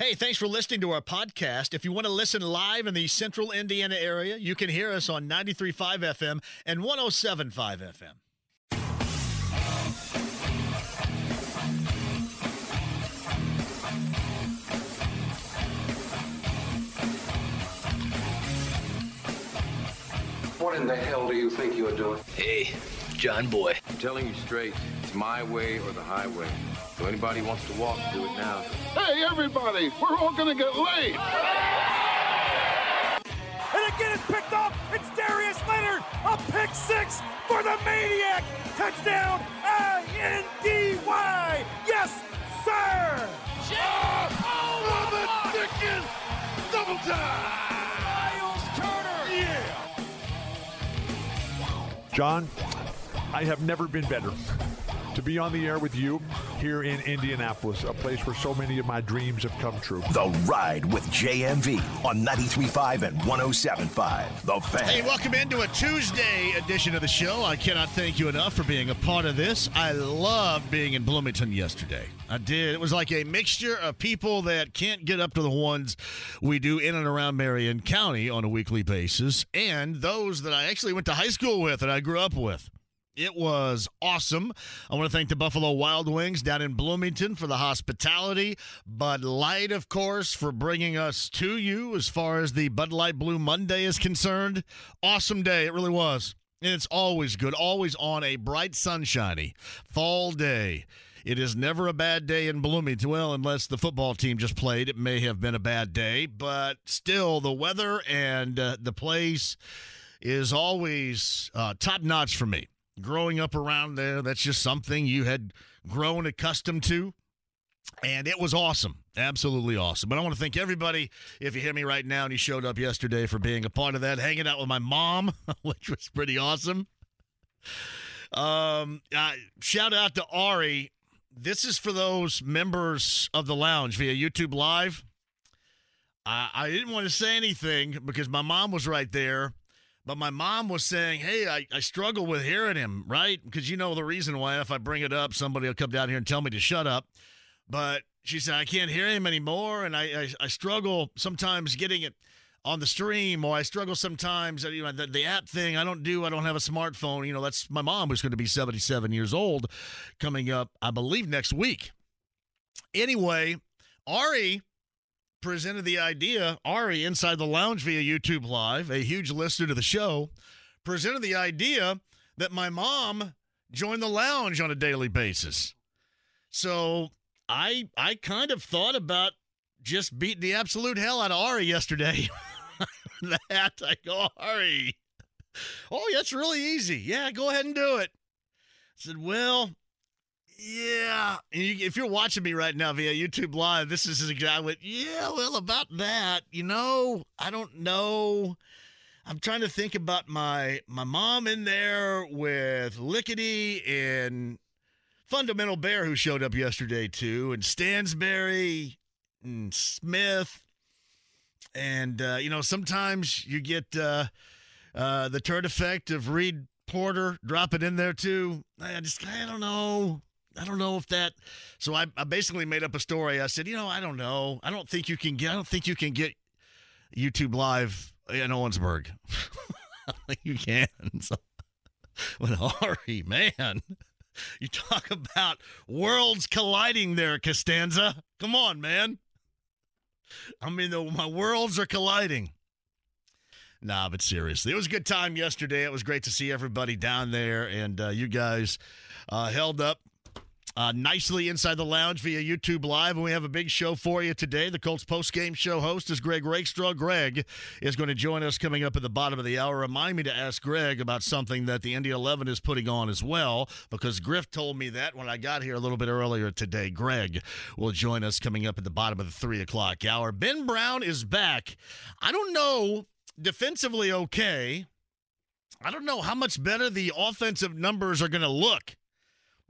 Hey, thanks for listening to our podcast. If you want to listen live in the central Indiana area, you can hear us on 93.5 FM and 107.5 FM. What in the hell do you think you're doing? Hey, John Boy. I'm telling you straight, it's my way or the highway. So anybody wants to walk, do it now. Hey, everybody, we're all gonna get laid. And again, it's picked off. It's Darius Leonard. A pick six for the Maniac. Touchdown, I-N-D-Y. Yes, sir. Oh, the Dickens! Double time! Myles Turner. Yeah! John, I have never been better to be on the air with you here in Indianapolis, a place where so many of my dreams have come true. The Ride with JMV on 93.5 and 107.5. The Fan. Hey, welcome into a Tuesday edition of the show. I cannot thank you enough for being a part of this. I loved being in Bloomington yesterday. I did. It was like a mixture of people that can't get up to the ones we do in and around Marion County on a weekly basis, and those that I actually went to high school with and I grew up with. It was awesome. I want to thank the Buffalo Wild Wings down in Bloomington for the hospitality. Bud Light, of course, for bringing us to you as far as the Bud Light Blue Monday is concerned. Awesome day. It really was. And it's always good, always on a bright, sunshiny fall day. It is never a bad day in Bloomington. Well, unless the football team just played, it may have been a bad day. But still, the weather and uh, the place is always uh, top notch for me growing up around there. That's just something you had grown accustomed to. And it was awesome. Absolutely awesome. But I want to thank everybody, if you hear me right now and you showed up yesterday for being a part of that, hanging out with my mom, which was pretty awesome. Um, uh, shout out to Ari. This is for those members of the lounge via YouTube Live. I, I didn't want to say anything because my mom was right there. But my mom was saying, Hey, I, I struggle with hearing him, right? Because you know the reason why. If I bring it up, somebody will come down here and tell me to shut up. But she said, I can't hear him anymore. And I, I, I struggle sometimes getting it on the stream, or I struggle sometimes, you know, the, the app thing. I don't do, I don't have a smartphone. You know, that's my mom who's going to be 77 years old coming up, I believe, next week. Anyway, Ari presented the idea. Ari, inside the lounge via YouTube Live, a huge listener to the show, presented the idea that my mom join the lounge on a daily basis. So I I kind of thought about just beating the absolute hell out of Ari yesterday. that I go, Ari. Oh, that's really easy. Yeah, go ahead and do it. I said, well, yeah. You, if you're watching me right now via YouTube Live, this is exactly what, yeah, well, about that, you know, I don't know. I'm trying to think about my my mom in there with Lickety and Fundamental Bear, who showed up yesterday too, and Stansberry and Smith. And, uh, you know, sometimes you get uh, uh, the turd effect of Reed Porter, dropping in there too. I just, I don't know. I don't know if that. So I, I basically made up a story. I said, you know, I don't know. I don't think you can get. I don't think you can get YouTube Live in Owensburg. You can. So, but Ari, man, you talk about worlds colliding there, Costanza. Come on, man. I mean, the, my worlds are colliding. Nah, but seriously, it was a good time yesterday. It was great to see everybody down there, and uh, you guys uh, held up uh, nicely inside the lounge via YouTube Live. And we have a big show for you today. The Colts post-game show host is Greg Rakestraw. Greg is going to join us coming up at the bottom of the hour. Remind me to ask Greg about something that the Indy 11 is putting on as well, because Griff told me that when I got here a little bit earlier today. Greg will join us coming up at the bottom of the 3 o'clock hour. Ben Brown is back. I don't know, defensively okay. I don't know how much better the offensive numbers are going to look.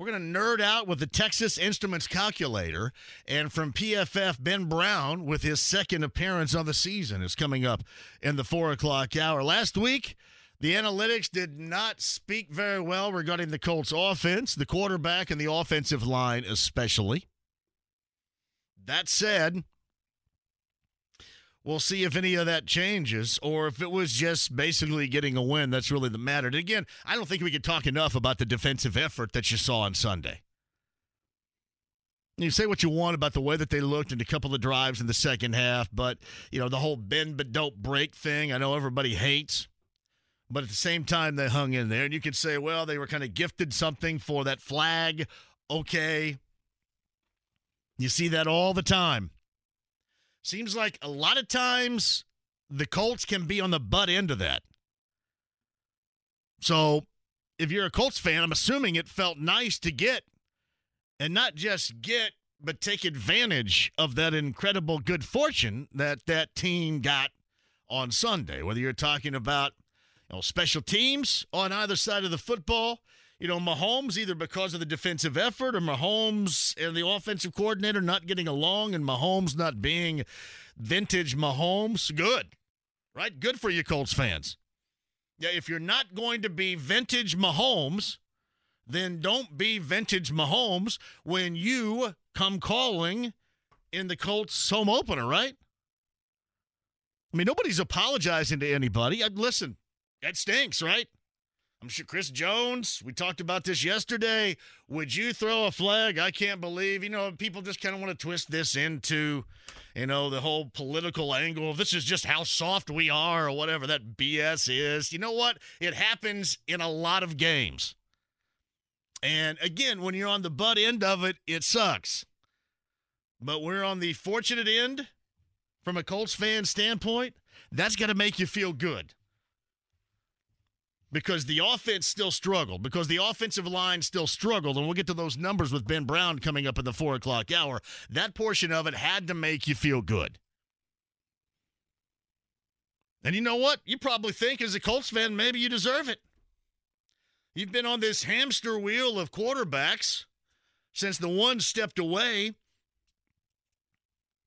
We're going to nerd out with the Texas Instruments calculator. And from PFF, Ben Brown, with his second appearance on the season, is coming up in the four o'clock hour. Last week, the analytics did not speak very well regarding the Colts offense, the quarterback, and the offensive line, especially. That said, we'll see if any of that changes or if it was just basically getting a win. That's really the matter. And again, I don't think we could talk enough about the defensive effort that you saw on Sunday. You say what you want about the way that they looked in a couple of drives in the second half, but you know the whole bend but don't break thing. I know everybody hates, but at the same time they hung in there. And you could say, well, they were kind of gifted something for that flag. Okay, you see that all the time. Seems like a lot of times the Colts can be on the butt end of that. So if you're a Colts fan, I'm assuming it felt nice to get and not just get, but take advantage of that incredible good fortune that that team got on Sunday. Whether you're talking about you know, special teams on either side of the football, you know, Mahomes, either because of the defensive effort or Mahomes and the offensive coordinator not getting along and Mahomes not being vintage Mahomes, good, right? Good for you, Colts fans. Yeah, if you're not going to be vintage Mahomes, then don't be vintage Mahomes when you come calling in the Colts home opener, right? I mean, nobody's apologizing to anybody. Listen, that stinks, right? I'm sure Chris Jones, we talked about this yesterday. Would you throw a flag? I can't believe, you know, people just kind of want to twist this into, you know, the whole political angle. This is just how soft we are or whatever that BS is. You know what? It happens in a lot of games. And again, when you're on the butt end of it, it sucks. But we're on the fortunate end from a Colts fan standpoint. That's got to make you feel good because the offense still struggled, because the offensive line still struggled. And we'll get to those numbers with Ben Brown coming up in the four o'clock hour. That portion of it had to make you feel good. And you know what? You probably think, as a Colts fan, maybe you deserve it. You've been on this hamster wheel of quarterbacks since the one stepped away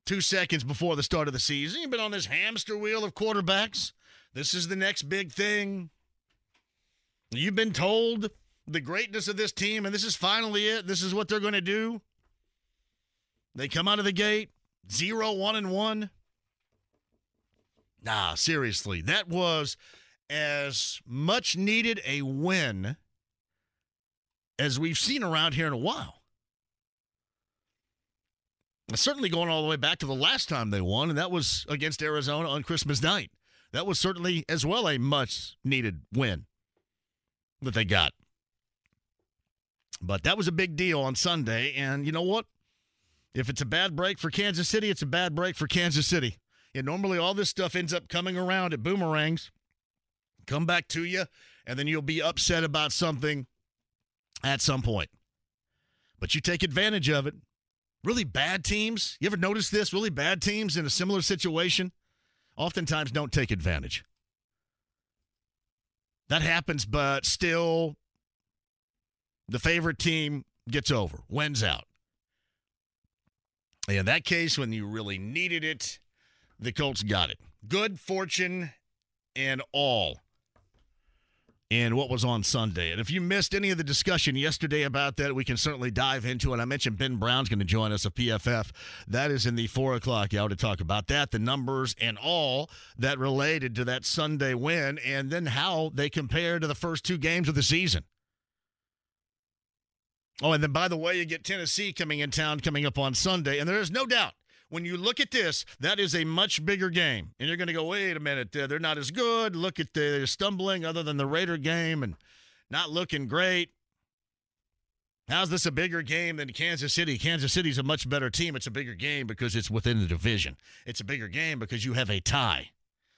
two seconds before the start of the season. You've been on this hamster wheel of quarterbacks. This is the next big thing. You've been told the greatness of this team, and this is finally it. This is what they're going to do. They come out of the gate zero, one, and one. Nah, seriously, that was as much needed a win as we've seen around here in a while. Certainly going all the way back to the last time they won, and that was against Arizona on Christmas night. That was certainly as well a much needed win that they got. But that was a big deal on Sunday. And you know what? If it's a bad break for Kansas City, it's a bad break for Kansas City. And normally all this stuff ends up coming around at boomerangs, come back to you, and then you'll be upset about something at some point. But you take advantage of it. Really bad teams, you ever notice this? Really bad teams in a similar situation oftentimes don't take advantage. That happens, but still, the favorite team gets over, wins out. In that case, when you really needed it, the Colts got it. Good fortune and all in what was on Sunday. And if you missed any of the discussion yesterday about that, we can certainly dive into it. I mentioned Ben Brown's going to join us at PFF. That is in the four o'clock hour to talk about that, the numbers and all that related to that Sunday win, and then how they compare to the first two games of the season. Oh, and then by the way, you get Tennessee coming in town coming up on Sunday, and there is no doubt when you look at this, that is a much bigger game. And you're going to go, wait a minute, they're not as good. Look at the stumbling other than the Raider game and not looking great. How's this a bigger game than Kansas City? Kansas City's a much better team. It's a bigger game because it's within the division. It's a bigger game because you have a tie,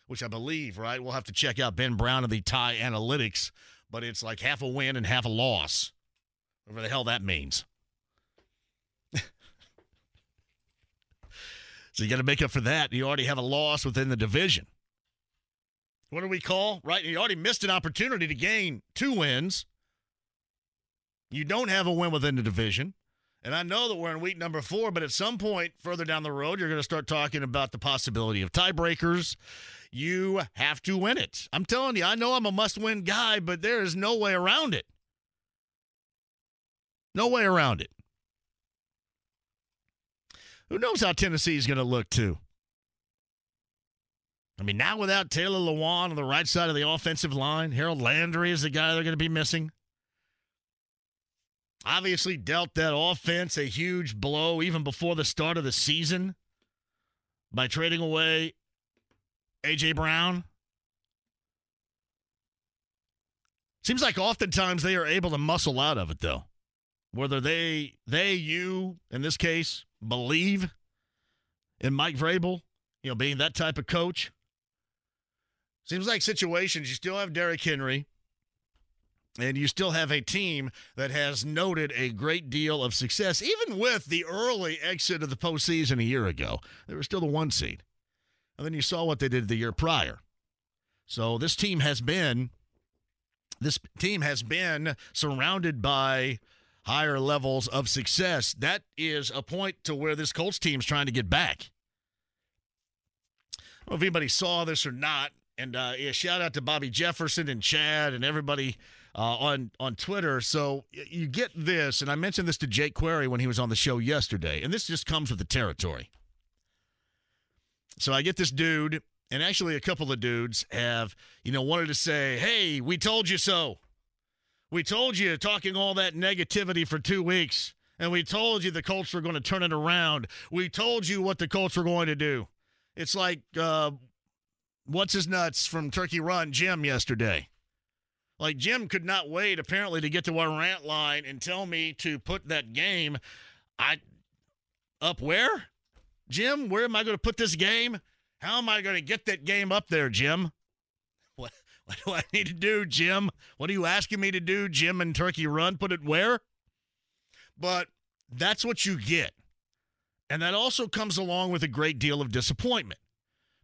which I believe, right? We'll have to check out Ben Brown and the tie analytics, but it's like half a win and half a loss. Whatever the hell that means. So you got to make up for that. You already have a loss within the division. What do we call? Right? You already missed an opportunity to gain two wins. You don't have a win within the division. And I know that we're in week number four, but at some point further down the road, you're going to start talking about the possibility of tiebreakers. You have to win it. I'm telling you, I know I'm a must win guy, but there is no way around it. No way around it. Who knows how Tennessee is going to look, too? I mean, now without Taylor Lewan on the right side of the offensive line, Harold Landry is the guy they're going to be missing. Obviously, dealt that offense a huge blow even before the start of the season by trading away A.J. Brown. Seems like oftentimes they are able to muscle out of it, though. Whether they, they, you, in this case, believe in Mike Vrabel, you know, being that type of coach. Seems like situations you still have Derrick Henry, and you still have a team that has noted a great deal of success, even with the early exit of the postseason a year ago. They were still the one seed. And then you saw what they did the year prior. So this team has been this team has been surrounded by higher levels of success. That is a point to where this Colts team is trying to get back. I don't know if anybody saw this or not. And uh, yeah, shout out to Bobby Jefferson and Chad and everybody uh, on on Twitter. So you get this, and I mentioned this to Jake Query when he was on the show yesterday, and this just comes with the territory. So I get this dude, and actually a couple of dudes have, you know, wanted to say, "Hey, we told you so. We told you talking all that negativity for two weeks, and we told you the Colts were going to turn it around. We told you what the Colts were going to do." It's like uh, what's his nuts from Turkey Run Jim yesterday. Like Jim could not wait apparently to get to our rant line and tell me to put that game I up where? Jim, where am I going to put this game? How am I going to get that game up there, Jim? What do I need to do, Jim? What are you asking me to do, Jim and Turkey Run? Put it where? But that's what you get. And that also comes along with a great deal of disappointment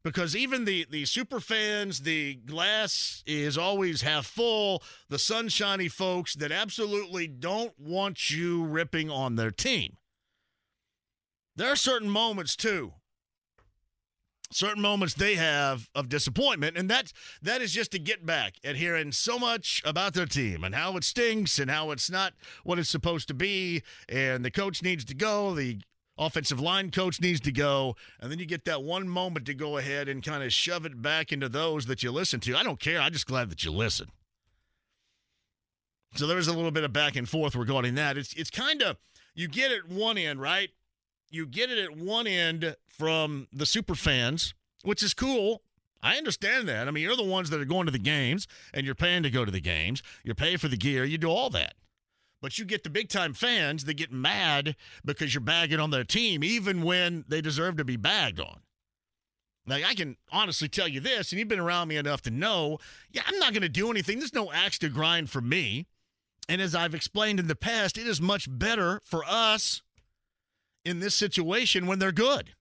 because even the the super fans, the glass is always half full, the sunshiny folks that absolutely don't want you ripping on their team. There are certain moments too. Certain moments they have of disappointment, and that that is just to get back at hearing so much about their team and how it stinks and how it's not what it's supposed to be, and the coach needs to go, the offensive line coach needs to go, and then you get that one moment to go ahead and kind of shove it back into those that you listen to. I don't care. I'm just glad that you listen. So there's a little bit of back and forth regarding that. It's it's kind of you get it one end, right? You get it at one end from the super fans, which is cool. I understand that. I mean, you're the ones that are going to the games and you're paying to go to the games. You're paying for the gear. You do all that. But you get the big time fans that get mad because you're bagging on their team, even when they deserve to be bagged on. Like, I can honestly tell you this, and you've been around me enough to know, yeah, I'm not going to do anything. There's no axe to grind for me. And as I've explained in the past, it is much better for us in this situation when they're good.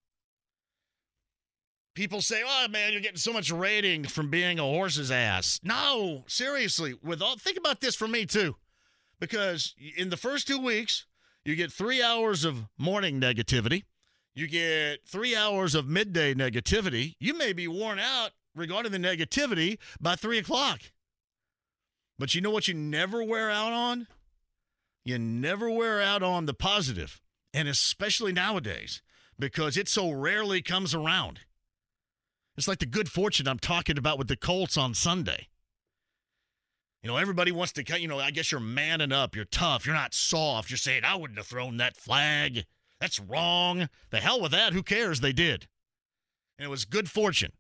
People say, "Oh man, you're getting so much rating from being a horse's ass." No, seriously, with all think about this for me too. Because in the first 2 weeks, you get 3 hours of morning negativity. You get 3 hours of midday negativity. You may be worn out regarding the negativity by 3 o'clock. But you know what you never wear out on? You never wear out on the positive and especially nowadays because it so rarely comes around. It's like the good fortune I'm talking about with the Colts on Sunday. You know, everybody wants to, cut. you know, I guess you're manning up. You're tough. You're not soft. You're saying, I wouldn't have thrown that flag. That's wrong. The hell with that. Who cares? They did. And it was good fortune.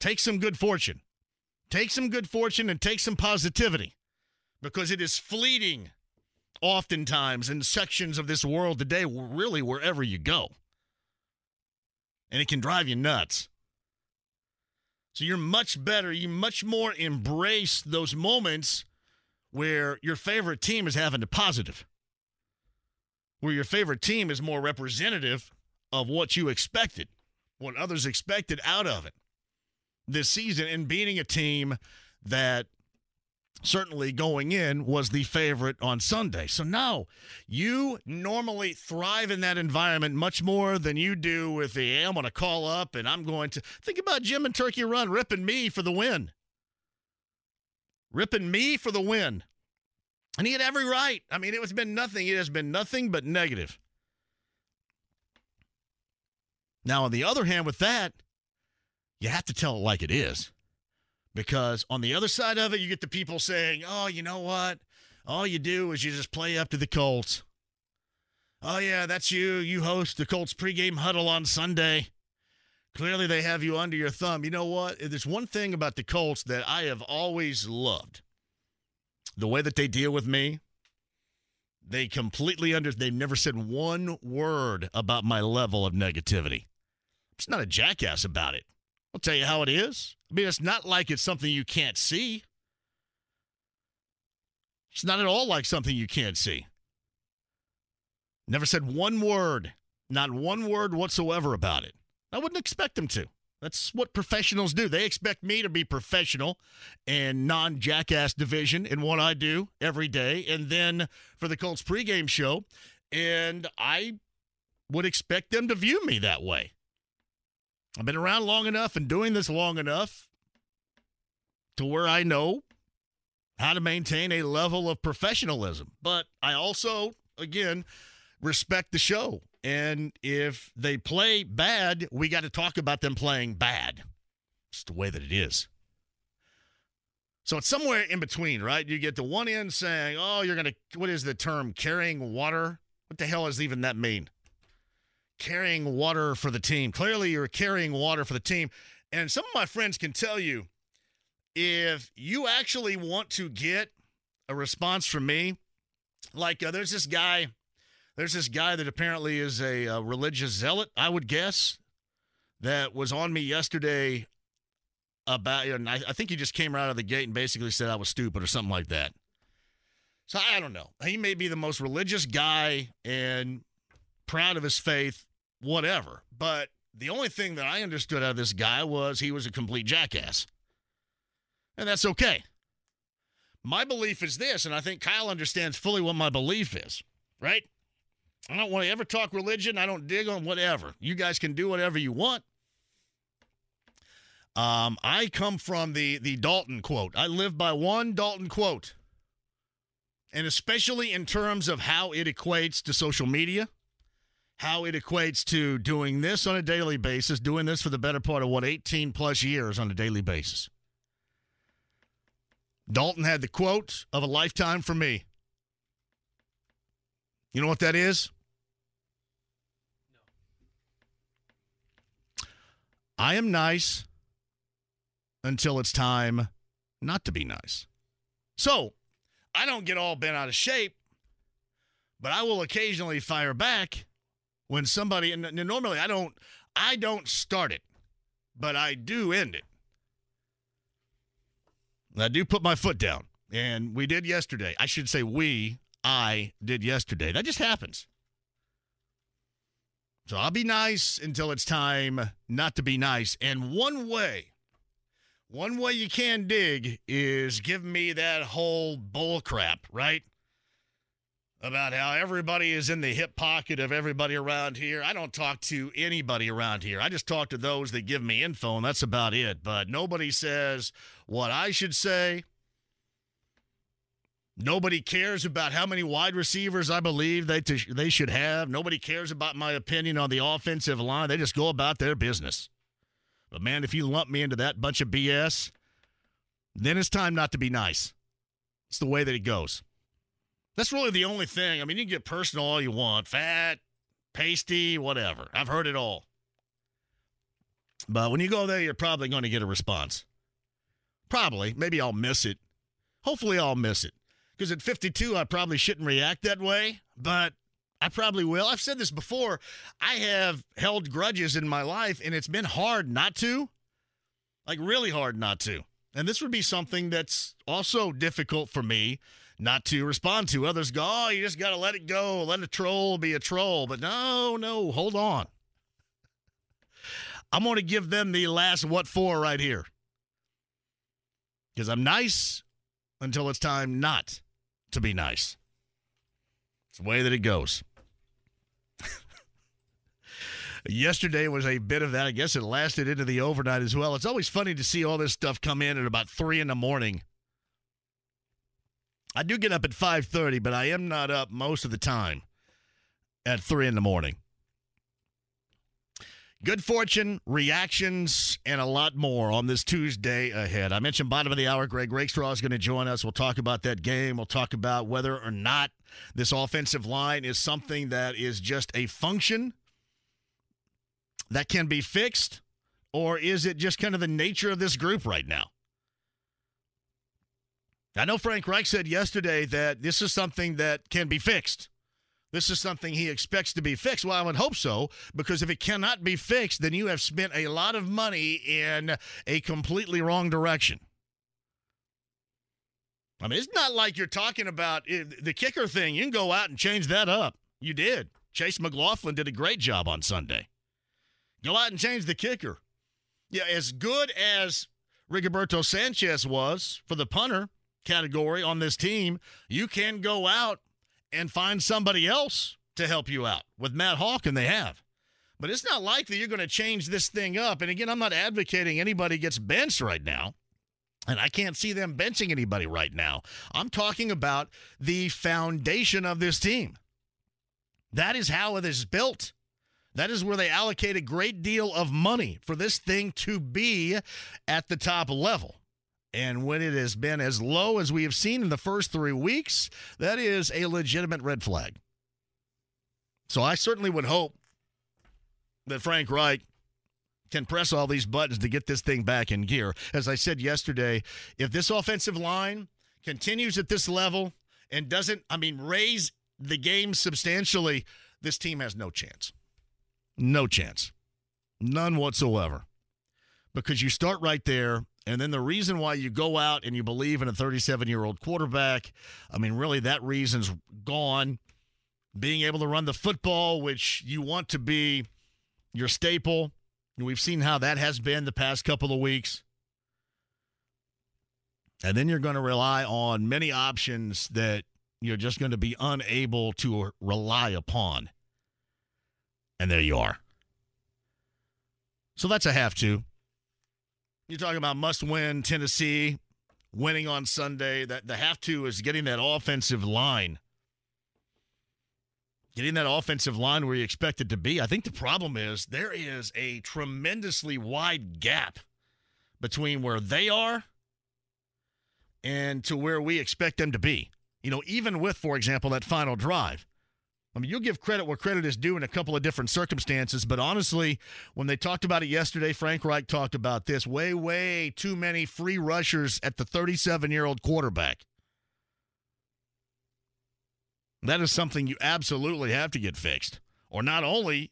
Take some good fortune. Take some good fortune and take some positivity because it is fleeting oftentimes in sections of this world today, really wherever you go. And it can drive you nuts. So you're much better, you much more embrace those moments where your favorite team is having a positive, where your favorite team is more representative of what you expected, what others expected out of it this season, and beating a team that certainly going in was the favorite on Sunday. So now you normally thrive in that environment much more than you do with the hey, I'm going to call up and I'm going to think about Jim and Turkey Run ripping me for the win. Ripping me for the win. And he had every right. I mean, it has been nothing. It has been nothing but negative. Now, on the other hand, with that, you have to tell it like it is. Because on the other side of it, you get the people saying, oh, you know what? All you do is you just play up to the Colts. Oh, yeah, that's you. You host the Colts pregame huddle on Sunday. Clearly, they have you under your thumb. You know what? There's one thing about the Colts that I have always loved the way that they deal with me. They completely under, they've never said one word about my level of negativity. It's not a jackass about it. I'll tell you how it is. I mean, it's not like it's something you can't see. It's not at all like something you can't see. Never said one word, not one word whatsoever about it. I wouldn't expect them to. That's what professionals do. They expect me to be professional and non jackass division in what I do every day. And then for the Colts pregame show, and I would expect them to view me that way. I've been around long enough and doing this long enough to where I know how to maintain a level of professionalism. But I also, again, respect the show. And if they play bad, we got to talk about them playing bad. It's the way that it is. So it's somewhere in between, right? You get the one end saying, oh, you're going to, what is the term, carrying water? What the hell does even that mean? Carrying water for the team. Clearly, you're carrying water for the team. And some of my friends can tell you if you actually want to get a response from me, like uh, there's this guy there's this guy that apparently is a, a religious zealot, I would guess, that was on me yesterday about, and I, I think he just came right out of the gate and basically said I was stupid or something like that. So I don't know. He may be the most religious guy and proud of his faith, whatever. But the only thing that I understood out of this guy was he was a complete jackass. And that's okay. My belief is this, and I think Kyle understands fully what my belief is, right? I don't want to ever talk religion. I don't dig on whatever. You guys can do whatever you want. Um, I come from the the Dalton quote. I live by one Dalton quote. And especially in terms of how it equates to social media, how it equates to doing this on a daily basis, doing this for the better part of what 18 plus years on a daily basis. Dalton had the quote of a lifetime for me. You know what that is? I am nice until it's time not to be nice. So I don't get all bent out of shape, but I will occasionally fire back when somebody and normally I don't I don't start it, but I do end it. I do put my foot down. And we did yesterday. I should say we, I did yesterday. That just happens. So I'll be nice until it's time not to be nice. And one way, one way you can dig is give me that whole bull crap, right? About how everybody is in the hip pocket of everybody around here. I don't talk to anybody around here. I just talk to those that give me info, and that's about it. But nobody says what I should say Nobody cares about how many wide receivers I believe they t- they should have. Nobody cares about my opinion on the offensive line. They just go about their business. But man, if you lump me into that bunch of BS, then it's time not to be nice. It's the way that it goes. That's really the only thing. I mean, you can get personal all you want, fat, pasty, whatever. I've heard it all. But when you go there, you're probably going to get a response. Probably. Maybe I'll miss it. Hopefully, I'll miss it because at 52, I probably shouldn't react that way, but I probably will. I've said this before. I have held grudges in my life, and it's been hard not to, like really hard not to. And this would be something that's also difficult for me not to respond to. Others go, oh, you just got to let it go. Let a troll be a troll. But no, no, hold on. I'm going to give them the last what for right here. Because I'm nice until it's time not to be nice. It's the way that it goes. Yesterday was a bit of that. I guess it lasted into the overnight as well. It's always funny to see all this stuff come in at about three in the morning. I do get up at five thirty, but I am not up most of the time at three in the morning. Good fortune, reactions, and a lot more on this Tuesday ahead. I mentioned bottom of the hour, Greg Rakestraw is going to join us. We'll talk about that game. We'll talk about whether or not this offensive line is something that is just a function that can be fixed, or is it just kind of the nature of this group right now? I know Frank Reich said yesterday that this is something that can be fixed. This is something he expects to be fixed. Well, I would hope so, because if it cannot be fixed, then you have spent a lot of money in a completely wrong direction. I mean, it's not like you're talking about eh, the kicker thing. You can go out and change that up. You did. Chase McLaughlin did a great job on Sunday. Go out and change the kicker. Yeah, as good as Rigoberto Sanchez was for the punter category on this team, you can go out and find somebody else to help you out with Matt Haack, and they have. But it's not likely you're going to change this thing up. And again, I'm not advocating anybody gets benched right now. And I can't see them benching anybody right now. I'm talking about the foundation of this team. That is how it is built. That is where they allocate a great deal of money for this thing to be at the top level. And when it has been as low as we have seen in the first three weeks, that is a legitimate red flag. So I certainly would hope that Frank Reich can press all these buttons to get this thing back in gear. As I said yesterday, if this offensive line continues at this level and doesn't, I mean, raise the game substantially, this team has no chance. No chance. None whatsoever. Because you start right there and then the reason why you go out and you believe in a 37 year old quarterback, I mean, really, that reason's gone. Being able to run the football, which you want to be your staple. We've seen how that has been the past couple of weeks. And then you're going to rely on many options that you're just going to be unable to rely upon. And there you are. So that's a have to. You're talking about must win Tennessee winning on Sunday. That the have to is getting that offensive line. Getting that offensive line where you expect it to be. I think the problem is there is a tremendously wide gap between where they are and to where we expect them to be. You know, even with, for example, that final drive. I mean, you'll give credit where credit is due in a couple of different circumstances, but honestly, when they talked about it yesterday, Frank Reich talked about this way, way too many free rushers at the 37 year old quarterback. That is something you absolutely have to get fixed. Or not only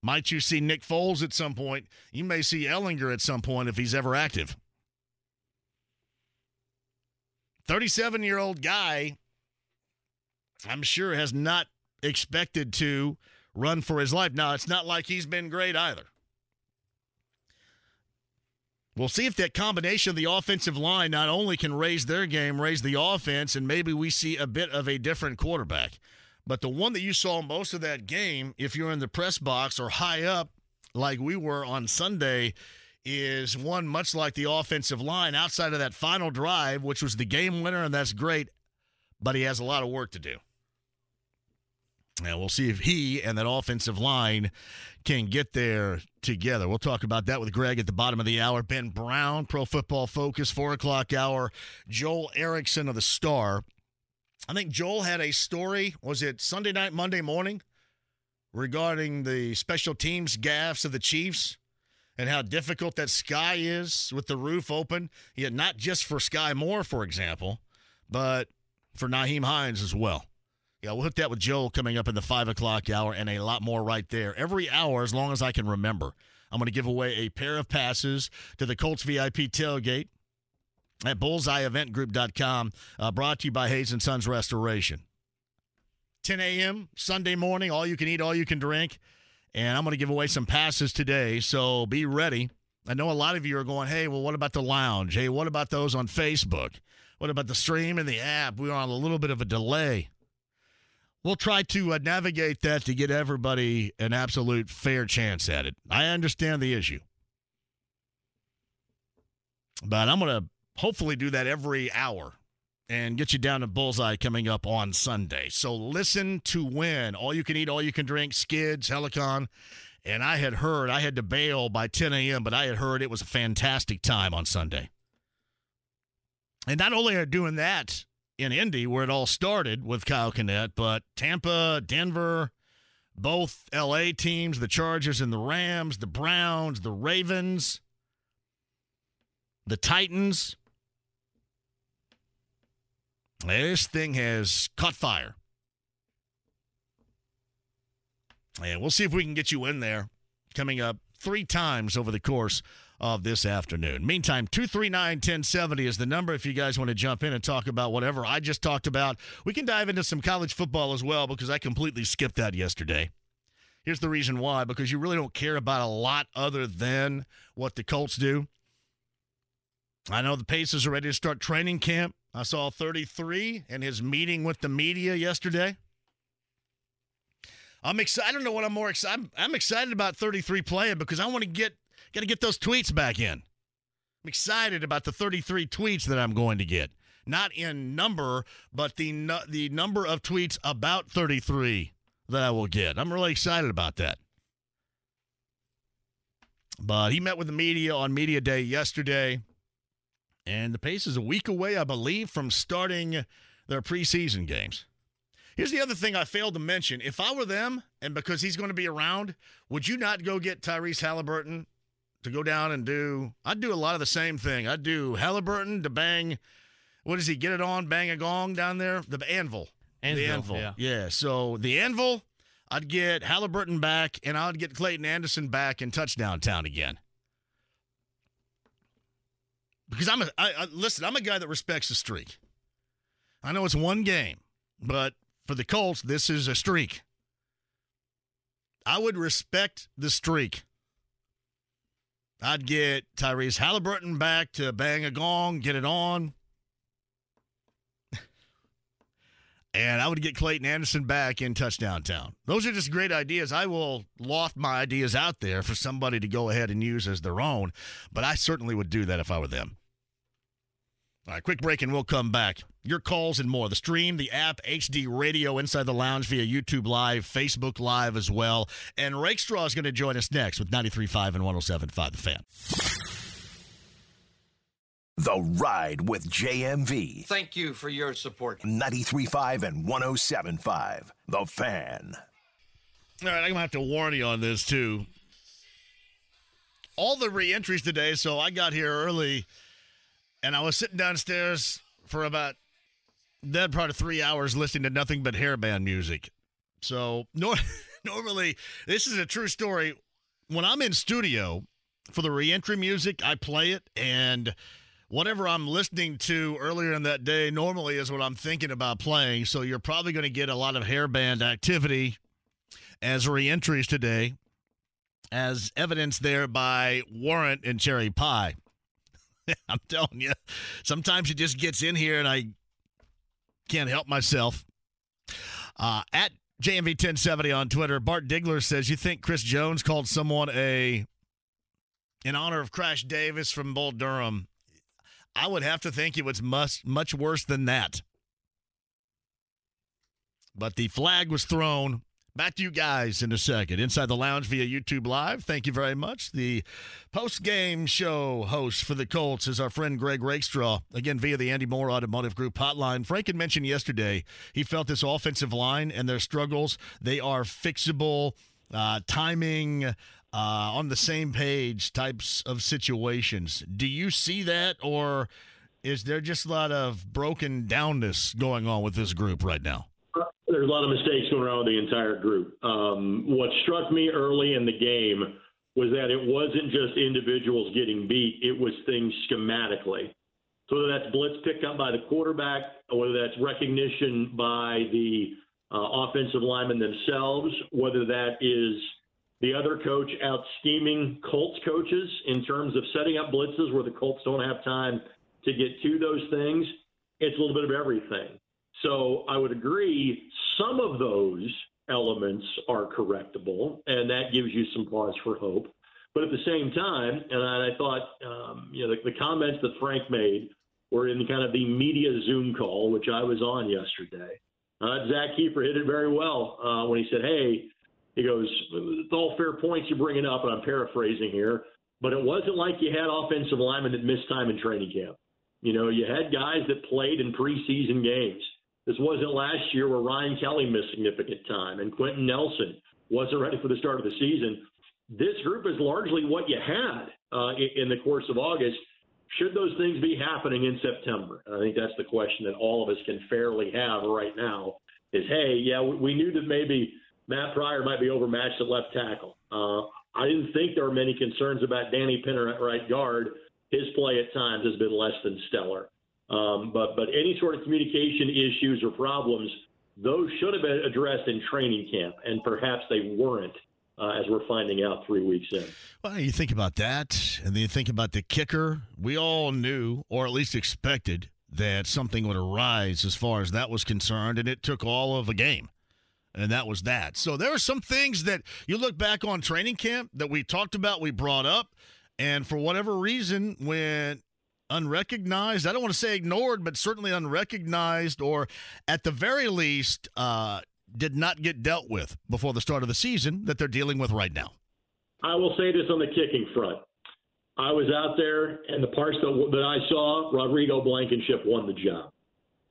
might you see Nick Foles at some point, you may see Ehlinger at some point if he's ever active. 37 year old guy, I'm sure, has not expected to run for his life. Now, it's not like he's been great either. We'll see if that combination of the offensive line not only can raise their game, raise the offense, and maybe we see a bit of a different quarterback. But the one that you saw most of that game, if you're in the press box or high up like we were on Sunday, is one much like the offensive line outside of that final drive, which was the game winner, and that's great, but he has a lot of work to do. And we'll see if he and that offensive line can get there together. We'll talk about that with Greg at the bottom of the hour. Ben Brown, Pro Football Focus, four o'clock hour. Joel Erickson of the Star. I think Joel had a story. Was it Sunday night, Monday morning, regarding the special teams gaffes of the Chiefs and how difficult that sky is with the roof open? Yet not just for Skyy Moore, for example, but for Nyheim Hines as well. Yeah, we'll hook that with Joel coming up in the five o'clock hour and a lot more right there. Every hour, as long as I can remember, I'm going to give away a pair of passes to the Colts VIP tailgate at bullseyeeventgroup.com, uh, brought to you by Hayes and Sons Restoration. 10 a.m. Sunday morning, all you can eat, all you can drink. And I'm going to give away some passes today, so be ready. I know a lot of you are going, hey, well, what about the lounge? Hey, what about those on Facebook? What about the stream and the app? We're on a little bit of a delay we'll try to uh, navigate that to get everybody an absolute fair chance at it. I understand the issue. But I'm going to hopefully do that every hour and get you down to Bullseye coming up on Sunday. So listen to win. All you can eat, all you can drink, skids, Helicon, And I had heard, I had to bail by 10 a.m., but I had heard it was a fantastic time on Sunday. And not only are doing that in Indy, where it all started with Kyle Kinnett, but Tampa, Denver, both LA teams, the Chargers and the Rams, the Browns, the Ravens, the Titans. This thing has caught fire. And we'll see if we can get you in there coming up three times over the course of this afternoon. Meantime, 239 1070 is the number if you guys want to jump in and talk about whatever I just talked about. We can dive into some college football as well because I completely skipped that yesterday. Here's the reason why because you really don't care about a lot other than what the Colts do. I know the Pacers are ready to start training camp. I saw 33 in his meeting with the media yesterday. I'm excited. I don't know what I'm more excited. I'm, I'm excited about 33 playing because I want to get got to get those tweets back in. I'm excited about the 33 tweets that I'm going to get. Not in number, but the the number of tweets about 33 that I will get. I'm really excited about that. But he met with the media on media day yesterday, and the pace is a week away, I believe, from starting their preseason games. Here's the other thing I failed to mention. If I were them, and because he's going to be around, would you not go get Tyrese Halliburton to go down and do? I'd do a lot of the same thing. I'd do Halliburton to bang. What does he get it on? Bang a gong down there. The anvil. Anvil, the anvil. yeah. yeah. So the anvil. I'd get Halliburton back, and I'd get Clayton Anderson back in touchdown town again. Because I'm a I, I, listen. I'm a guy that respects the streak. I know it's one game, but for the Colts, this is a streak. I would respect the streak. I'd get Tyrese Halliburton back to bang a gong, get it on. and I would get Clayton Anderson back in touchdown town. Those are just great ideas. I will loft my ideas out there for somebody to go ahead and use as their own, but I certainly would do that if I were them. All right, quick break and we'll come back. Your calls and more. The stream, the app, HD Radio, Inside the Lounge via YouTube Live, Facebook Live as well. And Rakestraw is going to join us next with 93.5 and 107.5 The Fan. The Ride with JMV. Thank you for your support. 93.5 and 107.5 The Fan. All right, I'm going to have to warn you on this too. All the re entries today, so I got here early and I was sitting downstairs for about that part of three hours listening to nothing but hairband music. So nor- normally, this is a true story. When I'm in studio for the reentry music, I play it, and whatever I'm listening to earlier in that day normally is what I'm thinking about playing. So you're probably going to get a lot of hairband activity as reentries today, as evidenced there by Warrant and Cherry Pie. I'm telling you, sometimes it just gets in here and I can't help myself. Uh, at JMV 1070 on Twitter, Bart Digler says, You think Chris Jones called someone a in honor of Crash Davis from Bull Durham? I would have to think it was much, much worse than that. But the flag was thrown. Back to you guys in a second. Inside the Lounge via YouTube Live. Thank you very much. The post game show host for the Colts is our friend Greg Rakestraw, again via the Andy Mohr Automotive Group hotline. Frank had mentioned yesterday he felt this offensive line and their struggles, they are fixable, uh, timing, uh, on the same page types of situations. Do you see that, or is there just a lot of broken downness going on with this group right now? There's a lot of mistakes going around with the entire group. Um, what struck me early in the game was that it wasn't just individuals getting beat; it was things schematically. So whether that's blitz picked up by the quarterback, or whether that's recognition by the uh, offensive linemen themselves, whether that is the other coach out scheming Colts coaches in terms of setting up blitzes where the Colts don't have time to get to those things. It's a little bit of everything. So I would agree some of those elements are correctable, and that gives you some cause for hope. But at the same time, and I thought, um, you know, the, the comments that Frank made were in kind of the media Zoom call, which I was on yesterday. Uh, Zak Keefer hit it very well uh, when he said, "Hey, He goes, "It's all fair points you're bringing up," and I'm paraphrasing here, but it wasn't like you had offensive linemen that missed time in training camp. You know, you had guys that played in preseason games. This wasn't last year where Ryan Kelly missed significant time and Quenton Nelson wasn't ready for the start of the season. This group is largely what you had uh, in the course of August. Should those things be happening in September? I think that's the question that all of us can fairly have right now is, hey, yeah, we knew that maybe Matt Pryor might be overmatched at left tackle. Uh, I didn't think there were many concerns about Danny Pinter at right guard. His play at times has been less than stellar. Um, but but any sort of communication issues or problems, those should have been addressed in training camp, and perhaps they weren't. Uh, as we're finding out three weeks in. Well, you think about that, and then you think about the kicker. We all knew, or at least expected, that something would arise as far as that was concerned, and it took all of a game. And that was that. So there are some things that you look back on training camp that we talked about, we brought up, and for whatever reason, when unrecognized. I don't want to say ignored, but certainly unrecognized, or at the very least, uh, did not get dealt with before the start of the season that they're dealing with right now. I will say this on the kicking front. I was out there, and the parts that, that I saw, Rodrigo Blankenship won the job.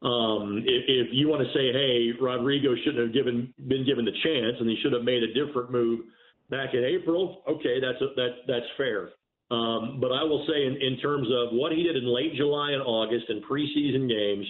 Um, if, if, you want to say, hey, Rodrigo shouldn't have given been given the chance, and he should have made a different move back in April, okay, that's a, that that's fair. Um, but I will say, in, in terms of what he did in late July and August and preseason games,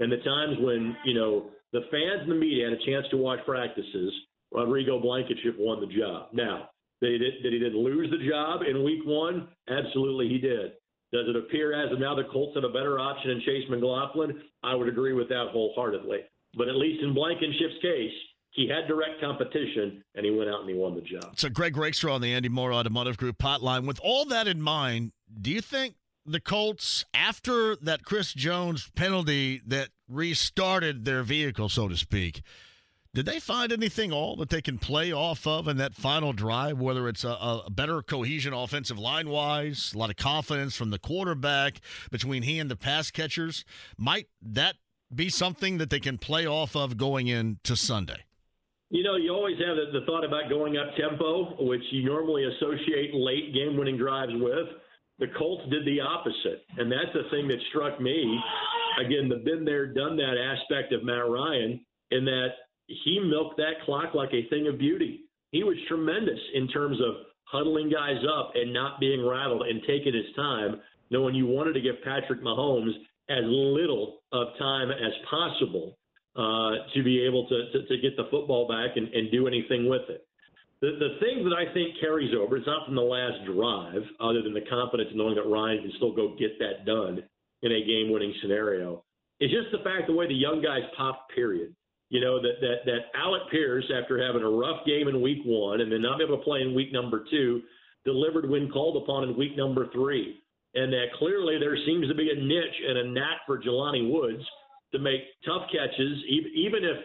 and the times when you know the fans and the media had a chance to watch practices, Rodrigo Blankenship won the job. Now, did he, did he did lose the job in Week One? Absolutely, he did. Does it appear as of now the Colts have a better option in Chase McLaughlin? I would agree with that wholeheartedly. But at least in Blankenship's case, he had direct competition, and he went out and he won the job. So, Greg Rakestraw on the Andy Mohr Automotive Group hotline. With all that in mind, do you think the Colts, after that Chris Jones penalty that restarted their vehicle, so to speak, did they find anything all that they can play off of in that final drive? Whether it's a, a better cohesion offensive line wise, a lot of confidence from the quarterback between he and the pass catchers, might that be something that they can play off of going into Sunday? You know, you always have the, the thought about going up tempo, which you normally associate late game winning drives with. The Colts did the opposite. And that's the thing that struck me. Again, the been there, done that aspect of Matt Ryan, in that he milked that clock like a thing of beauty. He was tremendous in terms of huddling guys up and not being rattled and taking his time, knowing you wanted to give Patrick Mahomes as little of time as possible uh, to be able to, to, to, get the football back and, and do anything with it. The, the thing that I think carries over, it's not from the last drive, other than the confidence knowing that Ryan can still go get that done in a game winning scenario, is just the fact the way the young guys pop, period. You know, that, that, that Alec Pierce, after having a rough game in week one and then not be able to play in week number two, delivered when called upon in week number three. And that clearly there seems to be a niche and a knack for Jelani Woods – to make tough catches, even if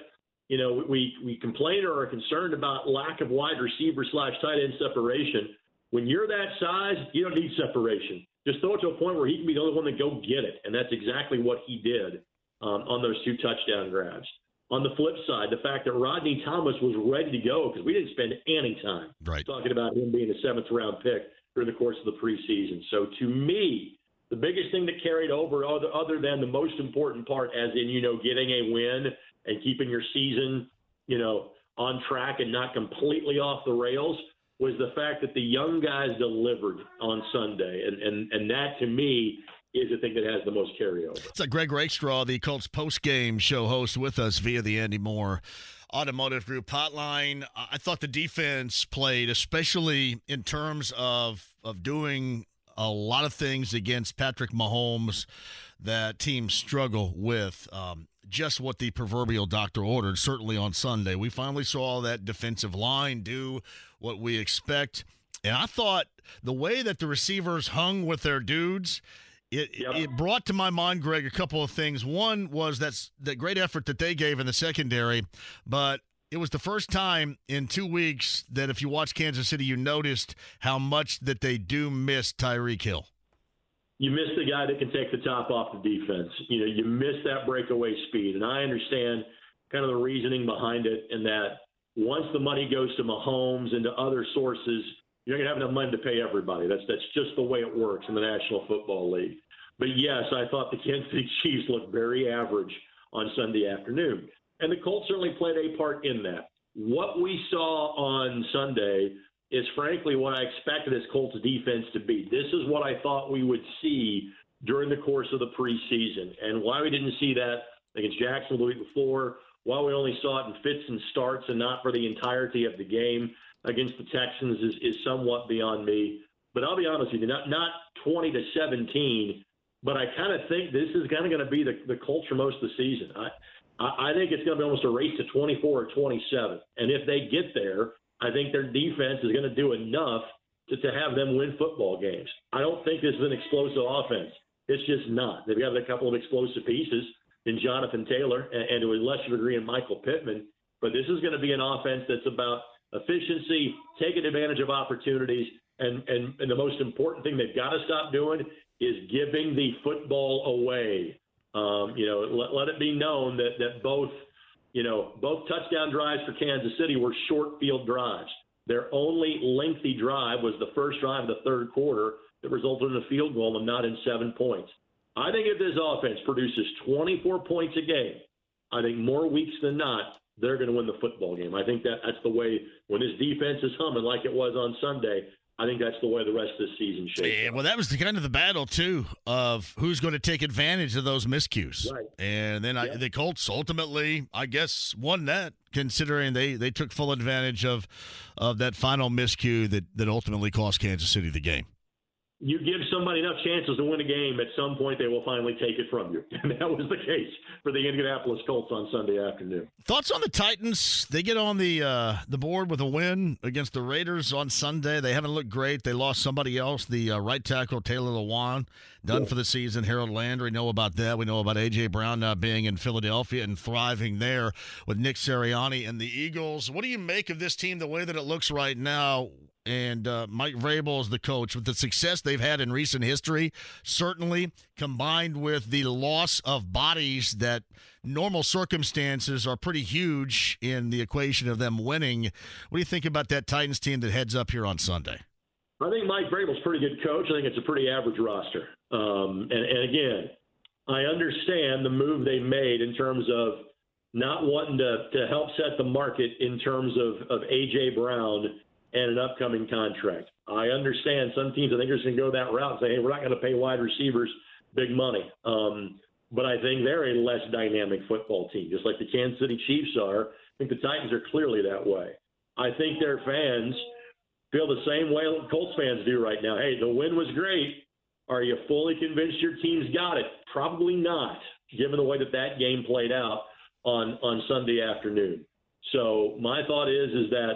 you know we we complain or are concerned about lack of wide receiver slash tight end separation. When you're that size, you don't need separation. Just throw it to a point where he can be the only one to go get it, and that's exactly what he did um, on those two touchdown grabs. On the flip side, the fact that Rodney Thomas was ready to go because we didn't spend any time right. talking about him being a seventh round pick during the course of the preseason. So to me, the biggest thing that carried over, other, other than the most important part, as in, you know, getting a win and keeping your season, you know, on track and not completely off the rails, was the fact that the young guys delivered on Sunday. And, and, and that, to me, is the thing that has the most carryover. It's a Greg Rakestraw, the Colts post-game show host, with us via the Andy Mohr Automotive Group hotline. I thought the defense played, especially in terms of of doing a lot of things against Patrick Mahomes that teams struggle with. Um, just what the proverbial doctor ordered, certainly on Sunday. We finally saw that defensive line do what we expect. And I thought the way that the receivers hung with their dudes, it, yep. it brought to my mind, Greg, a couple of things. One was that's the great effort that they gave in the secondary, but it was the first time in two weeks that if you watch Kansas City, you noticed how much that they do miss Tyreek Hill. You miss the guy that can take the top off the defense. You know, you miss that breakaway speed. And I understand kind of the reasoning behind it in that, once the money goes to Mahomes and to other sources, you're not going to have enough money to pay everybody. That's that's just the way it works in the National Football League. But yes, I thought the Kansas City Chiefs looked very average on Sunday afternoon, and the Colts certainly played a part in that. What we saw on Sunday is frankly what I expected this Colts defense to be. This is what I thought we would see during the course of the preseason, and why we didn't see that against Jacksonville the week before, why we only saw it in fits and starts and not for the entirety of the game against the Texans is, is somewhat beyond me. But I'll be honest with you, not not 20 to 17, but I kind of think this is kind of going to be the, the Colts for most of the season. I, I think it's going to be almost a race to 24 or 27. And if they get there, I think their defense is going to do enough to, to have them win football games. I don't think this is an explosive offense. It's just not. They've got a couple of explosive pieces in Jonathan Taylor and, and to a lesser degree in Michael Pittman. But this is going to be an offense that's about efficiency, taking advantage of opportunities, and, and, and the most important thing they've got to stop doing is giving the football away. Um, you know, let, let it be known that, that both, you know, both touchdown drives for Kansas City were short field drives. Their only lengthy drive was the first drive of the third quarter that resulted in a field goal and not in seven points. I think if this offense produces 24 points a game, I think more weeks than not, they're going to win the football game. I think that that's the way when this defense is humming like it was on Sunday. I think that's the way the rest of the season shapes. Yeah, well, that was the kind of the battle too of who's going to take advantage of those miscues. Right. And then I, the Colts ultimately, I guess, won that, considering they they took full advantage of of that final miscue that that ultimately cost Kansas City the game you give somebody enough chances to win a game, at some point they will finally take it from you. And that was the case for the Indianapolis Colts on Sunday afternoon. Thoughts on the Titans? They get on the uh, the board with a win against the Raiders on Sunday. They haven't looked great. They lost somebody else, the uh, right tackle Taylor Lewan, done yeah. for the season. Harold Landry, know about that. We know about AJ Brown now being in Philadelphia and thriving there with Nick Sirianni and the Eagles. What do you make of this team the way that it looks right now? And uh, Mike Vrabel is the coach. With the success they've had in recent history, certainly combined with the loss of bodies that normal circumstances are pretty huge in the equation of them winning. What do you think about that Titans team that heads up here on Sunday? I think Mike Vrabel's a pretty good coach. I think it's a pretty average roster. Um, and, and again, I understand the move they made in terms of not wanting to, to help set the market in terms of, of A.J. Brown and an upcoming contract. I understand some teams, I think, are going to go that route and say, hey, we're not going to pay wide receivers big money. Um, but I think they're a less dynamic football team, just like the Kansas City Chiefs are. I think the Titans are clearly that way. I think their fans feel the same way Colts fans do right now. Hey, the win was great. Are you fully convinced your team's got it? Probably not, given the way that that game played out on on Sunday afternoon. So my thought is is that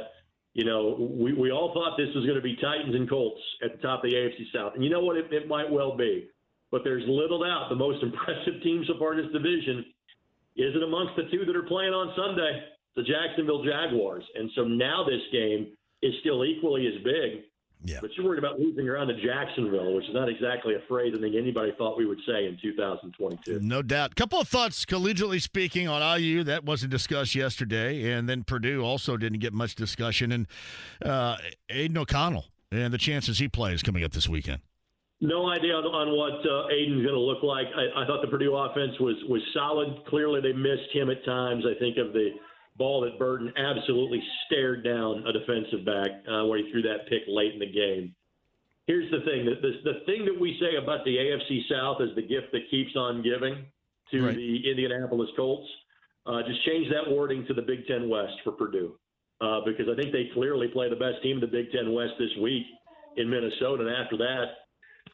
you know, we, we all thought this was going to be Titans and Colts at the top of the AFC South. And you know what? It, it might well be. But there's little doubt the most impressive team so far in this division is it amongst the two that are playing on Sunday, the Jacksonville Jaguars. And so now this game is still equally as big yeah. But you're worried about losing around to Jacksonville, which is not exactly a phrase I think anybody thought we would say in 2022. No doubt. Couple of thoughts, collegially speaking, on IU. That wasn't discussed yesterday. And then Purdue also didn't get much discussion. And uh, Aidan O'Connell and the chances he plays coming up this weekend. No idea on, on what uh, Aidan's going to look like. I, I thought the Purdue offense was was solid. Clearly, they missed him at times. I think of the ball that Burton absolutely stared down a defensive back uh, where he threw that pick late in the game. Here's the thing: the, the, the thing that we say about the AFC South is the gift that keeps on giving to right. the Indianapolis Colts. Uh, just change that wording to the Big Ten West for Purdue, uh, because I think they clearly play the best team in the Big Ten West this week in Minnesota, and after that,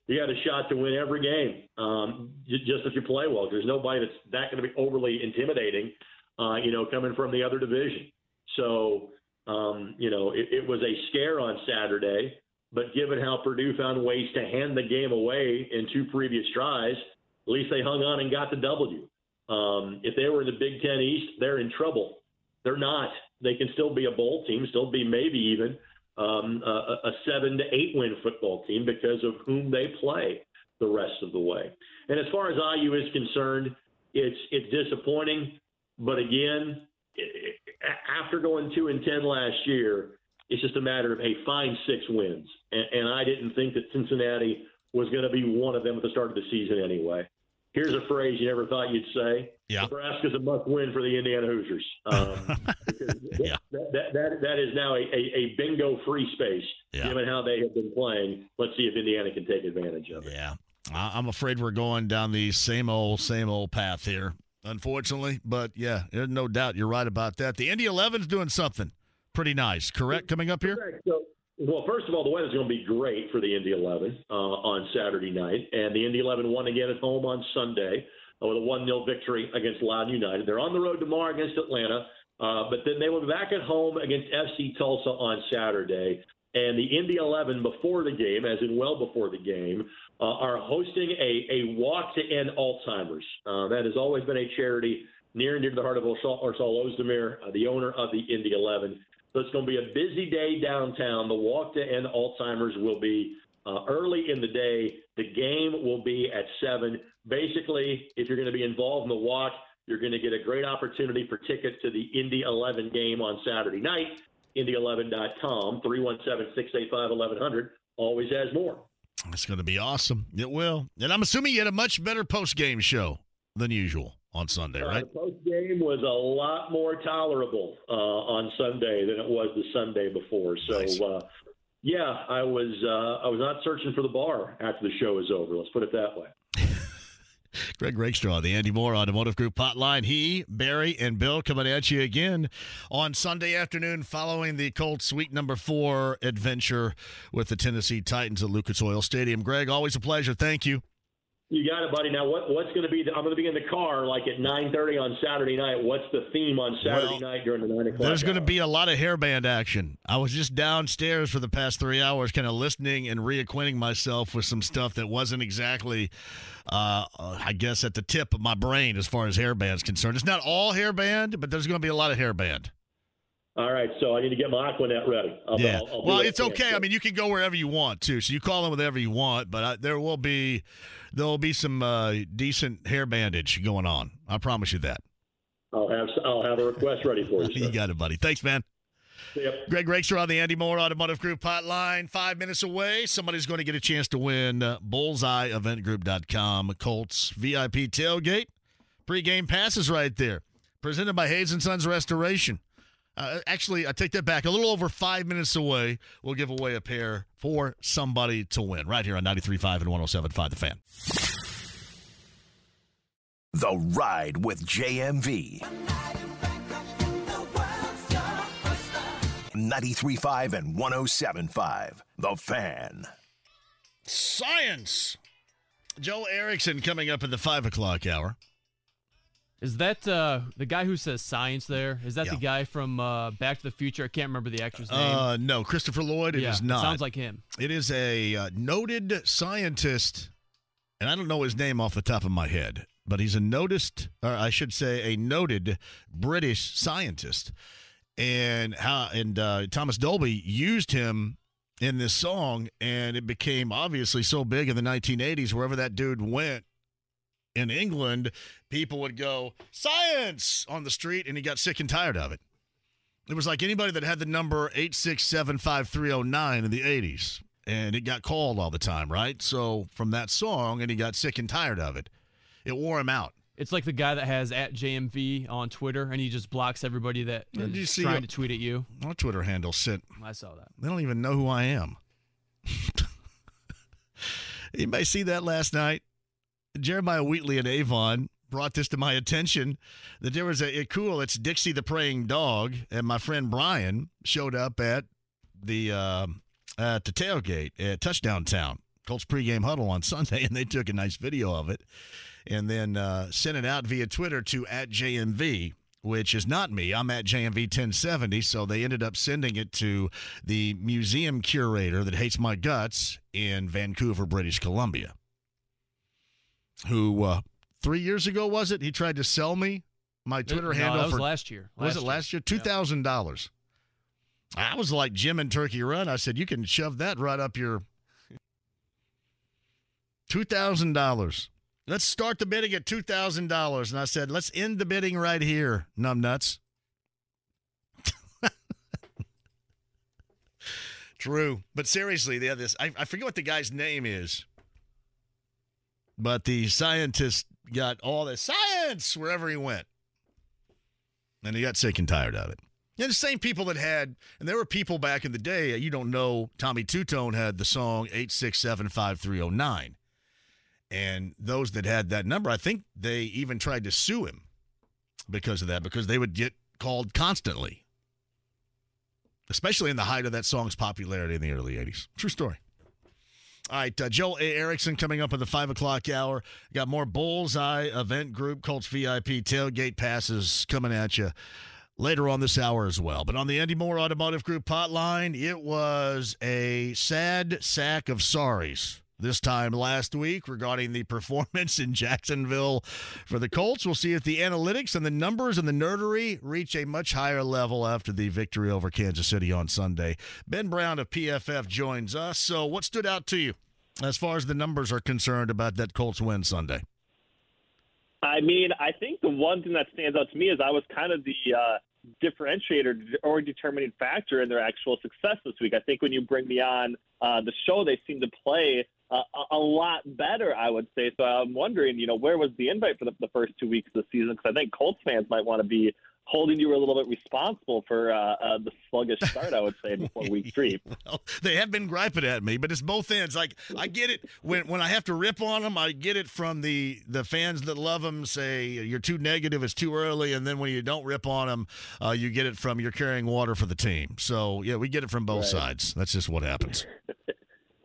you got a shot to win every game. Um, just if you play well, there's nobody that's that going to be overly intimidating uh, you know, coming from the other division. So, um, you know, it, it was a scare on Saturday, but given how Purdue found ways to hand the game away in two previous tries, at least they hung on and got the W. Um, if they were in the Big Ten East, they're in trouble. They're not. They can still be a bowl team, still be maybe even um, a, a seven to eight win football team because of whom they play the rest of the way. And as far as IU is concerned, it's it's disappointing. But again, after going two and ten last year, it's just a matter of hey, find six wins. And, and I didn't think that Cincinnati was going to be one of them at the start of the season anyway. Here's a phrase you never thought you'd say. Yeah. Nebraska's a must-win for the Indiana Hoosiers. Um, Yeah. that, that, that, that is now a, a, a bingo free space, Yeah. given how they have been playing. Let's see if Indiana can take advantage of it. Yeah. I'm afraid we're going down the same old, same old path here, unfortunately. But yeah, there's no doubt you're right about that. The Indy 11's doing something pretty nice, correct? Coming up here? So, well, first of all, the weather's going to be great for the Indy 11 uh, on Saturday night, and the Indy 11 won again at home on Sunday with a 1-0 victory against Loudoun United. They're on the road tomorrow against Atlanta, uh, but then they will be back at home against FC Tulsa on Saturday. And the Indy 11 before the game, as in well before the game, uh, are hosting a, a walk to end Alzheimer's. Uh, that has always been a charity near and dear to the heart of Ersal Ozdemir, uh, the owner of the Indy 11. So it's going to be a busy day downtown. The walk to end Alzheimer's will be uh, early in the day. The game will be at 7. Basically, if you're going to be involved in the walk, you're going to get a great opportunity for tickets to the Indy 11 game on Saturday night. Indy11.com, 317 685 1100. Always has more. It's going to be awesome. It will. And I'm assuming you had a much better post game show than usual on Sunday, right? Uh, the post game was a lot more tolerable uh, on Sunday than it was the Sunday before. So, Nice. uh, yeah, I was uh, I was not searching for the bar after the show was over. Let's put it that way. Greg Rakestraw, the Andy Mohr Automotive Group hotline. He, Barry, and Bill coming at you again on Sunday afternoon following the Colts week number four adventure with the Tennessee Titans at Lucas Oil Stadium. Greg, always a pleasure. Thank you. You got it, buddy. Now, what, what's going to be? The, I'm going to be in the car like at 9:30 on Saturday night. What's the theme on Saturday Well, night during the nine o'clock? There's going to be a lot of hairband action. I was just downstairs for the past three hours, kind of listening and reacquainting myself with some stuff that wasn't exactly, uh, I guess, at the tip of my brain as far as hairband's concerned. It's not all hairband, but there's going to be a lot of hairband. All right, so I need to get my Aquanet ready. I'll, Yeah. I'll, I'll well, it's okay. I mean, you can go wherever you want to. So you call in whatever you want, but I, there will be there will be some uh, decent hair bandage going on. I promise you that. I'll have I'll have a request ready for you. You got it, buddy. Thanks, man. Yep. Greg Rakestraw on the Andy Mohr Automotive Group hotline. Five minutes away. Somebody's going to get a chance to win uh, bullseyeeventgroup.com Colts VIP tailgate. Pre-game passes right there. Presented by Hayes and Sons Restoration. Uh, actually, I take that back. A little over five minutes away, we'll give away a pair for somebody to win right here on 93.5 and 107.5 The Fan. The Ride with JMV. 93.5 and 107.5 The Fan. Science. Joe Erickson coming up in the 5 o'clock hour. Is that uh, the guy who says science there? Is that Yeah. the guy from uh, Back to the Future? I can't remember the actor's name. Uh, no, Christopher Lloyd. It is yeah, not. sounds like him. It is a uh, noted scientist, and I don't know his name off the top of my head, but he's a noticed, or I should say, a noted British scientist. And how and uh, Thomas Dolby used him in this song, and it became obviously so big in the 1980s. Wherever that dude went in England, people would go science on the street, and he got sick and tired of it. It was like anybody that had the number 8675309 in the 80s, and it got called all the time, right? So from that song, and he got sick and tired of it. It wore him out. It's like the guy that has at JMV on Twitter, and he just blocks everybody that Did you see trying a- to tweet at you. My Twitter handle sent, I saw that. they don't even know who I am. Anybody see that last night? Jeremiah Wheatley and Avon brought this to my attention that there was a, a cool, it's Dixie the Praying Dog, and my friend Brian showed up at the uh, at the tailgate at Touchdown Town, Colts pregame huddle on Sunday, and they took a nice video of it and then uh, sent it out via Twitter to at JMV, which is not me. I'm at JMV 1070. So they ended up sending it to the museum curator that hates my guts in Vancouver, British Columbia, who uh, three years ago was it? He tried to sell me my Twitter no, handle. was for, last year. Last was it last year? Two thousand yeah. dollars. I was like Jim and Turkey Run. I said you can shove that right up your two thousand dollars. Let's start the bidding at two thousand dollars, and I said let's end the bidding right here, numbnuts. True, but seriously, the yeah, this I, I forget what the guy's name is but the scientist got all the science wherever he went, and he got sick and tired of it. And the same people that had, and there were people back in the day. Uh, you don't know. Tommy Tutone had the song eight six seven five three zero nine, and those that had that number, I think they even tried to sue him because of that, because they would get called constantly especially in the height of that song's popularity in the early 80s. True story. All right, uh, Joel A. Erickson coming up in the 5 o'clock hour. Got more Bullseye event group, Colts VIP tailgate passes coming at you later on this hour as well. But on the Andy Mohr Automotive Group hotline, it was a sad sack of sorries this time last week regarding the performance in Jacksonville for the Colts. We'll see if the analytics and the numbers and the nerdery reach a much higher level after the victory over Kansas City on Sunday. Ben Brown of PFF joins us. So, what stood out to you as far as the numbers are concerned about that Colts win Sunday? I mean, I think the one thing that stands out to me is I was kind of the uh, differentiator or determining factor in their actual success this week. I think when you bring me on uh, the show, they seem to play uh, a lot better, I would say. So I'm wondering, you know, where was the invite for the, the first two weeks of the season? Because I think Colts fans might want to be holding you a little bit responsible for uh, uh, the sluggish start, I would say, before week three. well, they have been griping at me, but it's both ends. Like I get it when when I have to rip on them, I get it from the the fans that love them. Say you're too negative, it's too early, and then when you don't rip on them, uh, you get it from you're carrying water for the team. So yeah, we get it from both right. sides. That's just what happens.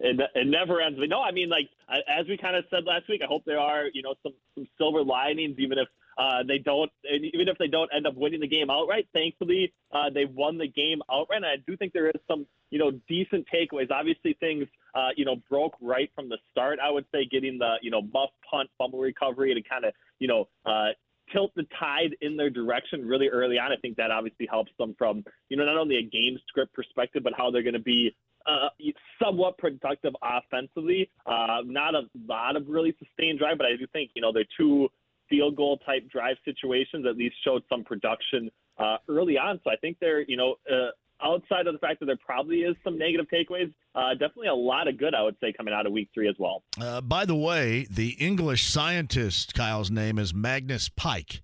it, it never ends. But no, I mean, like as we kind of said last week, I hope there are you know some some silver linings, even if uh, they don't, even if they don't end up winning the game outright. Thankfully, uh, they won the game outright. And I do think there is some, you know, decent takeaways. Obviously, things, uh, you know, broke right from the start. I would say getting the, you know, muff punt fumble recovery to kind of, you know, uh, tilt the tide in their direction really early on. I think that obviously helps them from, you know, not only a game script perspective, but how they're going to be uh, somewhat productive offensively. Uh, not a lot of really sustained drive, but I do think, you know, they're two field goal type drive situations at least showed some production uh, early on. So I think they're, you know, uh, outside of the fact that there probably is some negative takeaways, uh, definitely a lot of good, I would say, coming out of week three as well. Uh, by the way, the English scientist, Kyle's name is Magnus Pyke,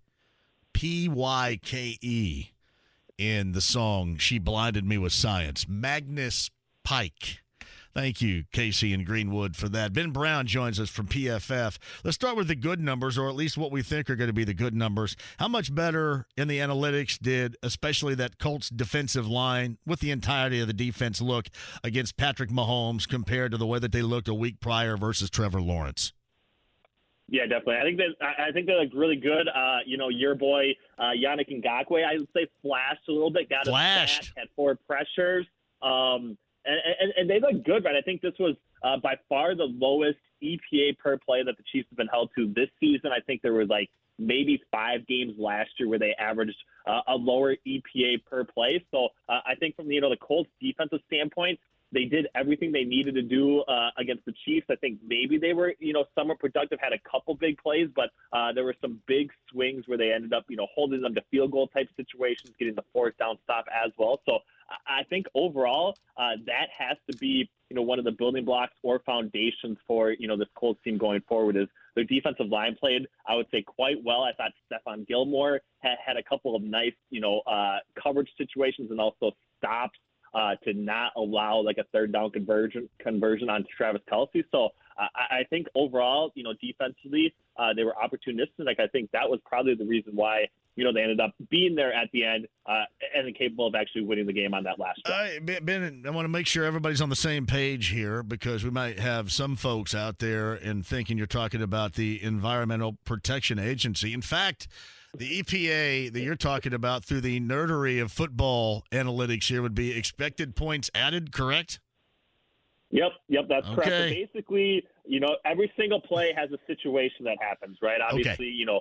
P Y K E, in the song She Blinded Me with Science. Magnus Pyke. Thank you, Casey and Greenwood, for that. Ben Brown joins us from PFF. Let's start with the good numbers, or at least what we think are going to be the good numbers. How much better in the analytics did, especially that Colts defensive line with the entirety of the defense, look against Patrick Mahomes compared to the way that they looked a week prior versus Trevor Lawrence? Yeah, definitely. I think that I think they look really good. Uh, you know, your boy uh, Yannick Ngakoue, I would say, flashed a little bit. Got flashed. a sack, had four pressures. Um, and, and, and they look good, right? I think this was uh, by far the lowest EPA per play that the Chiefs have been held to this season. I think there were like maybe five games last year where they averaged uh, a lower EPA per play. So uh, I think from the you know the Colts defensive standpoint, they did everything they needed to do uh, against the Chiefs. I think maybe they were, you know, somewhat productive, had a couple big plays, but uh, there were some big swings where they ended up, you know, holding them to field goal type situations, getting the fourth down stop as well. So I think overall, uh, that has to be you know one of the building blocks or foundations for you know this Colts team going forward. Is their defensive line played I would say quite well. I thought Stephon Gilmore had, had a couple of nice you know uh, coverage situations and also stops uh, to not allow like a third down conversion conversion on Travis Kelce. So I, I think overall, you know, defensively, uh, they were opportunistic. Like I think that was probably the reason why you know they ended up being there at the end uh, and capable of actually winning the game on that last drive. Uh, ben, I want to make sure everybody's on the same page here because we might have some folks out there and thinking you're talking about the Environmental Protection Agency. In fact. The EPA that you're talking about through the nerdery of football analytics here would be expected points added, correct? Yep, yep, that's okay. correct. So basically, you know, every single play has a situation that happens, right? Obviously, okay. you know,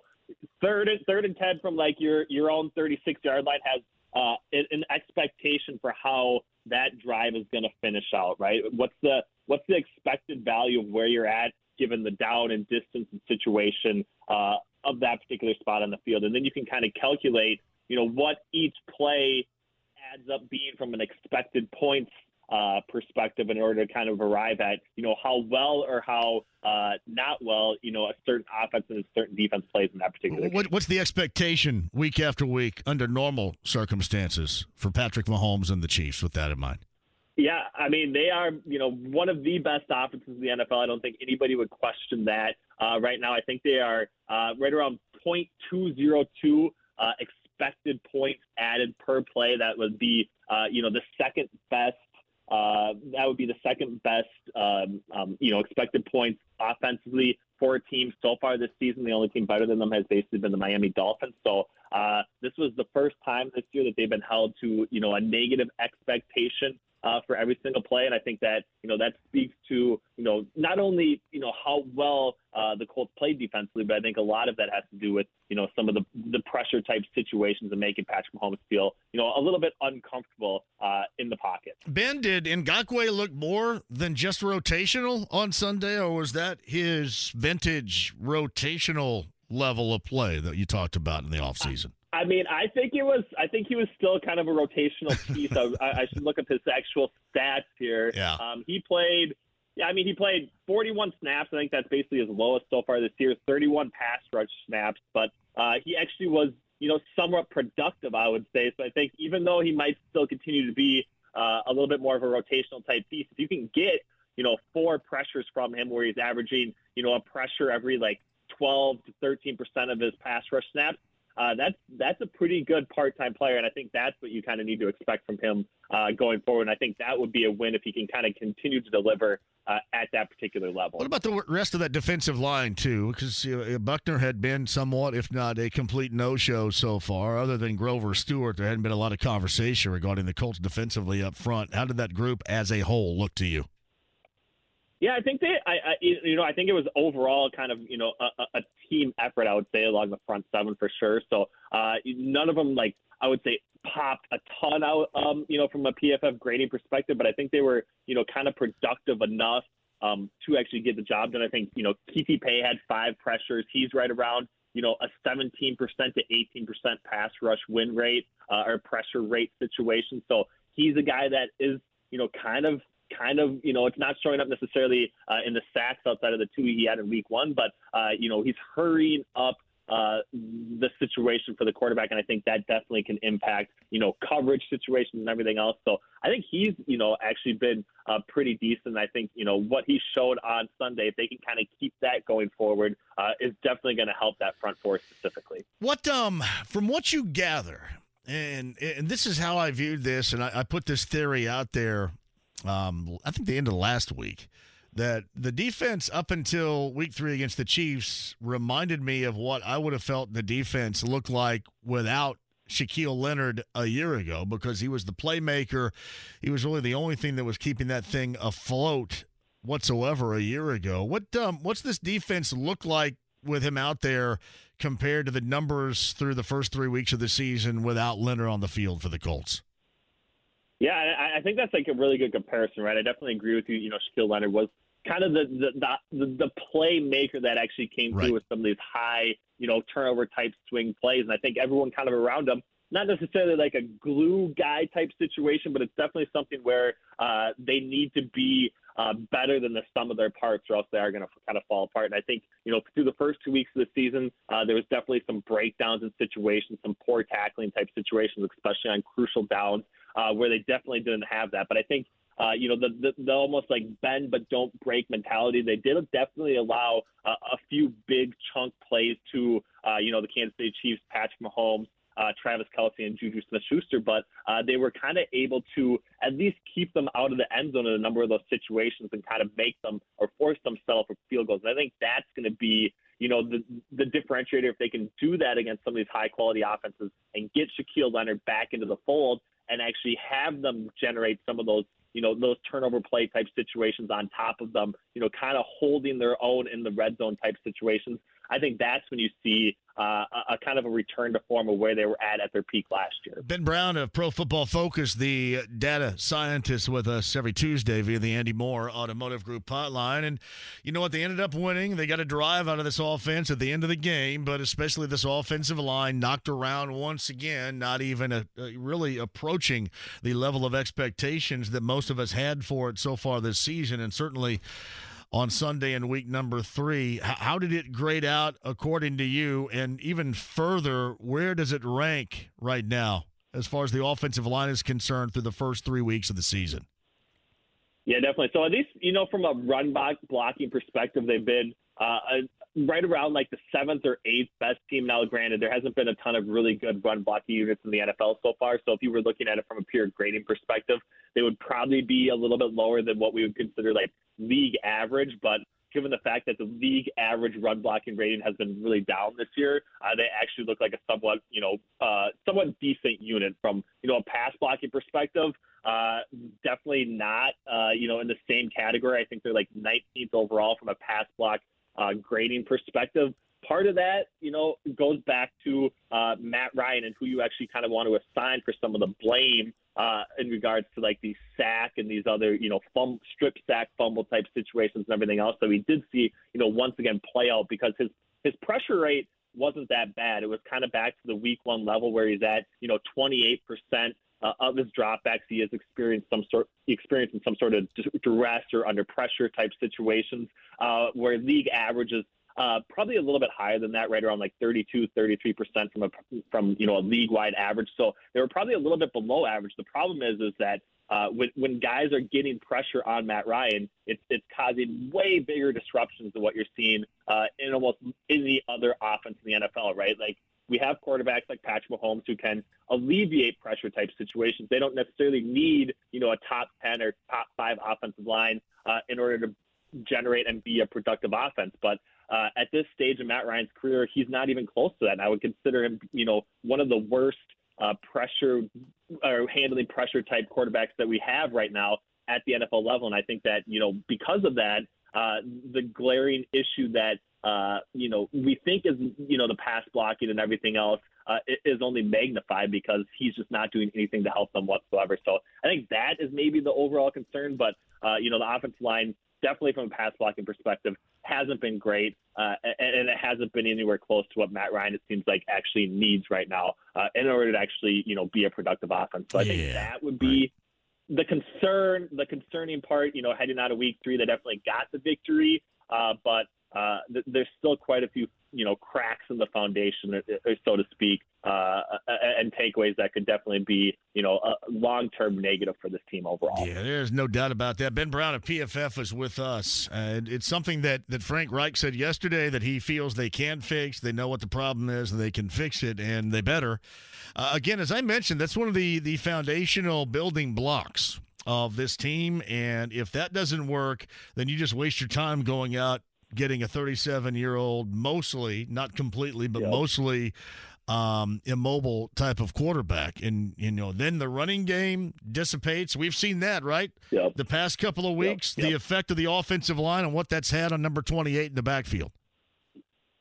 third and third and ten from like your your own 36 yard line has uh, an expectation for how that drive is going to finish out, right? What's the what's the expected value of where you're at given the down and distance and situation uh, of that particular spot on the field, and then you can kind of calculate, you know, what each play adds up being from an expected points uh, perspective in order to kind of arrive at, you know, how well or how uh, not well, you know, a certain offense and a certain defense plays in that particular. What, what's the expectation week after week under normal circumstances for Patrick Mahomes and the Chiefs with that in mind? Yeah, I mean they are, you know, one of the best offenses in the NFL. I don't think anybody would question that. Uh, right now, I think they are uh, right around .202 uh, expected points added per play. That would be, uh, you know, the second best. Uh, that would be the second best, um, um, you know, expected points offensively for a team so far this season. The only team better than them has basically been the Miami Dolphins. So uh, this was the first time this year that they've been held to, you know, a negative expectation uh, for every single play. And I think that, you know, that speaks to, you know, not only, you know, how well uh, the Colts played defensively, but I think a lot of that has to do with, you know, some of the, the pressure type situations and making Patrick Mahomes feel, you know, a little bit uncomfortable uh, in the pocket. Ben, did Ngakoue look more than just rotational on Sunday, or was that his vintage rotational level of play that you talked about in the offseason? I mean, I think it was. I think he was still kind of a rotational piece. I, I should look up his actual stats here. Yeah. Um, he played. Yeah, I mean, he played 41 snaps. I think that's basically his lowest so far this year. 31 pass rush snaps, but uh, he actually was, you know, somewhat productive. I would say. So I think even though he might still continue to be uh, a little bit more of a rotational type piece, if you can get, you know, four pressures from him where he's averaging, you know, a pressure every like 12 to 13 percent of his pass rush snaps uh, that's that's a pretty good part-time player, and I think that's what you kind of need to expect from him uh, going forward. And I think that would be a win if he can kind of continue to deliver uh, at that particular level. What about the rest of that defensive line too? Because you know, Buckner had been somewhat, if not a complete no-show so far. Other than Grover Stewart, there hadn't been a lot of conversation regarding the Colts defensively up front. How did that group as a whole look to you? Yeah, I think they, I, I, you know, I think it was overall kind of, you know, a, a team effort. I would say along the front seven for sure. So uh, none of them, like I would say, popped a ton out, um, you know, from a PFF grading perspective. But I think they were, you know, kind of productive enough um, to actually get the job done. I think, you know, Kwity Paye had five pressures. He's right around, you know, a 17% to 18% pass rush win rate uh, or pressure rate situation. So he's a guy that is, you know, kind of kind of, you know, it's not showing up necessarily uh, in the sacks outside of the two he had in week one, but, uh, you know, he's hurrying up uh, the situation for the quarterback, and I think that definitely can impact, you know, coverage situations and everything else. So I think he's, you know, actually been uh, pretty decent. I think, you know, what he showed on Sunday, if they can kind of keep that going forward, uh, is definitely going to help that front four specifically. What, um, from what you gather, and and this is how I viewed this, and I, I put this theory out there um, I think the end of last week, that the defense up until week three against the Chiefs reminded me of what I would have felt the defense looked like without Shaquille Leonard a year ago because he was the playmaker. He was really the only thing that was keeping that thing afloat whatsoever a year ago. What um, what's this defense look like with him out there compared to the numbers through the first three weeks of the season without Leonard on the field for the Colts? Yeah, I, I think that's like a really good comparison, right? I definitely agree with you. You know, Shaquille Leonard was kind of the the the, the playmaker that actually came right. through with some of these high, you know, turnover type swing plays, and I think everyone kind of around him. Not necessarily like a glue guy type situation, but it's definitely something where uh, they need to be uh, better than the sum of their parts, or else they are going to kind of fall apart. And I think, you know, through the first two weeks of the season, uh, there was definitely some breakdowns in situations, some poor tackling type situations, especially on crucial downs uh, where they definitely didn't have that. But I think uh, you know, the, the, the almost like bend but don't break mentality. They did definitely allow uh, a few big chunk plays to, uh, you know, the Kansas City Chiefs, Patrick Mahomes, uh, Travis Kelce and Juju Smith-Schuster, but uh, they were kind of able to at least keep them out of the end zone in a number of those situations and kind of make them or force them to settle for field goals. And I think that's going to be, you know, the the differentiator if they can do that against some of these high quality offenses and get Shaquille Leonard back into the fold and actually have them generate some of those you know those turnover play type situations on top of them you know kind of holding their own in the red zone type situations I think that's when you see uh, a, a kind of a return to form of where they were at at their peak last year. Ben Brown of Pro Football Focus, the data scientist with us every Tuesday via the Andy Mohr Automotive Group hotline. And you know what? They ended up winning. They got a drive out of this offense at the end of the game, but especially this offensive line knocked around once again, not even a, a really approaching the level of expectations that most of us had for it so far this season. And certainly on Sunday in week number three. How did it grade out according to you? And even further, where does it rank right now as far as the offensive line is concerned through the first three weeks of the season? Yeah, definitely. So at least, you know, from a run block blocking perspective, they've been uh, right around like the seventh or eighth best team. Now, granted, there hasn't been a ton of really good run blocking units in the NFL so far. So if you were looking at it from a pure grading perspective, they would probably be a little bit lower than what we would consider like league average. But given the fact that the league average run blocking rating has been really down this year, uh, they actually look like a somewhat, you know, uh, somewhat decent unit from, you know, a pass blocking perspective. Uh, definitely not, uh, you know, in the same category. I think they're like 19th overall from a pass block uh, grading perspective. Part of that, you know, goes back to uh, Matt Ryan and who you actually kind of want to assign for some of the blame uh, in regards to like these sack and these other, you know, fum- strip sack fumble type situations and everything else. So we did see, you know, once again play out because his his pressure rate wasn't that bad. It was kind of back to the week one level where he's at, you know, 28 percent uh, of his dropbacks, he has experienced some sort experience in some sort of duress or under pressure type situations, uh, where league averages uh, probably a little bit higher than that, right around like 32, 33 percent from a from you know a league wide average. So they were probably a little bit below average. The problem is is that uh, when when guys are getting pressure on Matt Ryan, it's it's causing way bigger disruptions than what you're seeing uh, in almost any other offense in the NFL, right? Like we have quarterbacks like Patrick Mahomes who can alleviate pressure type situations. They don't necessarily need, you know, a top 10 or top five offensive line uh, in order to generate and be a productive offense. But uh, at this stage of Matt Ryan's career, he's not even close to that. And I would consider him, you know, one of the worst uh, pressure or handling pressure type quarterbacks that we have right now at the NFL level. And I think that, you know, because of that, uh, the glaring issue that uh, you know, we think is, you know, the pass blocking and everything else uh, is only magnified because he's just not doing anything to help them whatsoever. So I think that is maybe the overall concern. But, uh, you know, the offensive line, definitely from a pass blocking perspective, hasn't been great. Uh, and, and, it hasn't been anywhere close to what Matt Ryan, it seems like, actually needs right now uh, in order to actually, you know, be a productive offense. So I yeah, think that would be. Right. The concern, the concerning part, you know, heading out of week three, they definitely got the victory, uh, but uh, th- there's still quite a few, you know, cracks in the foundation, uh, uh, so to speak, uh, and takeaways that could definitely be, you know, a long-term negative for this team overall. Yeah, there's no doubt about that. Ben Brown of PFF is with us. it's something that, that Frank Reich said yesterday that he feels they can fix. They know what the problem is, and they can fix it, and they better. Uh, again, as I mentioned, that's one of the, the foundational building blocks of this team. And if that doesn't work, then you just waste your time going out getting a 37 year old, mostly, not completely, but yep. mostly um, immobile type of quarterback. And, you know, then the running game dissipates. We've seen that, right? Yep. The past couple of weeks, yep. the effect of the offensive line and what that's had on number 28 in the backfield.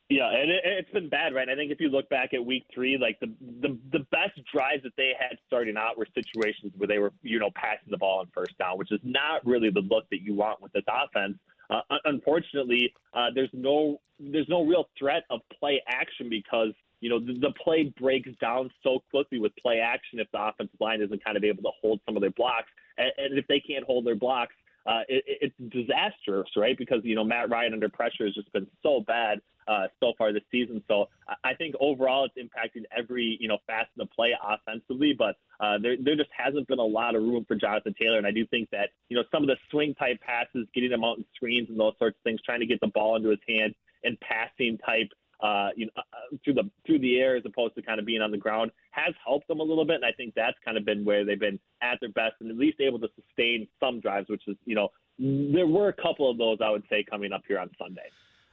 Yeah, and it, has been bad, right? I think if you look back at week three, like the, the the best drives that they had starting out were situations where they were, you know, passing the ball on first down, which is not really the look that you want with this offense. Uh, unfortunately, uh, there's no there's no real threat of play action because you know the, the, play breaks down so quickly with play action if the offensive line isn't kind of able to hold some of their blocks, and, and if they can't hold their blocks, uh, it, it's disastrous, right? Because you know Matt Ryan under pressure has just been so bad uh, so far this season. So I think overall it's impacting every you know facet of play offensively, but uh, there there just hasn't been a lot of room for Jonathan Taylor, and I do think that you know some of the swing type passes, getting him out in screens and those sorts of things, trying to get the ball into his hand and passing type. Uh, you know, uh, through the through the air as opposed to kind of being on the ground has helped them a little bit, and I think that's kind of been where they've been at their best and at least able to sustain some drives, which is you know there were a couple of those I would say coming up here on Sunday.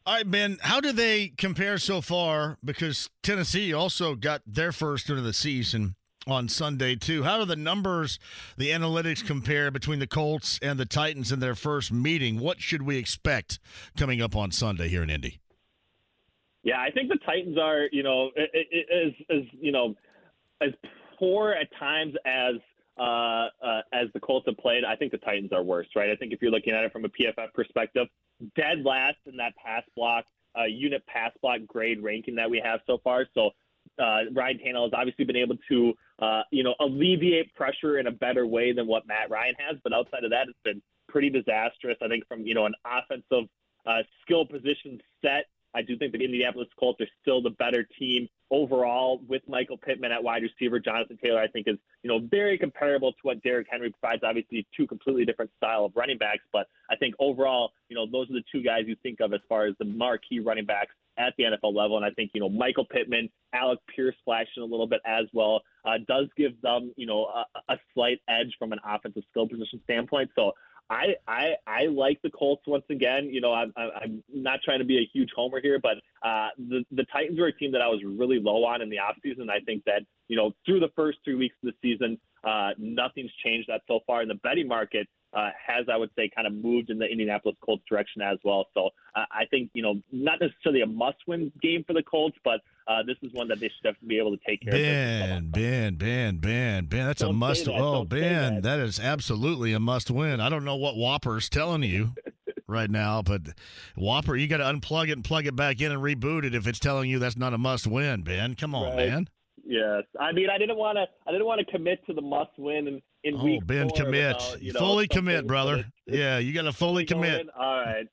All right, Ben, how do they compare so far? Because Tennessee also got their first into the season on Sunday, too. How do the numbers, the analytics compare between the Colts and the Titans in their first meeting? What should we expect coming up on Sunday here in Indy? Yeah, I think the Titans are, you know, as as you know, as poor at times as uh, uh, as the Colts have played. I think the Titans are worse, right? I think if you're looking at it from a PFF perspective, dead last in that pass block uh, unit pass block grade ranking that we have so far. So uh, Ryan Tannehill has obviously been able to, uh, you know, alleviate pressure in a better way than what Matt Ryan has. But outside of that, it's been pretty disastrous. I think from you know an offensive uh, skill position set I do think the Indianapolis Colts are still the better team overall with Michael Pittman at wide receiver. Jonathan Taylor, I think, is you know very comparable to what Derrick Henry provides. Obviously, two completely different style of running backs, but I think overall, you know, those are the two guys you think of as far as the marquee running backs at the NFL level. And I think you know Michael Pittman, Alec Pierce flashing a little bit as well uh, does give them you know a, a slight edge from an offensive skill position standpoint. So I, I I like the Colts once again. You know, I'm I'm not trying to be a huge homer here, but uh, the the Titans were a team that I was really low on in the offseason. I think that you know through the first three weeks of the season, uh, nothing's changed that so far in the betting market. Uh, has I would say kind of moved in the Indianapolis Colts direction as well. So uh, I think you know not necessarily a must-win game for the Colts, but uh, this is one that they should definitely be able to take care ben, of. Ben, Ben, Ben, Ben, Ben. that's Don't a must. that. Oh, Don't Ben, that. that is absolutely a must-win. I don't know what Whopper's telling you right now, but Whopper, you got to unplug it and plug it back in and reboot it if it's telling you that's not a must-win. Ben, come on, Right. man. Yes, I mean I didn't want to I didn't want to commit to the must-win in, in Oh, week Ben, commit. you know, fully commit, brother. it's- Yeah, you got to fully commit. All right.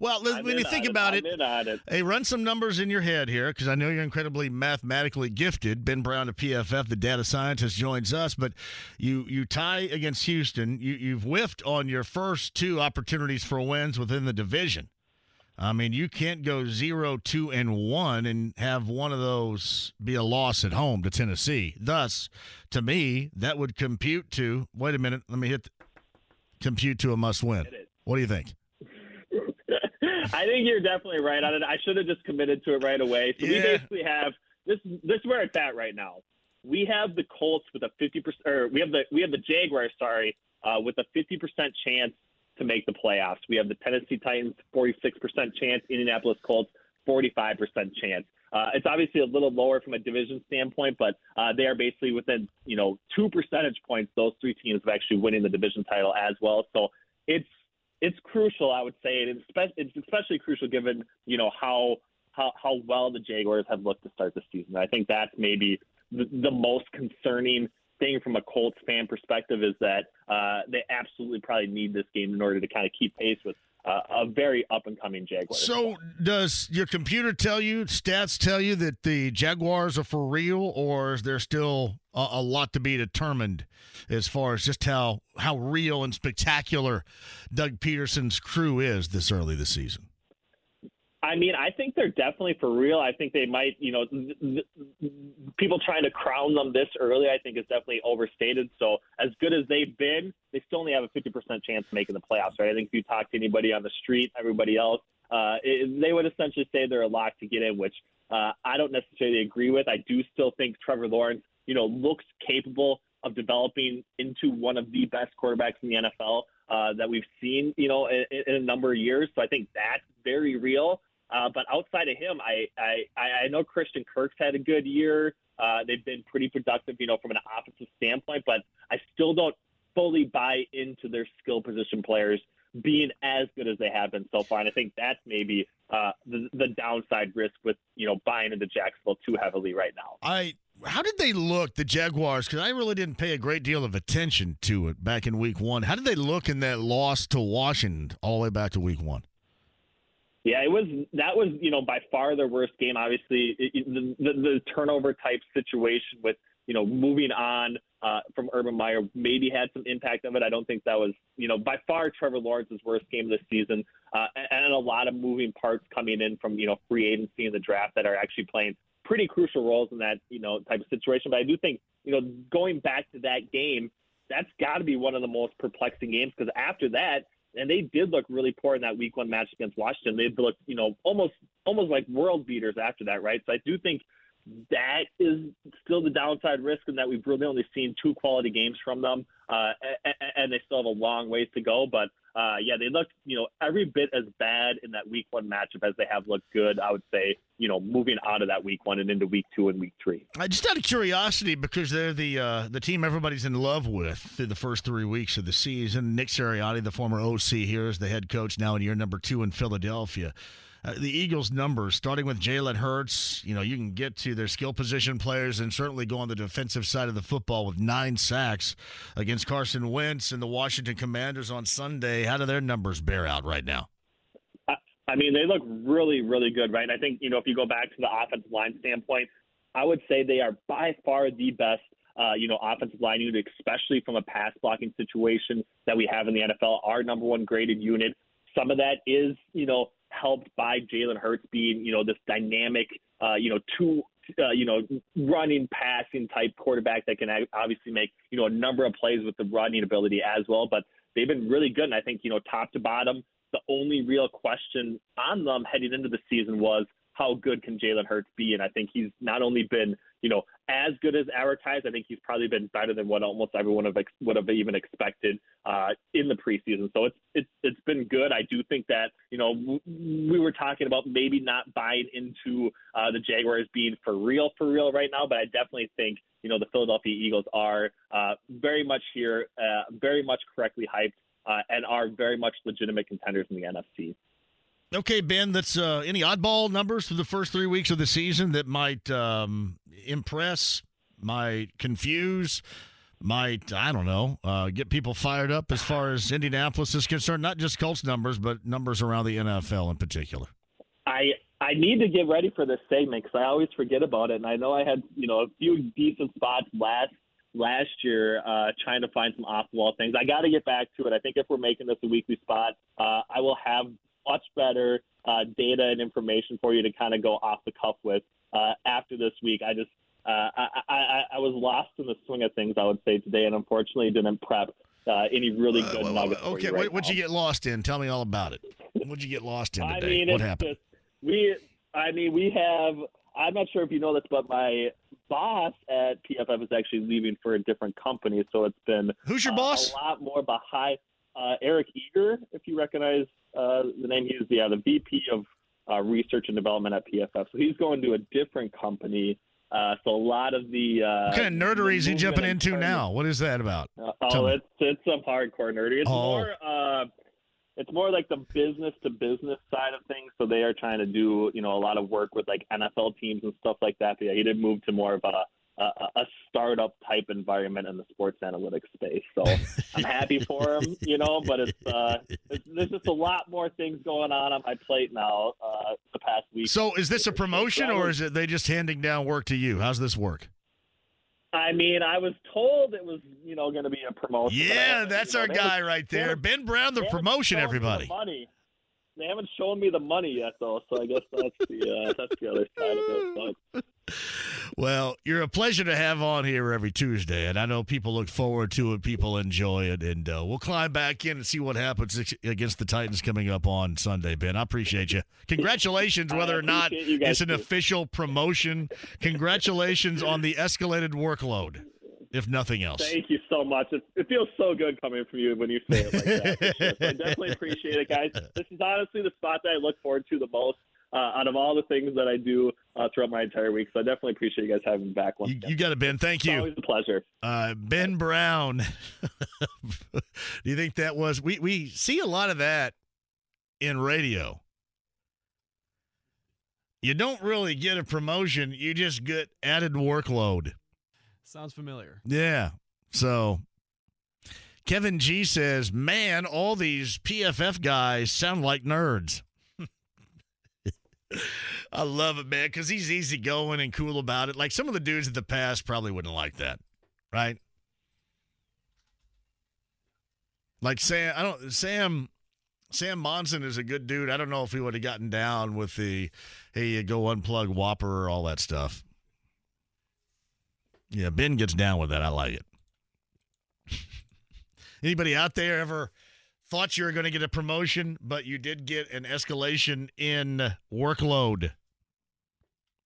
Well, I'm when you think about it, it. Hey, run some numbers in your head here because I know you're incredibly mathematically gifted. Ben Brown of PFF, the data scientist, joins us. But you you tie against Houston. You you've whiffed on your first two opportunities for wins within the division. I mean, you can't go zero, two, and one and have one of those be a loss at home to Tennessee. Thus, to me, that would compute to. Wait a minute, let me hit. The, compute to a must win. What do you think? I think you're definitely right on it. I should have just committed to it right away. So we basically have this. This is where it's at right now. We have the Colts with a 50 percent, or we have the we have the Jaguars. Sorry, uh, with a 50 percent chance to make the playoffs. We have the Tennessee Titans 46 percent chance. Indianapolis Colts 45 percent chance. Uh, it's obviously a little lower from a division standpoint, but uh, they are basically within you know two percentage points. Those three teams of actually winning the division title as well. So it's it's crucial, I would say, and it's, spe- it's especially crucial given you know how how how well the Jaguars have looked to start the season. I think that's maybe the, the most concerning thing from a Colts fan perspective is that uh, they absolutely probably need this game in order to kind of keep pace with uh, a very up and coming Jaguars. So, does your computer tell you, stats tell you that the Jaguars are for real, or is there still a, a lot to be determined as far as just how how real and spectacular Doug Pederson's crew is this early this season? I mean, I think they're definitely for real. I think they might, you know, th- th- people trying to crown them this early, I think is definitely overstated. So, as good as they've been, they still only have a 50% chance of making the playoffs, right? I think if you talk to anybody on the street, everybody else, uh, it, they would essentially say they're a lock to get in, which uh, I don't necessarily agree with. I do still think Trevor Lawrence, you know, looks capable of developing into one of the best quarterbacks in the NFL uh, that we've seen, you know, in, in a number of years. So I think that's very real. Uh, but outside of him, I, I I know Christian Kirk's had a good year. Uh, they've been pretty productive, you know, from an offensive standpoint. But I still don't fully buy into their skill position players being as good as they have been so far. And I think that's maybe uh, the, the downside risk with you know buying into Jacksonville too heavily right now. I how did they look the Jaguars? Because I really didn't pay a great deal of attention to it back in Week One. How did they look in that loss to Washington all the way back to Week One? Yeah, it was that was you know by far their worst game. Obviously, it, the, the the turnover type situation with you know moving on uh, from Urban Meyer maybe had some impact of it. I don't think that was you know by far Trevor Lawrence's worst game this season, uh, and, and a lot of moving parts coming in from you know free agency and the draft that are actually playing pretty crucial roles in that you know type of situation. But I do think you know going back to that game, that's got to be one of the most perplexing games because after that and they did look really poor in that week one match against Washington. They looked, you know, almost almost like world beaters after that, right? So I do think that is still the downside risk in that we've really only seen two quality games from them, uh, and, and they still have a long ways to go. But uh, yeah, they looked, you know, every bit as bad in that week one matchup as they have looked good. I would say, you know, moving out of that week one and into week two and week three. I just out of curiosity, because they're the uh, the team everybody's in love with through the first three weeks of the season. Nick Sirianni, the former OC here, is the head coach now in year number two in Philadelphia. Uh, the Eagles' numbers, starting with Jalen Hurts, you know, you can get to their skill position players and certainly go on the defensive side of the football with nine sacks against Carson Wentz and the Washington Commanders on Sunday. How do their numbers bear out right now? I mean, they look really, really good, right? And I think, you know, if you go back to the offensive line standpoint, I would say they are by far the best, uh, you know, offensive line unit, especially from a pass blocking situation that we have in the NFL. Our number one graded unit. Some of that is, you know, helped by Jalen Hurts being, you know, this dynamic, uh, you know, two, uh, you know, running, passing type quarterback that can obviously make, you know, a number of plays with the running ability as well. But they've been really good. And I think, you know, top to bottom, the only real question on them heading into the season was how good can Jalen Hurts be? And I think he's not only been, you know, as good as advertised. I think he's probably been better than what almost everyone have ex- would have even expected uh, in the preseason. So it's it's it's been good. I do think that you know w- we were talking about maybe not buying into uh, the Jaguars being for real for real right now, but I definitely think you know the Philadelphia Eagles are uh, very much here, uh, very much correctly hyped, uh, and are very much legitimate contenders in the NFC. Okay, Ben, that's uh, any oddball numbers for the first three weeks of the season that might um, impress, might confuse, might, I don't know, uh, get people fired up as far as Indianapolis is concerned? Not just Colts numbers, but numbers around the NFL in particular. I I need to get ready for this segment because I always forget about it, and I know I had you know a few decent spots last last year uh, trying to find some off the wall things. I got to get back to it. I think if we're making this a weekly spot, uh, I will have much better uh, data and information for you to kind of go off the cuff with uh, after this week. I just uh, I, I, I was lost in the swing of things, I would say today, and unfortunately didn't prep uh, any really good Uh, nuggets. okay, right what, what'd you get lost in? Tell me all about it. What'd you get lost in I today? mean, what happened? Just, we, I mean, we have. I'm not sure if you know this, but my boss at PFF is actually leaving for a different company, so it's been Who's your uh, boss? A lot more behind. Uh, Eric Eager, if you recognize uh, the name, he's the, uh, the VP of uh, Research and Development at PFF. So he's going to a different company. Uh, so a lot of the uh, What kind of nerdery is he jumping into in terms- now? What is that about? oh, it's it's some hardcore nerdy. It's Oh. more uh, it's more like the business to business side of things. So they are trying to do you know a lot of work with like NFL teams and stuff like that. But yeah, he did move to more of a a, a startup type environment in the sports analytics space. So I'm happy for him, you know. But it's, uh, it's there's just a lot more things going on on my plate now. Uh, the past week. So is this a promotion or is it they just handing down work to you? How's this work? I mean, I was told it was, you know, going to be a promotion. but I Yeah, that's you know, our guy right there. Ben Brown, the promotion, me the everybody. money. They haven't shown me the money yet, though. So I guess that's the uh, that's the other side of it. But Well, you're a pleasure to have on here every Tuesday, and I know people look forward to it. People enjoy it, and uh, we'll climb back in and see what happens against the Titans coming up on Sunday. Ben, I appreciate you. Congratulations, whether or not appreciate you guys it's an too. official promotion. Congratulations on the escalated workload, if nothing else. thank you so much. It, it feels so good coming from you when you say it like that. sure. So I definitely appreciate it, guys. This is honestly the spot that I look forward to the most. Uh, out of all the things that I do uh, throughout my entire week, so I definitely appreciate you guys having me back once You, again. you got it, Ben. Thank It's you. always a pleasure. Uh, ben Brown. Do you think that was we we see a lot of that in radio. You don't really get a promotion, you just get added workload. Sounds familiar. Yeah. So Kevin G says, "Man, all these PFF guys sound like nerds." I love it, man, because he's easygoing and cool about it. Like some of the dudes of the past probably wouldn't like that, right? Like Sam, I don't. Sam, Sam Monson is a good dude. I don't know if he would have gotten down with the, hey, go unplug Whopper, or all that stuff. Yeah, Ben gets down with that. I like it. Anybody out there ever thought you were going to get a promotion, but you did get an escalation in workload?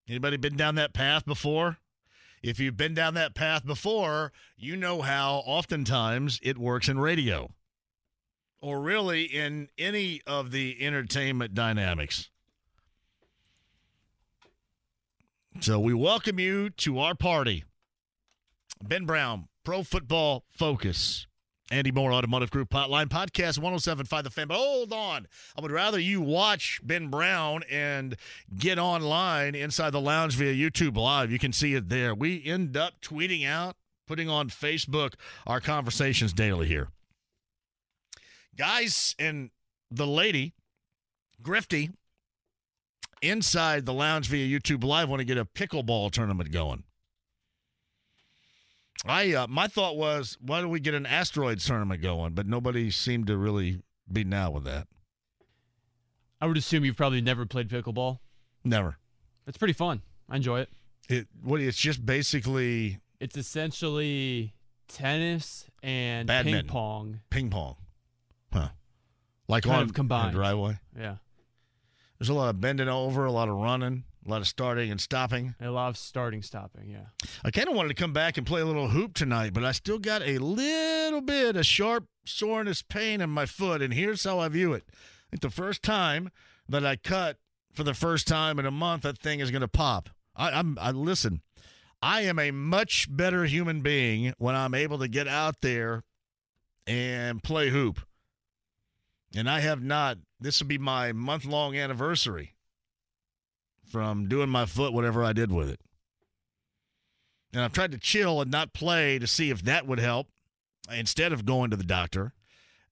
Anybody been down that path before? If you've been down that path before, you know how oftentimes it works in radio. or really in any of the entertainment dynamics. So we welcome you to our party. Ben Brown, Pro Football Focus. Andy Mohr, Automotive Group Hotline Podcast 1075 The Fan. But hold on. I would rather you watch Ben Brown and get online inside the lounge via YouTube Live. You can see it there. We end up tweeting out, putting on Facebook our conversations daily here. Guys and the lady, Grifty, inside the lounge via YouTube Live want to get a pickleball tournament going. I uh, my thought was, why don't we get an asteroids tournament going? But nobody seemed to really be now with that. I would assume you've probably never played pickleball. Never. It's pretty fun. I enjoy it. It what? It's just basically It's essentially tennis and Badminton. ping pong. ping pong, huh? Like Kind on of combined. driveway. Yeah. There's a lot of bending over, a lot of running, a lot of starting and stopping. A lot of starting, stopping. Yeah. I kind of wanted to come back and play a little hoop tonight, but I still got a little bit of sharp soreness pain in my foot, and here's how I view it. I think the first time that I cut for the first time in a month, that thing is going to pop. I, I'm I listen. I am a much better human being when I'm able to get out there and play hoop. And I have not. This will be my month long anniversary from doing my foot, whatever I did with it. And I've tried to chill and not play to see if that would help instead of going to the doctor.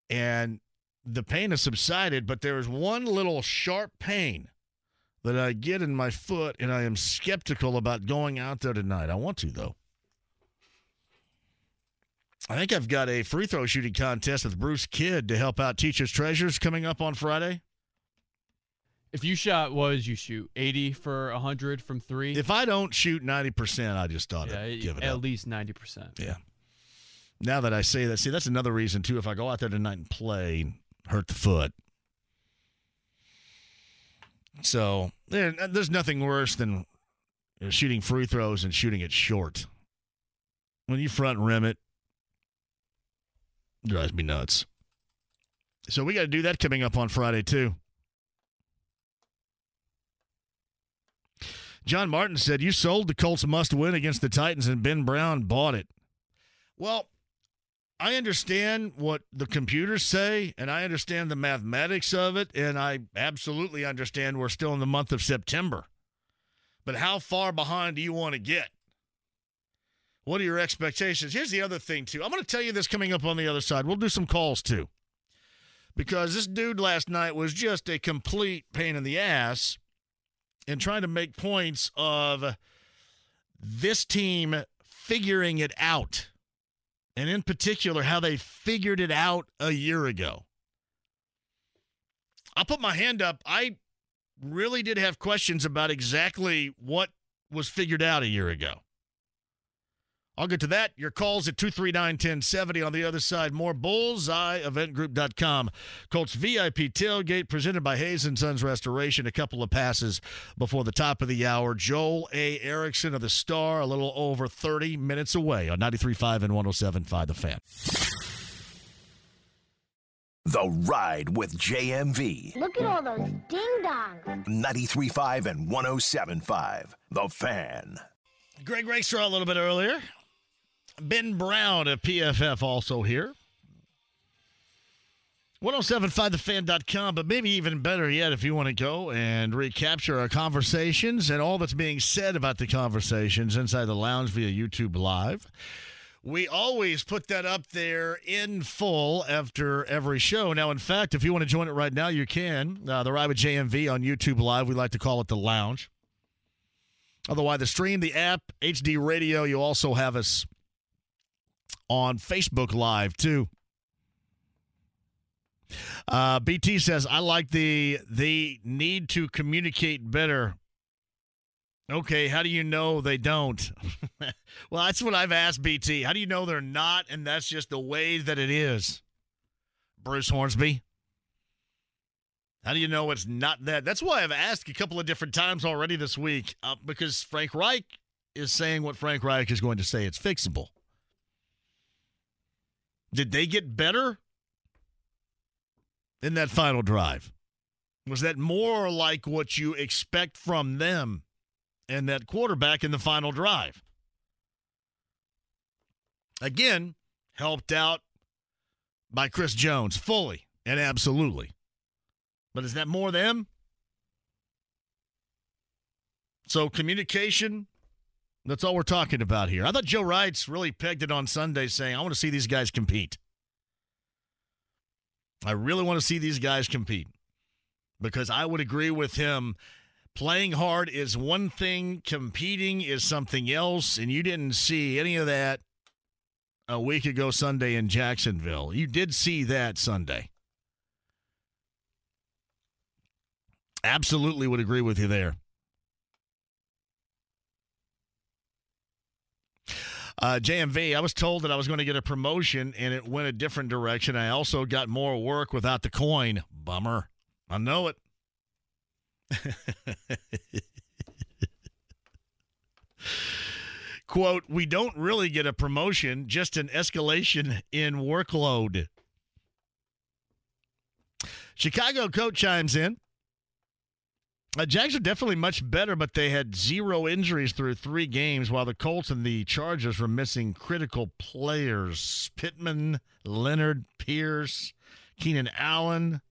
And the pain has subsided, but there is one little sharp pain that I get in my foot, and I am skeptical about going out there tonight. I want to, though. I think I've got a free throw shooting contest with Bruce Kidd to help out Teachers Treasures coming up on Friday. If you shot, what did you shoot? 80 for 100 from three? If I don't shoot 90%, I just ought to yeah, give it at up. least 90%. Yeah. Now that I say that, see, that's another reason, too. If I go out there tonight and play, hurt the foot. So there, there's nothing worse than shooting free throws and shooting it short. When you front rim it, it drives me nuts. So we got to do that coming up on Friday, too. John Martin said, You sold the Colts must win against the Titans, and Ben Brown bought it. Well, I understand what the computers say, and I understand the mathematics of it, and I absolutely understand we're still in the month of September. But how far behind do you want to get? What are your expectations? Here's the other thing, too. I'm going to tell you this coming up on the other side. We'll do some calls, too. Because this dude last night was just a complete pain in the ass in trying to make points of this team figuring it out. And in particular, how they figured it out a year ago. I'll put my hand up. I really did have questions about exactly what was figured out a year ago. I'll get to that. Your calls at 239 1070 on the other side. More bullseyeeventgroup.com. Colts VIP tailgate presented by Hayes and Sons Restoration. A couple of passes before the top of the hour. Joel A. Erickson of the Star, a little over 30 minutes away on 93.5 and 107.5 The Fan. The Ride with JMV. Look at all those ding dongs. 93.5 and 107.5 The Fan. Greg Rakestraw a little bit earlier. Ben Brown of PFF also here. 1075thefan.com, but maybe even better yet if you want to go and recapture our conversations and all that's being said about the conversations inside the lounge via YouTube Live. We always put that up there in full after every show. Now, in fact, if you want to join it right now, you can. Uh, the Ride with JMV on YouTube Live. We like to call it the lounge. Otherwise, the stream, the app, HD radio, you also have us on Facebook Live too. Uh, BT says, I like the the need to communicate better. Okay, how do you know they don't? well, that's what I've asked BT. How do you know they're not? And that's just the way that it is. Bruce Hornsby. How do you know it's not that? That's why I've asked a couple of different times already this week uh, because Frank Reich is saying what Frank Reich is going to say. It's fixable. Did they get better? in that final drive? Was that more like what you expect from them and that quarterback in the final drive? Again, helped out by Chris Jones fully and absolutely. But is that more them? So communication, that's all we're talking about here. I thought Joe Wrights really pegged it on Sunday saying, I want to see these guys compete. I really want to see these guys compete because I would agree with him. Playing hard is one thing, competing is something else, and you didn't see any of that a week ago Sunday in Jacksonville. You did see that Sunday. Absolutely would agree with you there. Uh, JMV, I was told that I was going to get a promotion and it went a different direction. I also got more work without the coin. Bummer. I know it. Quote, we don't really get a promotion, just an escalation in workload. Chicago coach chimes in. Uh, Jags are definitely much better, but they had zero injuries through three games, while the Colts and the Chargers were missing critical players. Pittman, Leonard, Pierce, Keenan Allen.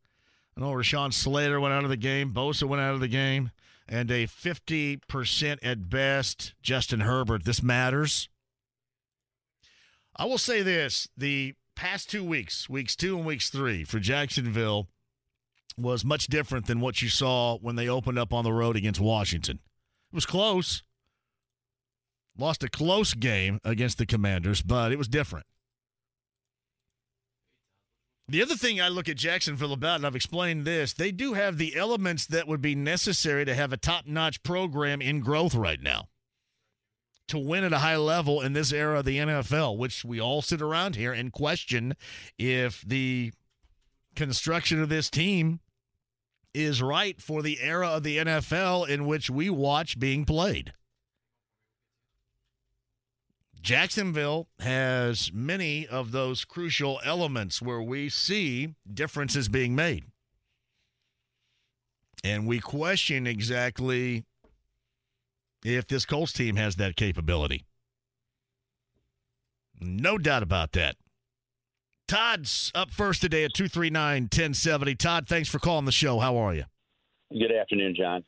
I know Rashawn Slater went out of the game. Bosa went out of the game. And a 50% at best Justin Herbert. This matters. I will say this the past two weeks, weeks two and weeks three for Jacksonville, was much different than what you saw when they opened up on the road against Washington. It was close. Lost a close game against the Commanders, but it was different. The other thing I look at Jacksonville about, and I've explained this, they do have the elements that would be necessary to have a top notch program in growth right now. To win at a high level in this era of the NFL, which we all sit around here and question if the construction of this team is right for the era of the NFL in which we watch being played. Jacksonville has many of those crucial elements where we see differences being made. And we question exactly if this Colts team has that capability. No doubt about that. Todd's up first today at 239 1070. Todd, thanks for calling the show. How are you? Good afternoon, John.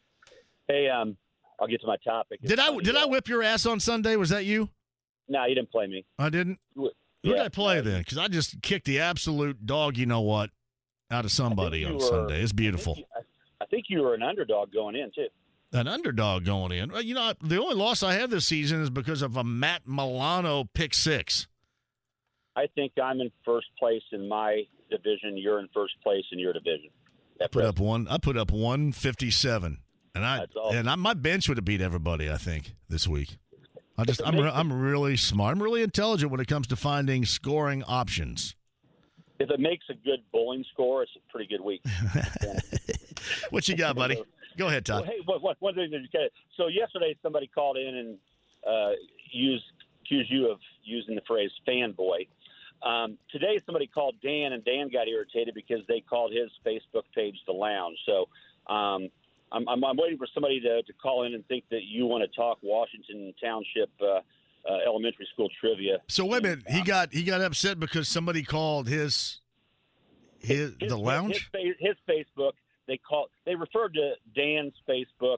Hey, um, I'll get to my topic. Did I did I whip your ass on Sunday? Was that you? No, you didn't play me. I didn't. Who Yeah, did I play then? Because I just kicked the absolute dog. You know what? Out of somebody on were- Sunday. It's I beautiful. think, you, I, I think you were an underdog going in too. An underdog going in. You know, the only loss I have this season is because of a Matt Milano pick six. I think I'm in first place in my division. You're in first place in your division. I put up one. I put up one fifty seven, and I and I, my bench would have beat everybody. I think this week. I just I'm re- I'm really smart. I'm really intelligent when it comes to finding scoring options. If it makes a good bowling score, it's a pretty good week. What you got, buddy? Go ahead, Well, Todd. hey, what, what, one thing that. So yesterday, somebody called in and uh, used accused you of using the phrase "fanboy." Um, today, somebody called Dan, and Dan got irritated because they called his Facebook page the Lounge. So um, I'm, I'm, I'm waiting for somebody to, to call in and think that you want to talk Washington Township uh, uh, elementary school trivia. So wait a minute. He got he got upset because somebody called his his, his, the lounge. His, his Facebook. They called They referred to Dan's Facebook,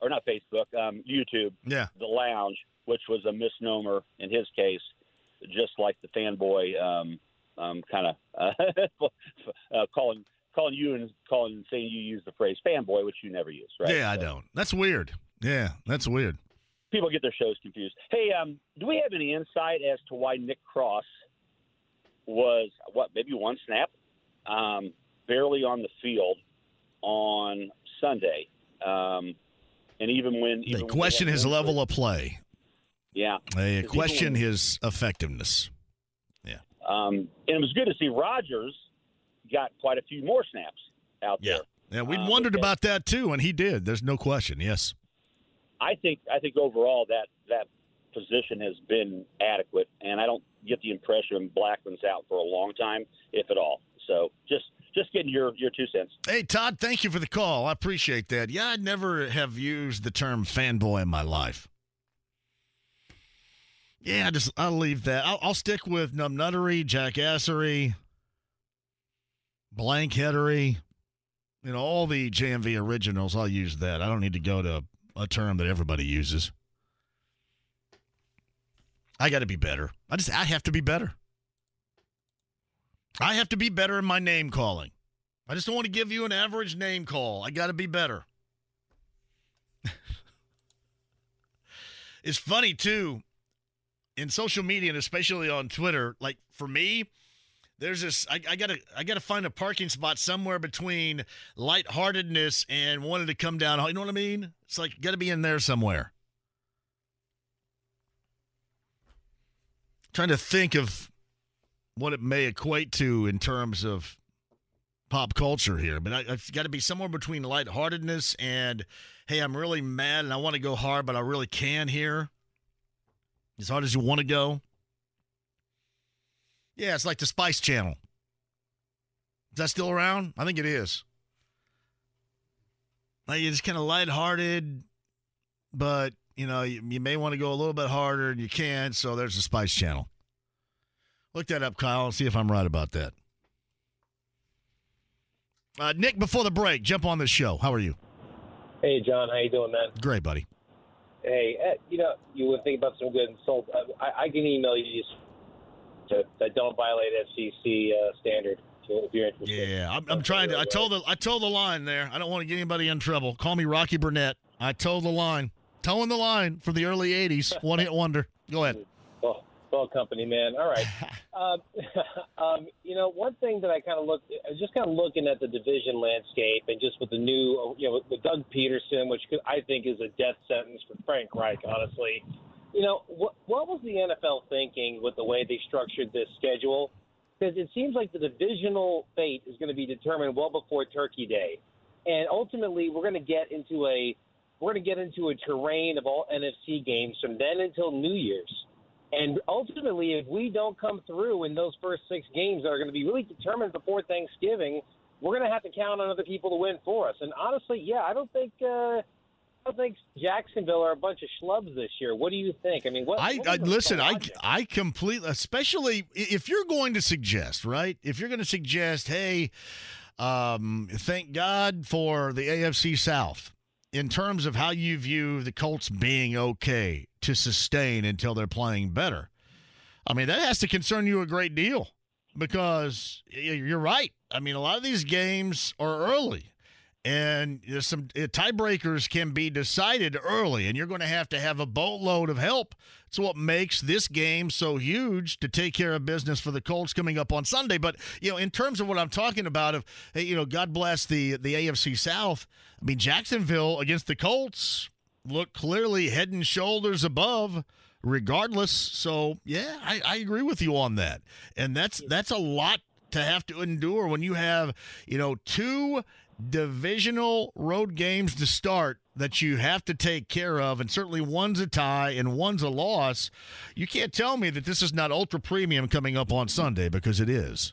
or not Facebook, um, YouTube. Yeah. The lounge, which was a misnomer in his case, just like the fanboy um, um, kind of uh, uh, calling calling you and calling and saying you use the phrase fanboy, which you never use, right? Yeah, I don't. That's weird. Yeah, that's weird. People get their shows confused. Hey, um, do we have any insight as to why Nick Cross was what maybe one snap, um, barely on the field on Sunday, um, and even when They even when question had his level of play. Yeah, They question his effectiveness. Yeah. Um, and it was good to see Rogers got quite a few more snaps out Yeah. there. Yeah, we Uh, wondered about that too, and he did. There's no question. Yes. I think I think overall that that position has been adequate, and I don't get the impression Blackmon's out for a long time, if at all. So just just getting your your two cents. Hey, Todd, thank you for the call. I appreciate that. Yeah, I'd never have used the term fanboy in my life. Yeah, I just I'll leave that. I'll, I'll stick with numbnuttery, jackassery, blankheadery. Know, all the JMV originals. I'll use that. I don't need to go to a term that everybody uses. I got to be better. I just I have to be better. I have to be better in my name calling. I just don't want to give you an average name call. I got to be better. it's funny too in social media and especially on Twitter. Like for me, there's this. I, I gotta. I gotta find a parking spot somewhere between lightheartedness and wanting to come down. You know what I mean? It's like got to be in there somewhere. Trying to think of what it may equate to in terms of pop culture here, but I, have got to be somewhere between lightheartedness and, hey, I'm really mad and I want to go hard, but I really can here. As hard as you want to go. Yeah, it's like the Spice Channel. Is that still around? I think it is. Like it's kind of lighthearted, but you know you, you may want to go a little bit harder, and you can. So there's the Spice Channel. Look that up, Kyle, and see if I'm right about that. Uh, Nick, before the break, jump on the show. How are you? Hey, John. How you doing, man? Great, buddy. Hey, eh, you know, you would think about some good insult. I, I can email you to, that don't violate FCC uh, standard if you're interested. Yeah, I'm, I'm trying to. I told the I told the line there. I don't want to get anybody in trouble. Call me Rocky Burnette. I told the line, towing the line for the early '80s, one hit wonder. Go ahead. Well, company, man. All right. um, um, you know, one thing that I kind of looked, I was just kind of looking at the division landscape and just with the new, you know, with Doug Pederson, which I think is a death sentence for Frank Reich, honestly. You know, what, what was the NFL thinking with the way they structured this schedule? Because it seems like the divisional fate is going to be determined well before Turkey Day, and ultimately we're going to get into a we're going to get into a terrain of all NFC games from then until New Year's. And ultimately, if we don't come through in those first six games that are going to be really determined before Thanksgiving, we're going to have to count on other people to win for us. And honestly, yeah, I don't think uh, I don't think Jacksonville are a bunch of schlubs this year. What do you think? I mean, what? I, what I listen. I I completely, especially if you're going to suggest, right? If you're going to suggest, hey, um, thank God for the AFC South in terms of how you view the Colts being okay to sustain until they're playing better. I mean, that has to concern you a great deal because you're right. I mean, a lot of these games are early and there's some uh, tiebreakers can be decided early and you're going to have to have a boatload of help it's what makes this game so huge to take care of business for the colts coming up on sunday. But you know in terms of what i'm talking about of you know god bless the the afc south. I mean jacksonville against the colts look clearly head and shoulders above regardless. So yeah i, I agree with you on that. And that's that's a lot to have to endure when you have you know two divisional road games to start that you have to take care of, and certainly one's a tie and one's a loss. You can't tell me that this is not ultra premium coming up on Sunday because it is.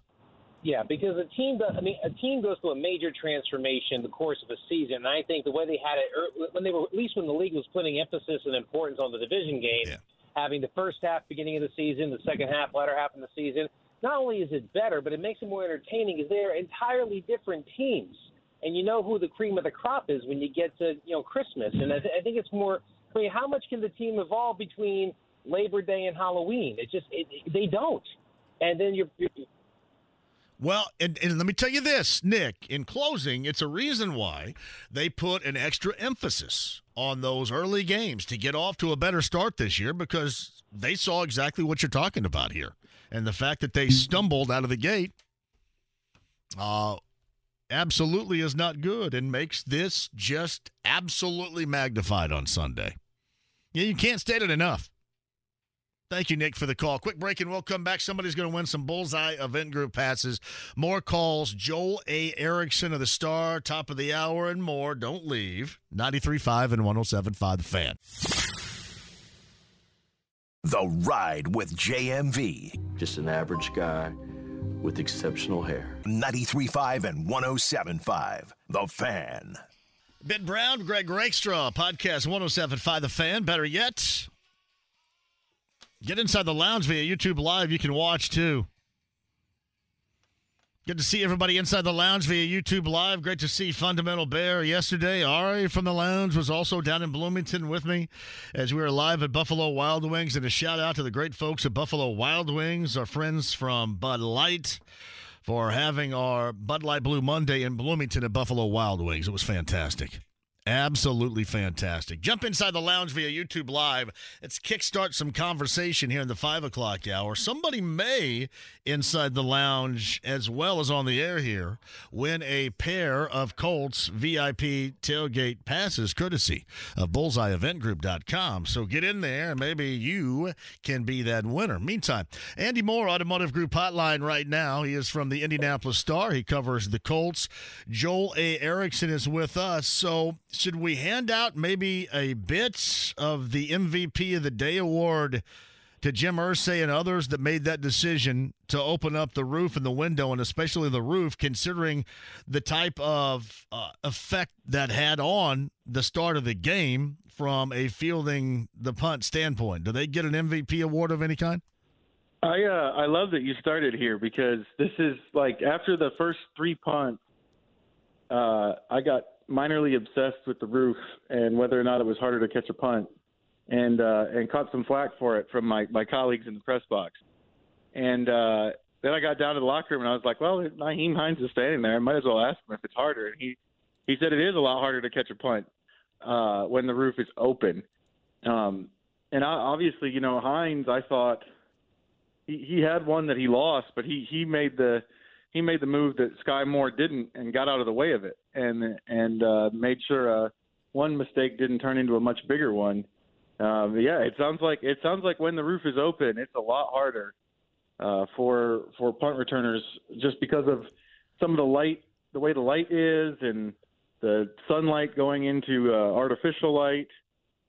Yeah, because a team. I mean, a team goes through a major transformation in the course of a season, and I think the way they had it when they were, at least when the league was putting emphasis and importance on the division game, yeah. having the first half beginning of the season, the second half, latter half of the season. Not only is it better, but it makes it more entertaining because they are entirely different teams and you know who the cream of the crop is when you get to you know Christmas. And I, th- I think it's more. I mean, how much can the team evolve between Labor Day and Halloween? It just it, it, they don't. And then you're, you're well, and, and, let me tell you this, Nick, in closing, it's a reason why they put an extra emphasis on those early games to get off to a better start this year because they saw exactly what you're talking about here. And the fact that they stumbled out of the gate uh, absolutely is not good and makes this just absolutely magnified on Sunday. Yeah, you can't state it enough. Thank you, Nick, for the call. Quick break, and we'll come back. Somebody's going to win some Bullseye Event Group passes. More calls. Joel A. Erickson of the Star, top of the hour, and more. Don't leave. 93.5 and 107.5 The Fan. The Ride with JMV. Just an average guy with exceptional hair. 93.5 and 107.5. The Fan. Ben Brown, Greg Rakestraw, podcast 1075 The Fan. Better yet, get inside the lounge via YouTube Live. You can watch too. Good to see everybody inside the lounge via YouTube Live. Great to see Fundamental Bear yesterday. Ari from the lounge was also down in Bloomington with me as we were live at Buffalo Wild Wings. And a shout out to the great folks at Buffalo Wild Wings, our friends from Bud Light, for having our Bud Light Blue Monday in Bloomington at Buffalo Wild Wings. It was fantastic. Absolutely fantastic. Jump inside the lounge via YouTube Live. Let's kickstart some conversation here in the five o'clock hour. Somebody may, inside the lounge as well as on the air here, win a pair of Colts VIP tailgate passes courtesy of bullseyeeventgroup.com. So get in there and maybe you can be that winner. Meantime, Andy Mohr, Automotive Group Hotline right now. He is from the Indianapolis Star. He covers the Colts. Joel A. Erickson is with us. So should we hand out maybe a bit of the MVP of the Day award to Jim Irsay and others that made that decision to open up the roof and the window, and especially the roof, considering the type of uh, effect that had on the start of the game from a fielding the punt standpoint? Do they get an MVP award of any kind? I uh, I love that you started here because this is like after the first three punts, uh, I got minorly obsessed with the roof and whether or not it was harder to catch a punt, and uh, and caught some flack for it from my my colleagues in the press box. And uh, then I got down to the locker room and I was like, well, Nyheim Hines is standing there. I might as well ask him if it's harder. And he he said it is a lot harder to catch a punt uh, when the roof is open. Um, and I, obviously, you know, Hines, I thought he, he had one that he lost, but he he made the he made the move that Skyy Moore didn't and got out of the way of it and and uh, made sure uh, one mistake didn't turn into a much bigger one. Um, yeah, it sounds like it sounds like when the roof is open, it's a lot harder uh, for for punt returners just because of some of the light, the way the light is, and the sunlight going into uh, artificial light.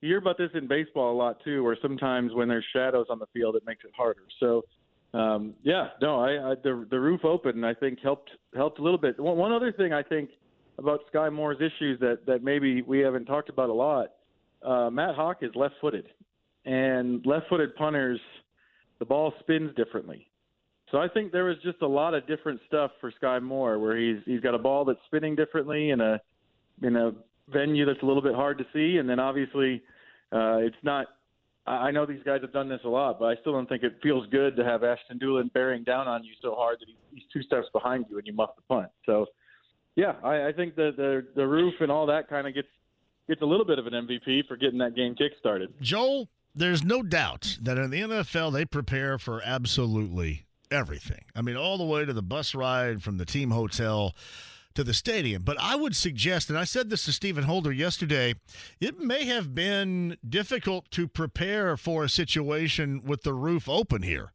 You hear about this in baseball a lot too, where sometimes when there's shadows on the field, it makes it harder. So um, yeah, no, I, I the the roof open I think helped helped a little bit. One, one other thing I think about Skyy Moore's issues that that maybe we haven't talked about a lot. Uh, Matt Haack is left-footed, and left-footed punters, the ball spins differently. So I think there was just a lot of different stuff for Skyy Moore, where he's he's got a ball that's spinning differently in a in a venue that's a little bit hard to see, and then obviously uh, it's not I know these guys have done this a lot, but I still don't think it feels good to have Ashton Dulin bearing down on you so hard that he's two steps behind you and you muff the punt. So, yeah, I, I think the, the the roof and all that kind of gets gets a little bit of an MVP for getting that game kick started. Joel, there's no doubt that in the NFL they prepare for absolutely everything. I mean, all the way to the bus ride from the team hotel to the stadium. But I would suggest, and I said this to Stephen Holder yesterday, it may have been difficult to prepare for a situation with the roof open here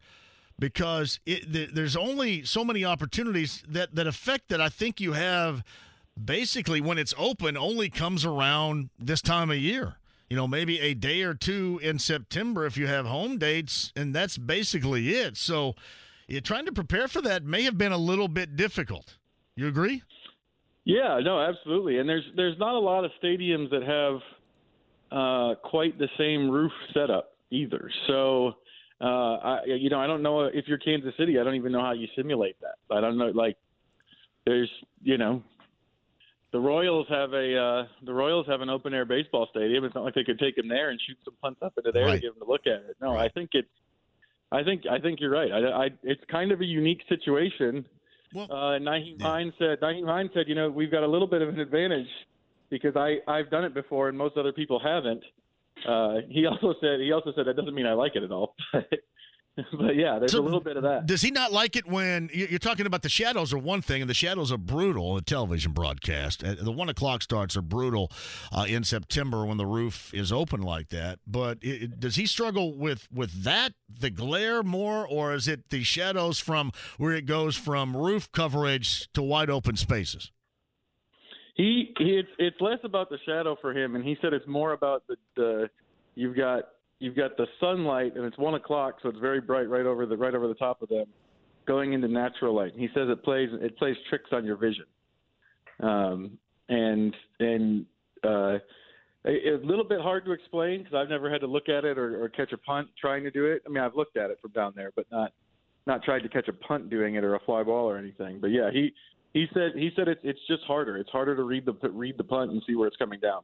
because it, there's only so many opportunities that, that affect that I think you have basically when it's open only comes around this time of year. You know, maybe a day or two in September if you have home dates, and that's basically it. So, yeah, trying to prepare for that may have been a little bit difficult. You agree? Yeah, no, absolutely. And there's there's not a lot of stadiums that have uh, quite the same roof setup either. So, uh, I you know I don't know if you're Kansas City. I don't even know how you simulate that. I don't know. Like, there's you know, the Royals have a uh, the Royals have an open air baseball stadium. It's not like they could take them there and shoot some punts up into there right. to give them to look at it. No, right. I think it's. I think I think you're right. I, I, it's kind of a unique situation well, uh, Nyheim yeah. Hines said, Nyheim Hines said, you know, we've got a little bit of an advantage because I I've done it before and most other people haven't. Uh, he also said he also said that doesn't mean I like it at all. but yeah, there's so a little bit of that. Does he not like it when you're talking about the shadows are one thing, and the shadows are brutal in the television broadcast. Uh, the one o'clock starts are brutal uh, in September when the roof is open like that. But it, does he struggle with with that, the glare more, or is it the shadows from where it goes from roof coverage to wide open spaces? He, he it's it's less about the shadow for him, and he said it's more about the, the you've got you've got the sunlight and it's one o'clock, so it's very bright right over the right over the top of them. going into natural light. He says it plays it plays tricks on your vision, um, and and uh, it's a little bit hard to explain because I've never had to look at it or, or catch a punt trying to do it. I mean, I've looked at it from down there, but not not tried to catch a punt doing it or a fly ball or anything. But yeah, he he said he said it's it's just harder. It's harder to read the read the punt and see where it's coming down.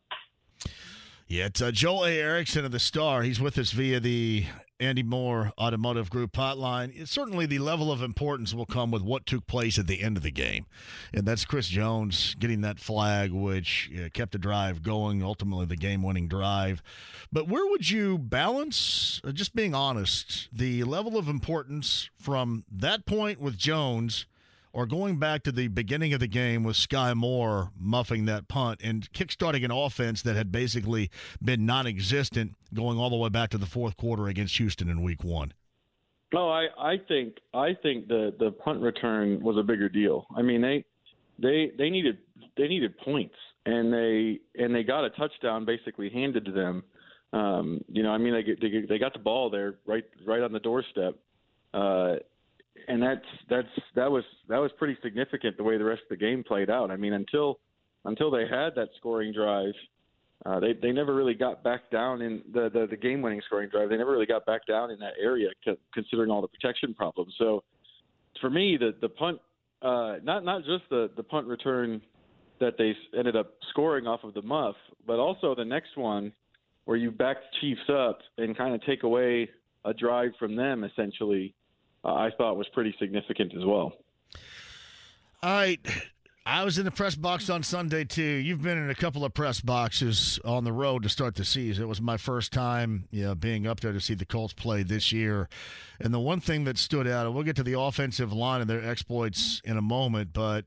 Yeah, it's uh, Joel A. Erickson of the Star. He's with us via the Andy Mohr Automotive Group hotline. It's certainly, the level of importance will come with what took place at the end of the game, and that's Chris Jones getting that flag, which uh, kept the drive going. Ultimately, the game-winning drive. But where would you balance, uh, just being honest, the level of importance from that point with Jones? Or going back to the beginning of the game with Skyy Moore muffing that punt and kickstarting an offense that had basically been non existent going all the way back to the fourth quarter against Houston in week one? No, I, I think I think the, the punt return was a bigger deal. I mean they they they needed they needed points and they and they got a touchdown basically handed to them. Um, you know, I mean they they they got the ball there right right on the doorstep. Uh, and that's that's that was that was pretty significant the way the rest of the game played out. I mean, until until they had that scoring drive, uh, they they never really got back down in the the, the game winning scoring drive. They never really got back down in that area, considering all the protection problems. So, for me, the the punt, uh, not not just the the punt return that they ended up scoring off of the muff, but also the next one where you back the Chiefs up and kind of take away a drive from them essentially uh, I thought was pretty significant as well. All right. I was in the press box on Sunday too. You've been in a couple of press boxes on the road to start the season. It was my first time, you know, being up there to see the Colts play this year. And the one thing that stood out, and we'll get to the offensive line and their exploits in a moment, but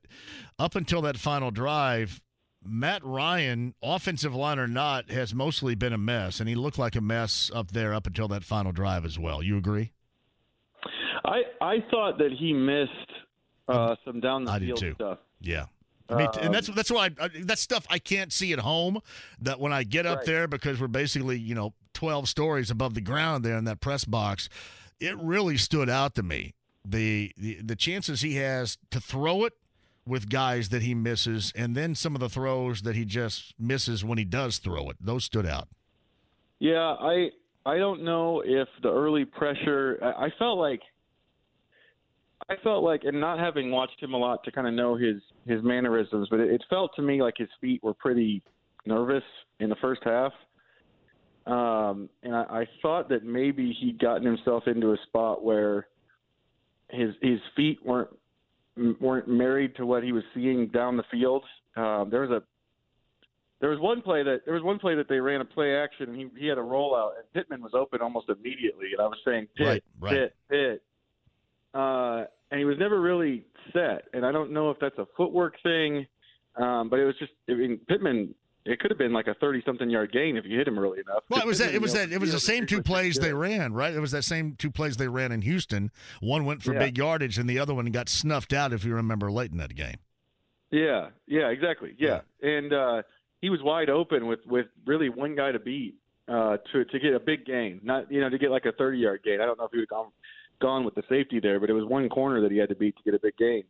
up until that final drive, Matt Ryan, offensive line or not, has mostly been a mess, and he looked like a mess up there up until that final drive as well. You agree? I I thought that he missed uh, some down the I field stuff. Yeah. I mean, and that's that's why I, that's stuff I can't see at home. That when I get up Right. there, because we're basically you know twelve stories above the ground there in that press box, it really stood out to me. The the, the chances he has to throw it with guys that he misses, and then some of the throws that he just misses when he does throw it. Those stood out. Yeah, I I don't know if the early pressure. I, I felt like I felt like, and not having watched him a lot to kind of know his his mannerisms, but it, it felt to me like his feet were pretty nervous in the first half. Um, and I, I thought that maybe he'd gotten himself into a spot where his his feet weren't weren't married to what he was seeing down the field. Um, there was a there was one play that there was one play that they ran a play action and he he had a rollout and Pittman was open almost immediately and I was saying Pitt Right, right. Pitt Pitt uh, and he was never really set and I don't know if that's a footwork thing um, but it was just I mean Pittman it could have been like a thirty something yard gain if you hit him early enough. Well, it was that. It was that. It was the same two plays they ran, right? It was that same two plays they ran in Houston. One went for Yeah. big yardage, and the other one got snuffed out. If you remember late in that game. Yeah, yeah, exactly. Yeah, and uh, he was wide open with with really one guy to beat uh, to to get a big gain. Not you know to get like a thirty yard gain. I don't know if he would have gone gone with the safety there, but it was one corner that he had to beat to get a big gain.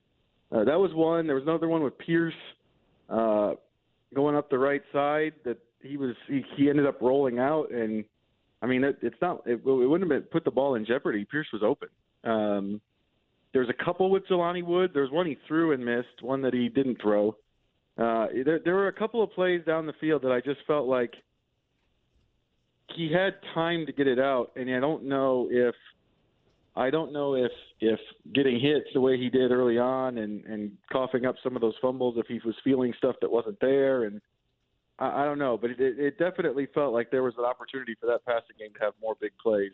Uh, that was one. There was another one with Pierce uh, going up the right side that he was he, he ended up rolling out and. I mean, it, it's not. It, it wouldn't have been put the ball in jeopardy. Pierce was open. Um, there's a couple with Jelani Wood. There's one he threw and missed, one that he didn't throw. Uh, there, there were a couple of plays down the field that I just felt like he had time to get it out, and I don't know if I don't know if if getting hits the way he did early on and and coughing up some of those fumbles, if he was feeling stuff that wasn't there, and I, I don't know, but it, it definitely felt like there was an opportunity for that passing game to have more big plays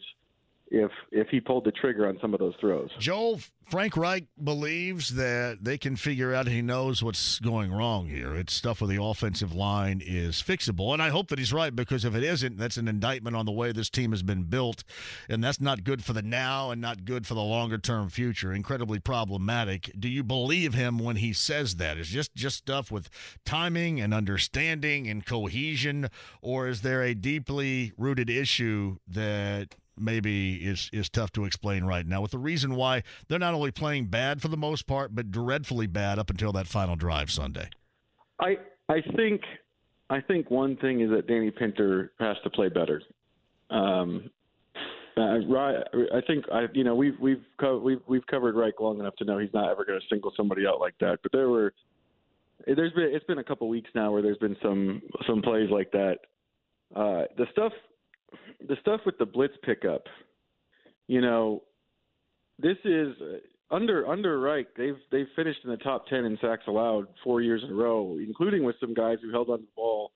if if he pulled the trigger on some of those throws. Joel Frank Reich believes that they can figure out. He knows what's going wrong here. It's stuff with the offensive line is fixable, and I hope that he's right because if it isn't, that's an indictment on the way this team has been built, and that's not good for the now and not good for the longer term future. Incredibly problematic. Do you believe him when he says that? Is just just stuff with timing and understanding and cohesion, or is there a deeply rooted issue that maybe is is tough to explain right now. With the reason why they're not only playing bad for the most part, but dreadfully bad up until that final drive Sunday. I I think I think one thing is that Danny Pinter has to play better. Um, uh, I think I you know we've we've co- we've we've covered Reich long enough to know he's not ever going to single somebody out like that. But there were there's been it's been a couple weeks now where there's been some some plays like that. Uh, the stuff the stuff with the blitz pickup, you know, this is under under Reich. They've they've finished in the top ten in sacks allowed four years in a row, including with some guys who held on to the ball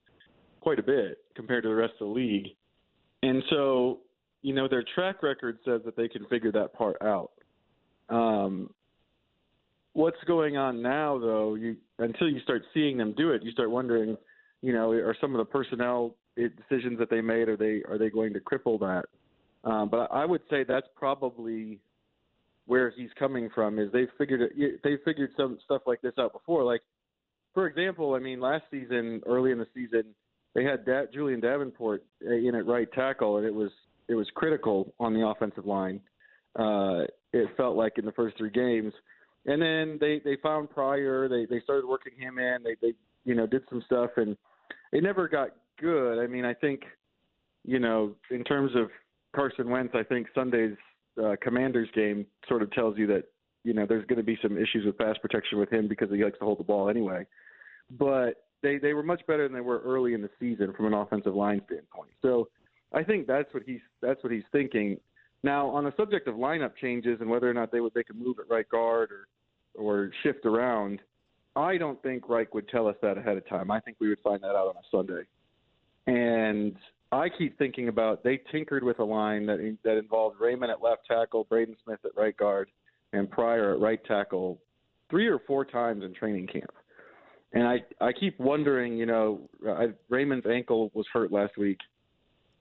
quite a bit compared to the rest of the league. And so, you know, their track record says that they can figure that part out. Um, what's going on now, though? You until you start seeing them do it, you start wondering, you know, are some of the personnel decisions that they made are they are they going to cripple that? Um, but I would say that's probably where he's coming from. Is they figured it, they figured some stuff like this out before. Like, for example, I mean, last season, early in the season, they had da- Julian Davenport in at right tackle, and it was it was critical on the offensive line. Uh, it felt like in the first three games, and then they they found Pryor. They they started working him in. They they you know did some stuff, and it never got good. I mean, I think, you know, in terms of Carson Wentz, I think Sunday's uh, Commanders game sort of tells you that, you know, there's going to be some issues with pass protection with him because he likes to hold the ball anyway. But they they were much better than they were early in the season from an offensive line standpoint. So I think that's what he's that's what he's thinking. Now, on the subject of lineup changes and whether or not they would they could move at right guard or or shift around, I don't think Reich would tell us that ahead of time. I think we would find that out on a Sunday. And I keep thinking about they tinkered with a line that that involved Raymond at left tackle, Braden Smith at right guard, and Pryor at right tackle three or four times in training camp. And I I keep wondering, you know, I, Raymond's ankle was hurt last week.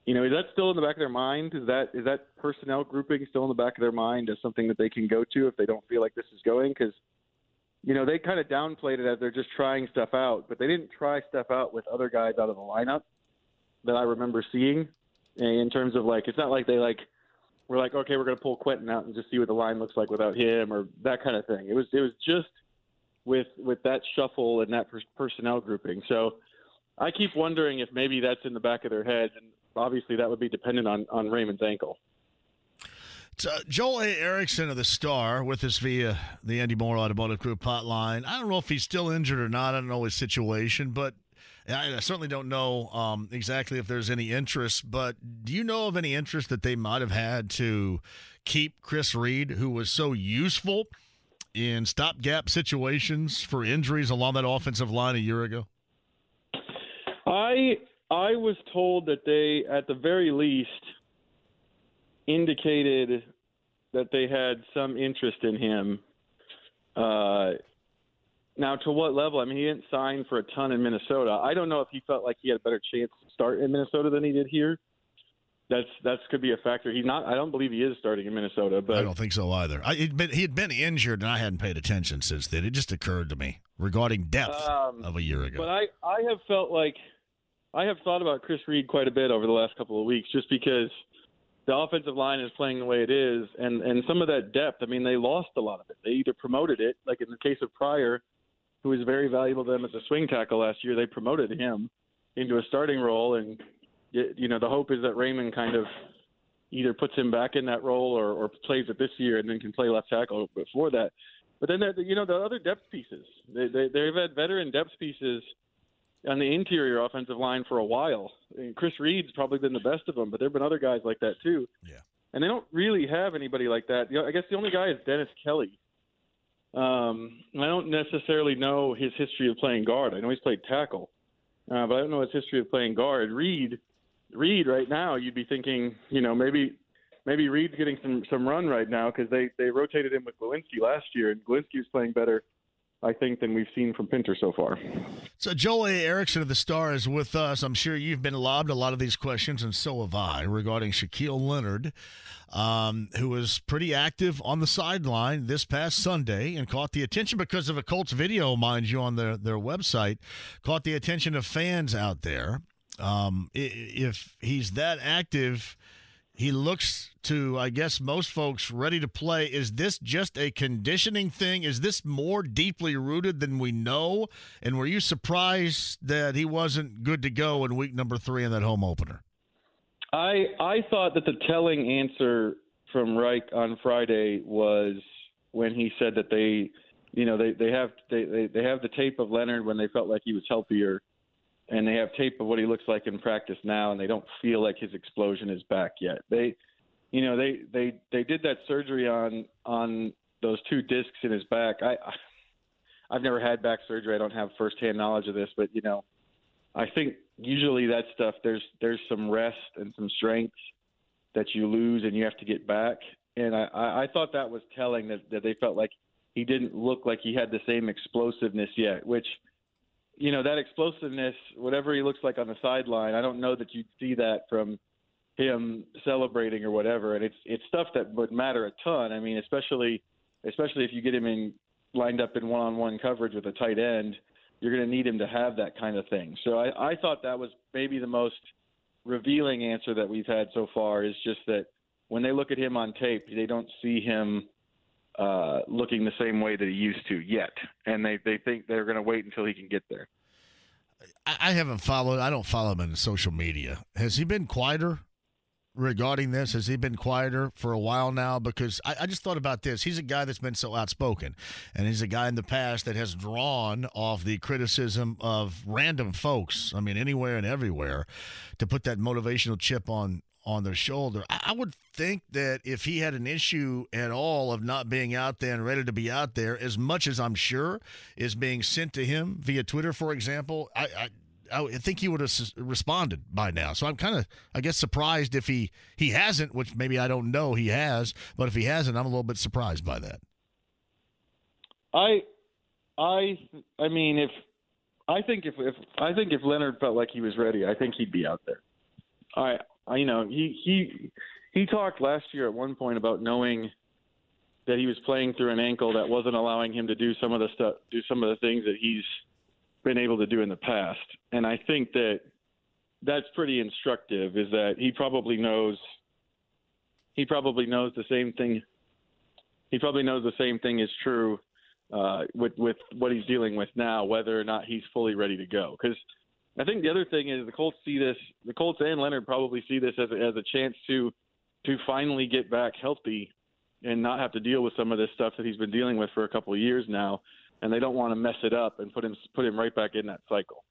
You know, is that still in the back of their mind? Is that is that personnel grouping still in the back of their mind as something that they can go to if they don't feel like this is going? Because you know they kind of downplayed it as they're just trying stuff out, but they didn't try stuff out with other guys out of the lineup that I remember seeing in terms of like it's not like they like we're like okay we're going to pull Quenton out and just see what the line looks like without him or that kind of thing. It was it was just with with that shuffle and that personnel grouping. So I keep wondering if maybe that's in the back of their heads, and obviously that would be dependent on on Raymond's ankle. Uh, Joel A. Erickson of the Star with us via the Andy Mohr Automotive Group hotline. I don't know if he's still injured or not. I don't know his situation, but I certainly don't know um, exactly if there's any interest, but do you know of any interest that they might have had to keep Chris Reed, who was so useful in stopgap situations for injuries along that offensive line a year ago? I I was told that they, at the very least, indicated that they had some interest in him. Uh, now, to what level? I mean, he didn't sign for a ton in Minnesota. I don't know if he felt like he had a better chance to start in Minnesota than he did here. That's that's could be a factor. He's not. I don't believe he is starting in Minnesota. But I don't think so either. I, he'd been, he had been injured, and I hadn't paid attention since then. It just occurred to me regarding depth um, of a year ago. But I I have felt like I have thought about Chris Reed quite a bit over the last couple of weeks, just because the offensive line is playing the way it is, and and some of that depth. I mean, they lost a lot of it. They either promoted it, like in the case of Pryor who was very valuable to them as a swing tackle last year. They promoted him into a starting role, and you know the hope is that Raymond kind of either puts him back in that role or, or plays it this year and then can play left tackle before that. But then you know the other depth pieces. They, they they've had veteran depth pieces on the interior offensive line for a while. I mean, Chris Reed's probably been the best of them, but there've been other guys like that too. Yeah. And they don't really have anybody like that. You know, I guess the only guy is Dennis Kelly, um, I don't necessarily know his history of playing guard. I know he's played tackle, uh, but I don't know his history of playing guard. Reed, Reed, right now, you'd be thinking, you know, maybe maybe Reed's getting some some run right now because they they rotated him with Glowinski last year, and Glowinski was playing better I think, than we've seen from Pinter so far. So, Joel A. Erickson of the Star is with us. I'm sure you've been lobbed a lot of these questions, and so have I, regarding Shaquille Leonard, um, who was pretty active on the sideline this past Sunday and caught the attention because of a Colts video, mind you, on their, their website, caught the attention of fans out there. Um, if he's that active, he looks to, I guess, most folks ready to play. Is this just a conditioning thing? Is this more deeply rooted than we know? And were you surprised that he wasn't good to go in week number three in that home opener? I I thought that the telling answer from Reich on Friday was when he said that they, you know, they they have they they, they have the tape of Leonard when they felt like he was healthier, and they have tape of what he looks like in practice now, and they don't feel like his explosion is back yet. They, you know, they they they did that surgery on on those two discs in his back. I, I I've never had back surgery. I don't have firsthand knowledge of this, but you know, I think usually that stuff there's there's some rest and some strength that you lose and you have to get back. And I, I thought that was telling that, that they felt like he didn't look like he had the same explosiveness yet, which you know that explosiveness, whatever he looks like on the sideline, I don't know that you'd see that from him celebrating or whatever. And it's it's stuff that would matter a ton. I mean, especially especially if you get him in lined up in one-on-one coverage with a tight end, you're going to need him to have that kind of thing. So I, I thought that was maybe the most revealing answer that we've had so far is just that when they look at him on tape, they don't see him uh, looking the same way that he used to yet, and they they think they're going to wait until he can get there. I, haven't followed. I don't follow him on social media. Has he been quieter regarding this? Has he been quieter for a while now? Because I, I, just thought about this. He's a guy that's been so outspoken, and he's a guy in the past that has drawn off the criticism of random folks. I mean, anywhere and everywhere, to put that motivational chip on on their shoulder. I, would think that if he had an issue at all of not being out there and ready to be out there, as much as I'm sure is being sent to him via Twitter, for example, I, I I think he would have responded by now. So I'm kind of, I guess, surprised if he he hasn't, which maybe I don't know he has, but if he hasn't, I'm a little bit surprised by that. I, I, I mean, if I think if if I think if Leonard felt like he was ready, I think he'd be out there. I you know, he he he talked last year at one point about knowing that he was playing through an ankle that wasn't allowing him to do some of the stuff, do some of the things that he's been able to do in the past. And I think that that's pretty instructive. Is that he probably knows he probably knows the same thing. He probably knows the same thing is true uh, with with what he's dealing with now, whether or not he's fully ready to go. Because I think the other thing is the Colts see this. The Colts and Leonard probably see this as a, as a chance to to finally get back healthy and not have to deal with some of this stuff that he's been dealing with for a couple of years now. And they don't want to mess it up and put him put him right back in that cycle.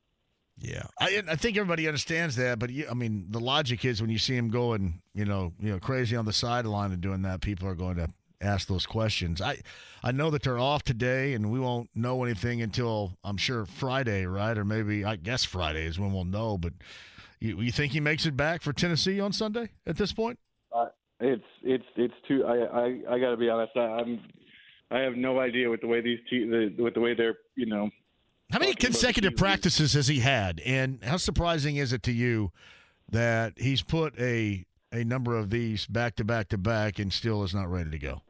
Yeah, I, I think everybody understands that, but I mean, the logic is when you see him going, you know, you know, crazy on the sideline and doing that, people are going to ask those questions. I I know that they're off today, and we won't know anything until I'm sure Friday, right? Or maybe I guess Friday is when we'll know. But you, you think he makes it back for Tennessee on Sunday at this point? Uh, it's it's it's too. I I, I got to be honest. I, I'm I have no idea with the way these te- the, with the way they're you know. How many consecutive practices has he had, and how surprising is it to you that he's put a a number of these back to back to back and still is not ready to go?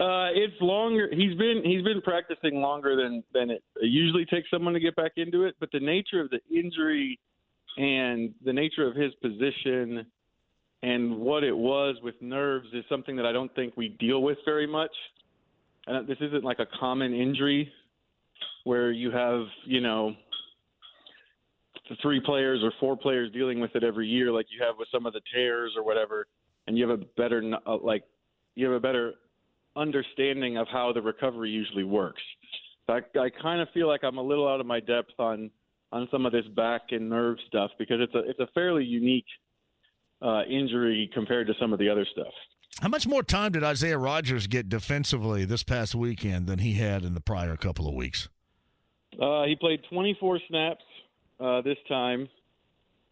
Uh, it's longer. He's been he's been practicing longer than than it usually takes someone to get back into it. But the nature of the injury and the nature of his position and what it was with nerves is something that I don't think we deal with very much. And this isn't like a common injury where you have you know three players or four players dealing with it every year, like you have with some of the tears or whatever, and you have a better uh, like you have a better understanding of how the recovery usually works. I, I kind of feel like I'm a little out of my depth on on some of this back and nerve stuff because it's a it's a fairly unique uh, injury compared to some of the other stuff. How much more time did Isaiah Rodgers get defensively this past weekend than he had in the prior couple of weeks? Uh, he played 24 snaps uh, this time.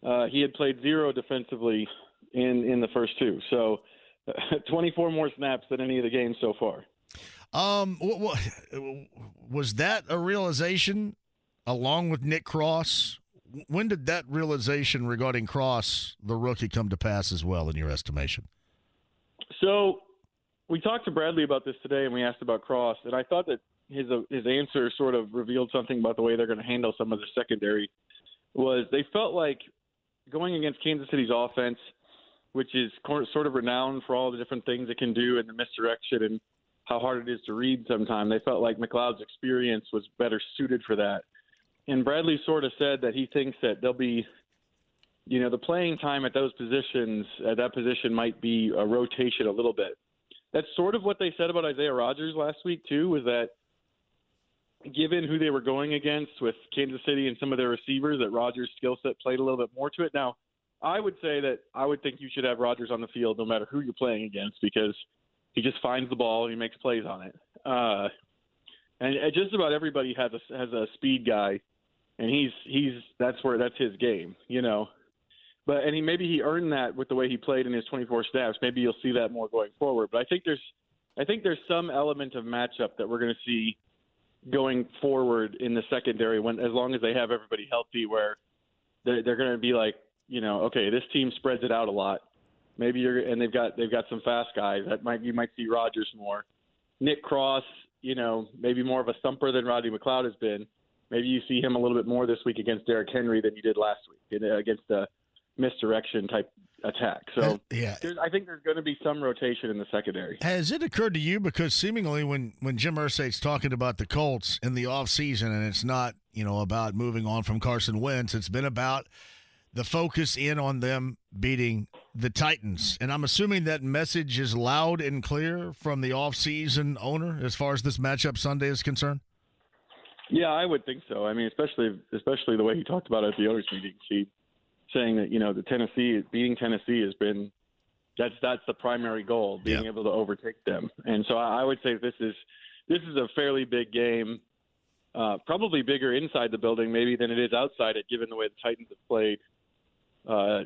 Uh, he had played zero defensively in in the first two. So 24 more snaps than any of the games so far. Um, what, what, was that a realization along with Nick Cross? When did that realization regarding Cross, the rookie, come to pass as well, in your estimation? So, we talked to Bradley about this today, and we asked about Cross, and I thought that his uh, his answer sort of revealed something about the way they're going to handle some of the secondary. Was they felt like going against Kansas City's offense – which is sort of renowned for all the different things it can do and the misdirection and how hard it is to read sometimes. They felt like McLeod's experience was better suited for that. And Bradley sort of said that he thinks that there'll be, you know, the playing time at those positions, at that position might be a rotation a little bit. That's sort of what they said about Isaiah Rodgers last week, too, was that given who they were going against with Kansas City and some of their receivers, that Rodgers' skill set played a little bit more to it. Now, I would say that I would think you should have Rodgers on the field no matter who you're playing against because he just finds the ball and he makes plays on it. Uh, and and just about everybody has a has a speed guy, and he's he's that's where that's his game, you know. But and he maybe he earned that with the way he played in his 24 snaps. Maybe you'll see that more going forward. But I think there's I think there's some element of matchup that we're going to see going forward in the secondary when as long as they have everybody healthy, where they're, they're going to be like, you know, okay, this team spreads it out a lot. Maybe you're and they've got they've got some fast guys that might you might see Rodgers more. Nick Cross, you know, maybe more of a thumper than Rodney McLeod has been. Maybe you see him a little bit more this week against Derrick Henry than you did last week against a misdirection type attack. So yeah, I think there's going to be some rotation in the secondary. Has it occurred to you because seemingly when when Jim Irsay's talking about the Colts in the offseason and it's not, you know, about moving on from Carson Wentz, it's been about the focus in on them beating the Titans. And I'm assuming that message is loud and clear from the offseason owner as far as this matchup Sunday is concerned. Yeah, I would think so. I mean, especially especially the way he talked about it at the owners meeting. He saying that you know the Tennessee beating Tennessee has been that's that's the primary goal, being able to overtake them. And so I, I would say this is this is a fairly big game, uh, probably bigger inside the building maybe than it is outside it, given the way the Titans have played, uh,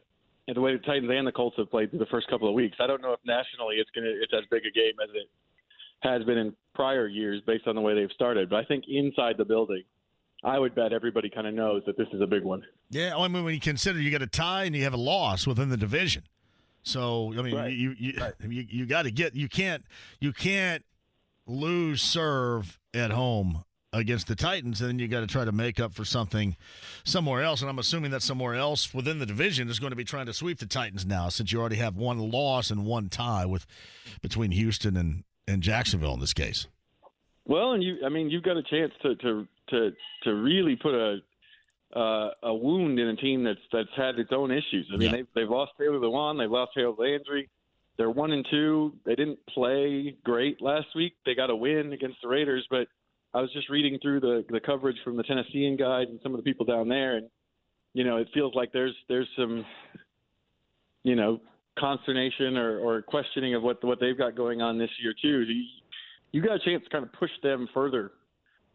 and the way the Titans and the Colts have played through the first couple of weeks. I don't know if nationally it's gonna it's as big a game as it has been in prior years based on the way they've started, but I think inside the building. I would bet everybody kind of knows that this is a big one. Yeah, I mean, when you consider you got a tie and you have a loss within the division, so I mean, Right. you you Right. you, you got to get you can't you can't lose serve at home against the Titans, and then you got to try to make up for something somewhere else. And I'm assuming that somewhere else within the division is going to be trying to sweep the Titans now, since you already have one loss and one tie with between Houston and and Jacksonville in this case. Well, and you, I mean, you've got a chance to to to to really put a uh, a wound in a team that's that's had its own issues. I mean, Yeah. they've they've lost Taylor Lewan, they've lost Harold Landry. They're one and two. They didn't play great last week. They got a win against the Raiders, but I was just reading through the the coverage from the Tennessean guys and some of the people down there, and you know, it feels like there's there's some you know consternation or, or questioning of what what they've got going on this year too. You, you got a chance to kind of push them further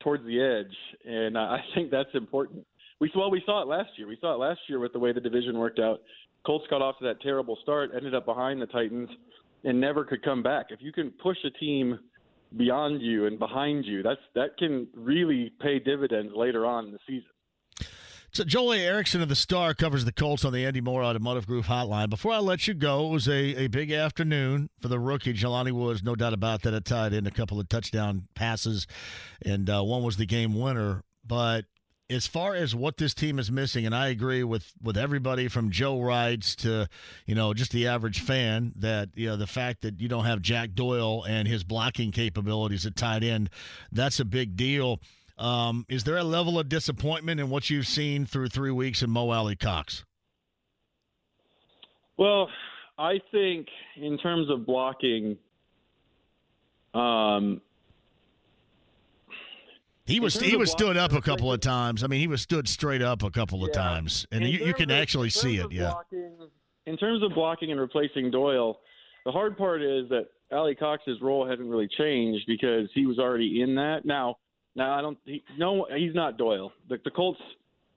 towards the edge, and I think that's important. We well we saw it last year. We saw it last year with the way the division worked out. Colts got off to that terrible start, ended up behind the Titans, and never could come back. If you can push a team beyond you and behind you, that's that can really pay dividends later on in the season. So Joel A. Erickson of the Star covers the Colts on the Andy Mohr Automotive Group hotline. Before I let you go, it was a, a big afternoon for the rookie Jelani Woods. No doubt about that. It tied in a couple of touchdown passes, and uh, one was the game winner. But as far as what this team is missing, and I agree with with everybody from Joe Wrights to you know just the average fan that you know the fact that you don't have Jack Doyle and his blocking capabilities at tight end, that's a big deal. Um, is there a level of disappointment in what you've seen through three weeks in Mo Alie-Cox? Well, I think in terms of blocking, um, He was he was stood up a couple of times. I mean, he was stood straight up a couple of times, and you, you can of- actually see it. Yeah. blocking- in terms of blocking and replacing Doyle, the hard part is that Alie-Cox's role hasn't really changed because he was already in that. Now, now I don't. He, no, he's not Doyle. The, the Colts,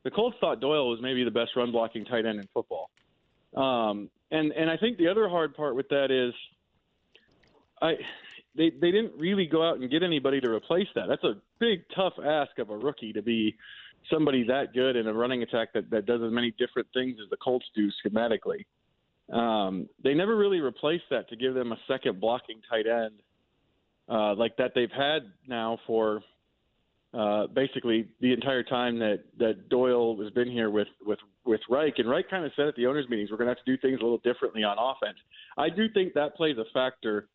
the Colts thought Doyle was maybe the best run blocking tight end in football. Um, and and I think the other hard part with that is, I they they didn't really go out and get anybody to replace that. That's a big tough ask of a rookie to be somebody that good in a running attack that, that does as many different things as the Colts do schematically. Um, they never really replaced that to give them a second blocking tight end uh, like that they've had now for uh, basically the entire time that, that Doyle has been here with, with with Reich, and Reich kind of said at the owners' meetings we're going to have to do things a little differently on offense. I do think that plays a factor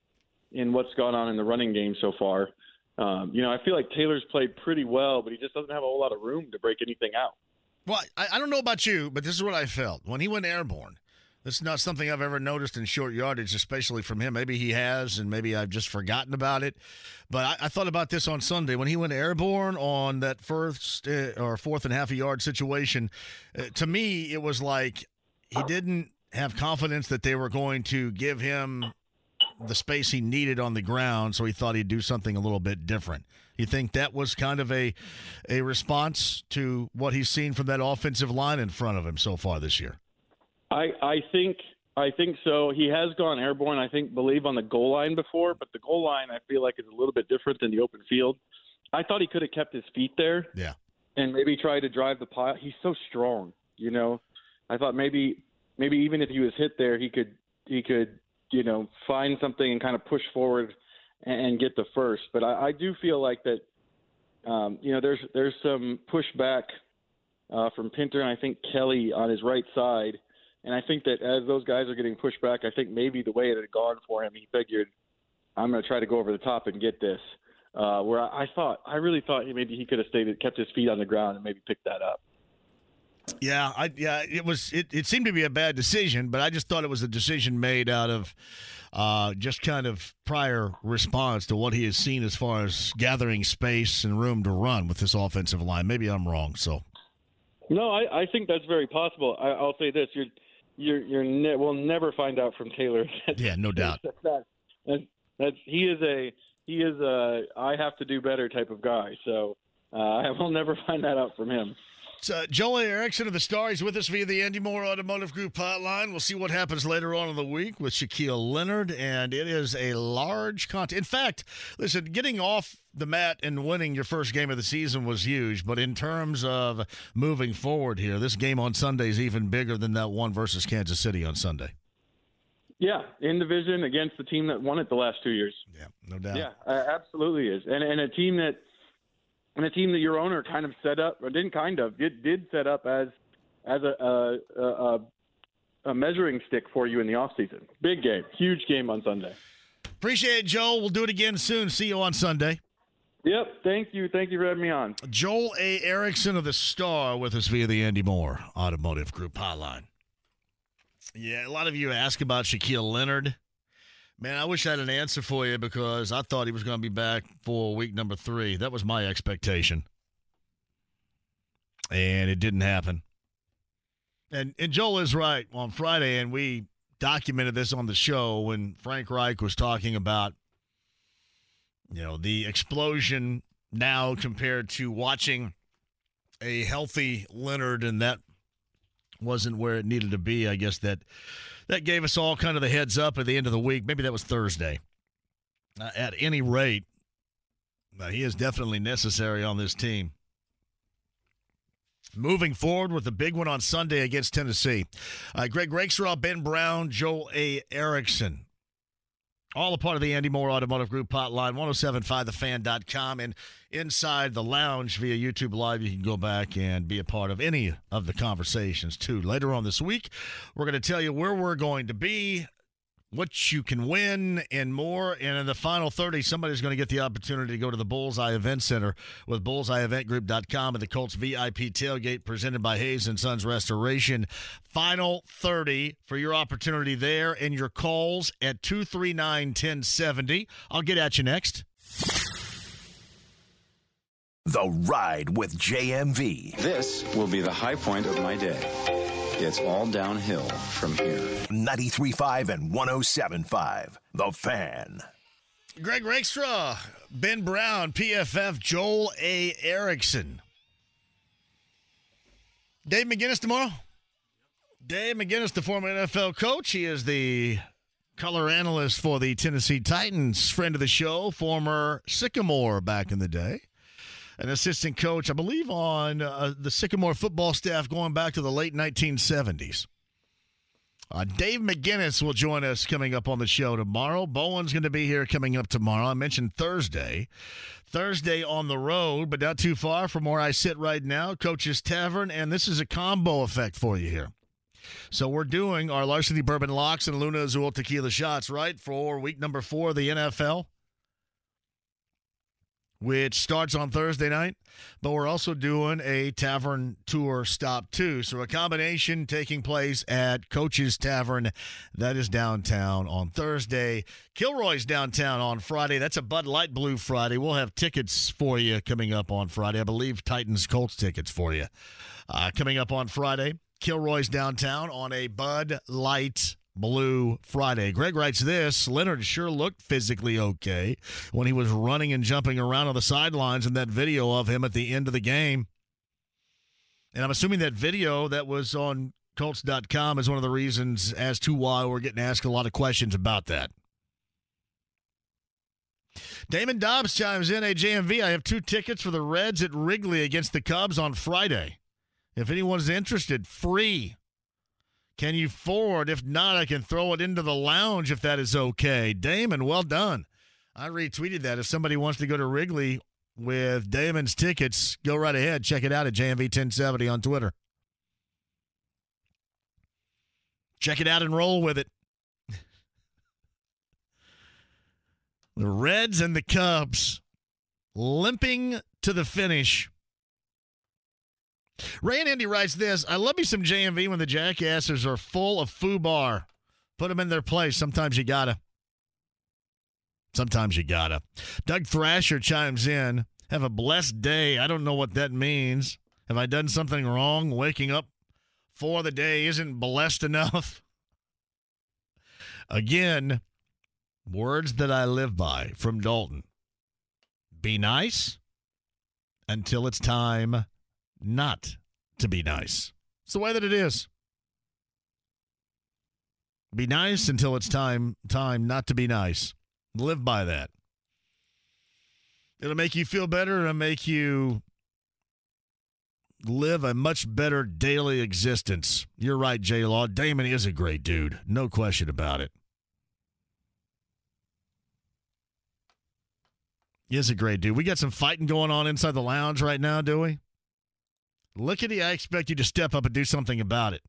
in what's gone on in the running game so far. Um, you know, I feel like Taylor's played pretty well, but he just doesn't have a whole lot of room to break anything out. Well, I, I don't know about you, but this is what I felt when he went airborne. This is not something I've ever noticed in short yardage, especially from him. Maybe he has, and maybe I've just forgotten about it. But I, I thought about this on Sunday when he went airborne on that first uh, or fourth and half a yard situation. Uh, to me, it was like he didn't have confidence that they were going to give him the space he needed on the ground, so he thought he'd do something a little bit different. You think that was kind of a a response to what he's seen from that offensive line in front of him so far this year? I I think I think so. He has gone airborne. I think believe on the goal line before, but the goal line I feel like is a little bit different than the open field. I thought he could have kept his feet there. Yeah. And maybe try to drive the pile. He's so strong, you know. I thought maybe maybe even if he was hit there, he could he could you know find something and kind of push forward and, get the first. But I, I do feel like that. Um, you know, there's there's some pushback uh, from Pinter and I think Kelly on his right side and I think that as those guys are getting pushed back, I think maybe the way it had gone for him, he figured, I'm going to try to go over the top and get this. Uh, where I, I thought, I really thought maybe he could have stayed, kept his feet on the ground, and maybe picked that up. Yeah, I yeah, it was it, it seemed to be a bad decision, but I just thought it was a decision made out of uh, just kind of prior response to what he has seen as far as gathering space and room to run with this offensive line. Maybe I'm wrong. So, no, I, I think that's very possible. I, I'll say this: you're you're you're ne- we'll never find out from Taylor. yeah, no doubt. that, that, that he is a he is a I have to do better type of guy. So uh, I will never find that out from him. Uh, Joel Erickson of the Star is with us via the Andy Mohr Automotive Group hotline. We'll see what happens later on in the week with Shaquille Leonard, and it is a large contest. In fact, listen, getting off the mat and winning your first game of the season was huge, but in terms of moving forward here, this game on Sunday is even bigger than that one versus Kansas City on Sunday. Yeah, in division against the team that won it the last two years. Yeah, no doubt. Yeah, uh, absolutely is, and and a team that and a team that your owner kind of set up, or didn't kind of, did did set up as as a a, a, a measuring stick for you in the offseason. Big game, huge game on Sunday. Appreciate it, Joel. We'll do it again soon. See you on Sunday. Yep. Thank you. Thank you for having me on. Joel A. Erickson of the Star with us via the Andy Mohr Automotive Group hotline. Yeah, a lot of you ask about Shaquille Leonard. Man, I wish I had an answer for you because I thought he was going to be back for week number three. That was my expectation. And it didn't happen. And and Joel is right on Friday, and we documented this on the show when Frank Reich was talking about you know the explosion now compared to watching a healthy Leonard, and that wasn't where it needed to be. I guess that that gave us all kind of the heads up at the end of the week. Maybe that was Thursday. Uh, at any rate, uh, he is definitely necessary on this team. Moving forward with the big one on Sunday against Tennessee. Uh, Greg Rakestraw, Ben Brown, Joel A. Erickson. All a part of the Andy Mohr Automotive Group hotline, 1075thefan.com, and inside the lounge via YouTube Live. You can go back and be a part of any of the conversations, too. Later on this week, we're going to tell you where we're going to be, what you can win, and more. And in the final 30, somebody's going to get the opportunity to go to the Bullseye Event Center with bullseyeeventgroup.com and the Colts VIP tailgate presented by Hayes and Sons Restoration. Final 30 for your opportunity there and your calls at 239 1070. I'll get at you next. The Ride with JMV. This will be the high point of my day. It's all downhill from here. 93.5 and 107.5. The Fan. Greg Rakestraw, Ben Brown, PFF, Joel A. Erickson. Dave McGinnis tomorrow? Dave McGinnis, the former NFL coach. He is the color analyst for the Tennessee Titans, friend of the show, former Sycamore back in the day an assistant coach, I believe, on uh, the Sycamore football staff going back to the late 1970s. Uh, Dave McGinnis will join us coming up on the show tomorrow. Bowen's going to be here coming up tomorrow. I mentioned Thursday. Thursday on the road, but not too far from where I sit right now, Coach's Tavern, and this is a combo effect for you here. So we're doing our Larceny Bourbon Locks and Luna Azul Tequila Shots, right, for week number four of the NFL which starts on Thursday night. But we're also doing a tavern tour stop too. So a combination taking place at Coach's Tavern. That is downtown on Thursday. Kilroy's downtown on Friday. That's a Bud Light Blue Friday. We'll have tickets for you coming up on Friday. I believe Titans Colts tickets for you uh, coming up on Friday. Kilroy's downtown on a Bud Light Blue Friday. Greg writes this Leonard sure looked physically okay when he was running and jumping around on the sidelines in that video of him at the end of the game. And I'm assuming that video that was on Colts.com is one of the reasons as to why we're getting asked a lot of questions about that. Damon Dobbs chimes in, Hey, JMV, I have two tickets for the Reds at Wrigley against the Cubs on Friday. If anyone's interested, free. Can you forward? If not, I can throw it into the lounge if that is okay. Damon, well done. I retweeted that. If somebody wants to go to Wrigley with Damon's tickets, go right ahead. Check it out at JMV1070 on Twitter. Check it out and roll with it. the Reds and the Cubs limping to the finish Ray and Andy writes this I love me some JMV when the jackasses are full of foobar. Put them in their place. Sometimes you gotta. Sometimes you gotta. Doug Thrasher chimes in. Have a blessed day. I don't know what that means. Have I done something wrong? Waking up for the day isn't blessed enough. Again, words that I live by from Dalton. Be nice until it's time not to be nice. It's the way that it is. Be nice until it's time time not to be nice. Live by that. It'll make you feel better. It'll make you live a much better daily existence. You're right, J Law. Damon is a great dude. No question about it. He is a great dude. We got some fighting going on inside the lounge right now, do we? Look at it. I expect you to step up and do something about it.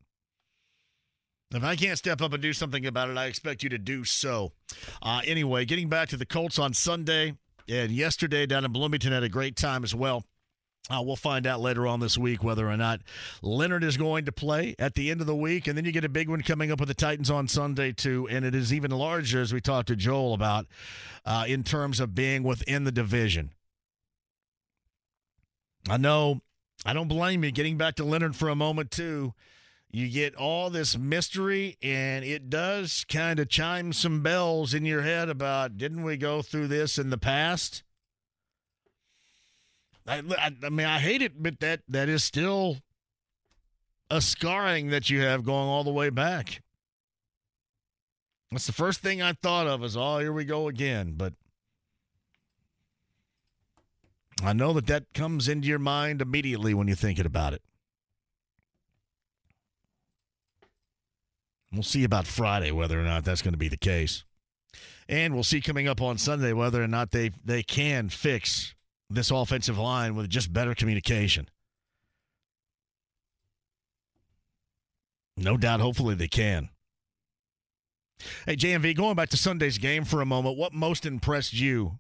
If I can't step up and do something about it, I expect you to do so. Uh, anyway, getting back to the Colts on Sunday and yesterday down in Bloomington had a great time as well. Uh, we'll find out later on this week whether or not Leonard is going to play at the end of the week. And then you get a big one coming up with the Titans on Sunday, too. And it is even larger, as we talked to Joel about, uh, in terms of being within the division. I know I don't blame you. Getting back to Leonard for a moment, too, you get all this mystery, and it does kind of chime some bells in your head about didn't we go through this in the past? I, I, I mean, I hate it, but that that is still a scarring that you have going all the way back. That's the first thing I thought of is, oh, here we go again. But I know that that comes into your mind immediately when you're thinking about it. We'll see about Friday whether or not that's going to be the case. And we'll see coming up on Sunday whether or not they, they can fix this offensive line with just better communication. No doubt, hopefully they can. Hey, JMV, going back to Sunday's game for a moment, what most impressed you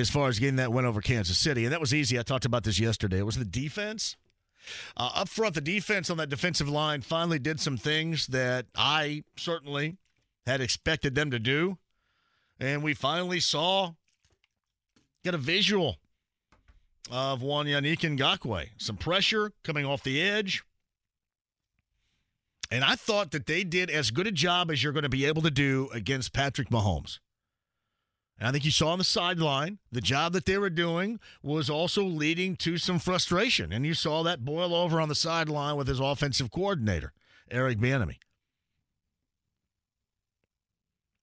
as far as getting that win over Kansas City. And that was easy. I talked about this yesterday. It was the defense. Uh, up front, the defense on that defensive line finally did some things that I certainly had expected them to do. And we finally saw, get a visual of one Yannick Ngakoue. Some pressure coming off the edge. And I thought that they did as good a job as you're going to be able to do against Patrick Mahomes. And I think you saw on the sideline, the job that they were doing was also leading to some frustration. And you saw that boil over on the sideline with his offensive coordinator, Eric Bieniemy.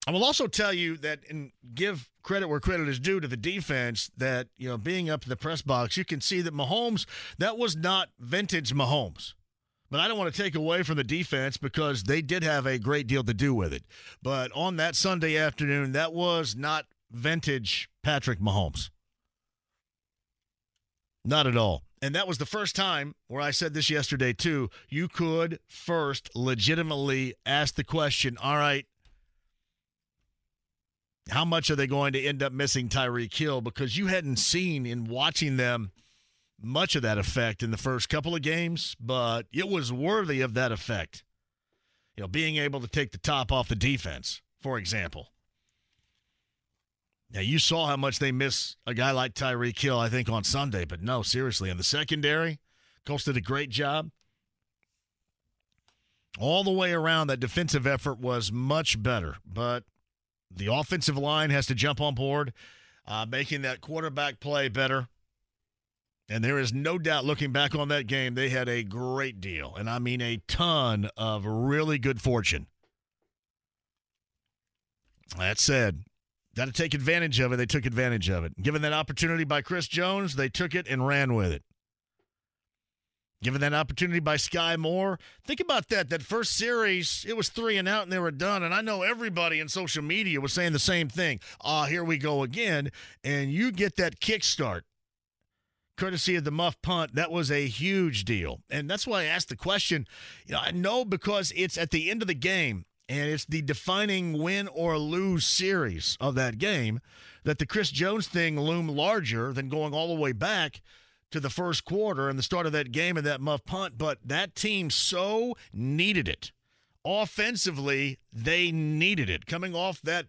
I will also tell you that and give credit where credit is due to the defense that, you know, being up in the press box, you can see that Mahomes, that was not vintage Mahomes. But I don't want to take away from the defense because they did have a great deal to do with it. But on that Sunday afternoon, that was not vintage Patrick Mahomes. Not at all. And that was the first time where I said this yesterday, too. You could first legitimately ask the question all right, how much are they going to end up missing Tyreek Hill? Because you hadn't seen in watching them much of that effect in the first couple of games, but it was worthy of that effect. You know, being able to take the top off the defense, for example. Now, you saw how much they miss a guy like Tyreek Hill, I think, on Sunday, but no, seriously. In the secondary, Colts did a great job. All the way around, that defensive effort was much better, but the offensive line has to jump on board, uh, making that quarterback play better. And there is no doubt, looking back on that game, they had a great deal, and I mean a ton of really good fortune. That said, got to take advantage of it. They took advantage of it. Given that opportunity by Chris Jones, they took it and ran with it. Given that opportunity by Skyy Moore, think about that. That first series, it was three and out and they were done. And I know everybody in social media was saying the same thing. Ah, here we go again. And you get that kickstart, courtesy of the muff punt. That was a huge deal. And that's why I asked the question. You know, I know because it's at the end of the game and it's the defining win or lose series of that game that the Chris Jones thing loomed larger than going all the way back to the first quarter and the start of that game and that muff punt, but that team so needed it. Offensively, they needed it. Coming off that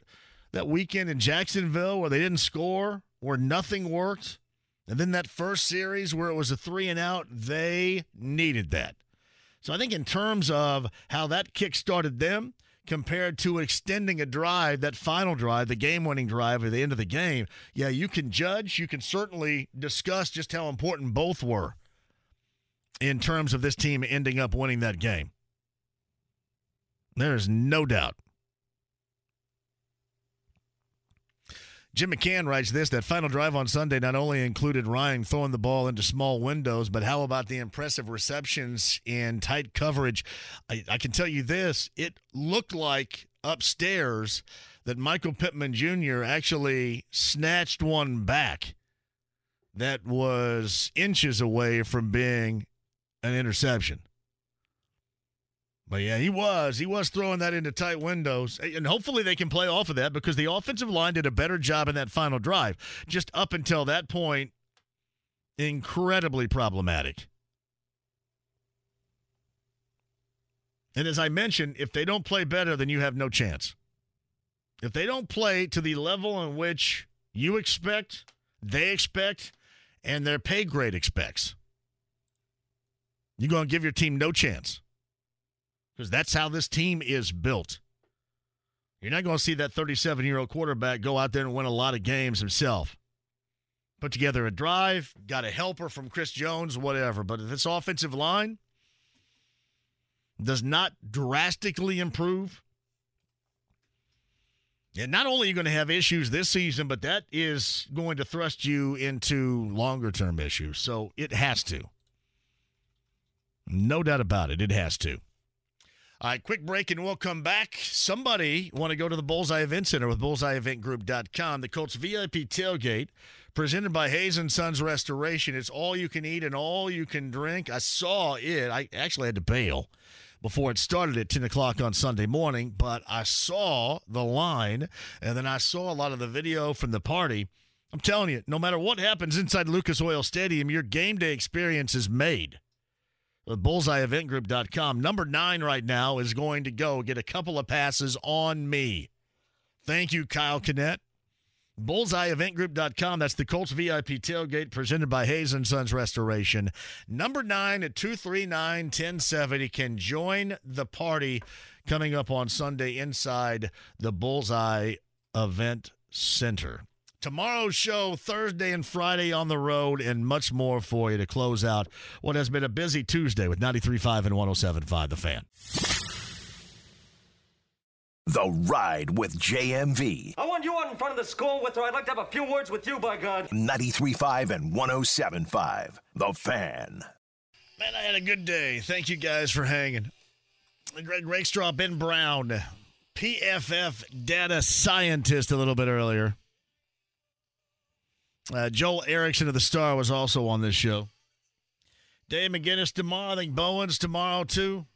that weekend in Jacksonville where they didn't score, where nothing worked, and then that first series where it was a three and out, they needed that. So I think in terms of how that kick started them, compared to extending a drive, that final drive, the game winning drive at the end of the game, yeah, you can judge. You can certainly discuss just how important both were in terms of this team ending up winning that game. There is no doubt. Jim McCann writes this that final drive on Sunday not only included Ryan throwing the ball into small windows, but how about the impressive receptions in tight coverage? I, I can tell you this it looked like upstairs that Michael Pittman Jr. actually snatched one back that was inches away from being an interception. But yeah, he was. He was throwing that into tight windows. And hopefully they can play off of that because the offensive line did a better job in that final drive. Just up until that point, incredibly problematic. And as I mentioned, if they don't play better, then you have no chance. If they don't play to the level in which you expect, they expect, and their pay grade expects, you're going to give your team no chance because that's how this team is built. You're not going to see that 37 year old quarterback go out there and win a lot of games himself. Put together a drive, got a helper from Chris Jones, whatever. But if this offensive line does not drastically improve, and not only are you going to have issues this season, but that is going to thrust you into longer term issues. So it has to. No doubt about it. It has to. All right, quick break and we'll come back. Somebody want to go to the Bullseye Event Center with bullseyeeventgroup.com. The Colts VIP tailgate presented by Hayes and Sons Restoration. It's all you can eat and all you can drink. I saw it. I actually had to bail before it started at 10 o'clock on Sunday morning, but I saw the line and then I saw a lot of the video from the party. I'm telling you, no matter what happens inside Lucas Oil Stadium, your game day experience is made Uh, bullseyeeventgroup.com. Number nine right now is going to go get a couple of passes on me. Thank you, Kyle Kinnett. BullseyeEventGroup.com. That's the Colts VIP tailgate presented by Hayes and Sons Restoration. Number nine at 239 1070 can join the party coming up on Sunday inside the Bullseye Event Center tomorrow's show, Thursday and Friday on the road, and much more for you to close out what has been a busy Tuesday with 93.5 and 107.5 The Fan. The Ride with JMV. I want you out in front of the school with her. I'd like to have a few words with you, by God. 93.5 and 107.5 The Fan. Man, I had a good day. Thank you guys for hanging. Greg Rakestraw, Ben Brown, PFF data scientist a little bit earlier. Uh, Joel Erickson of the Star was also on this show. Dave McGinnis tomorrow. I think Bowen's tomorrow too.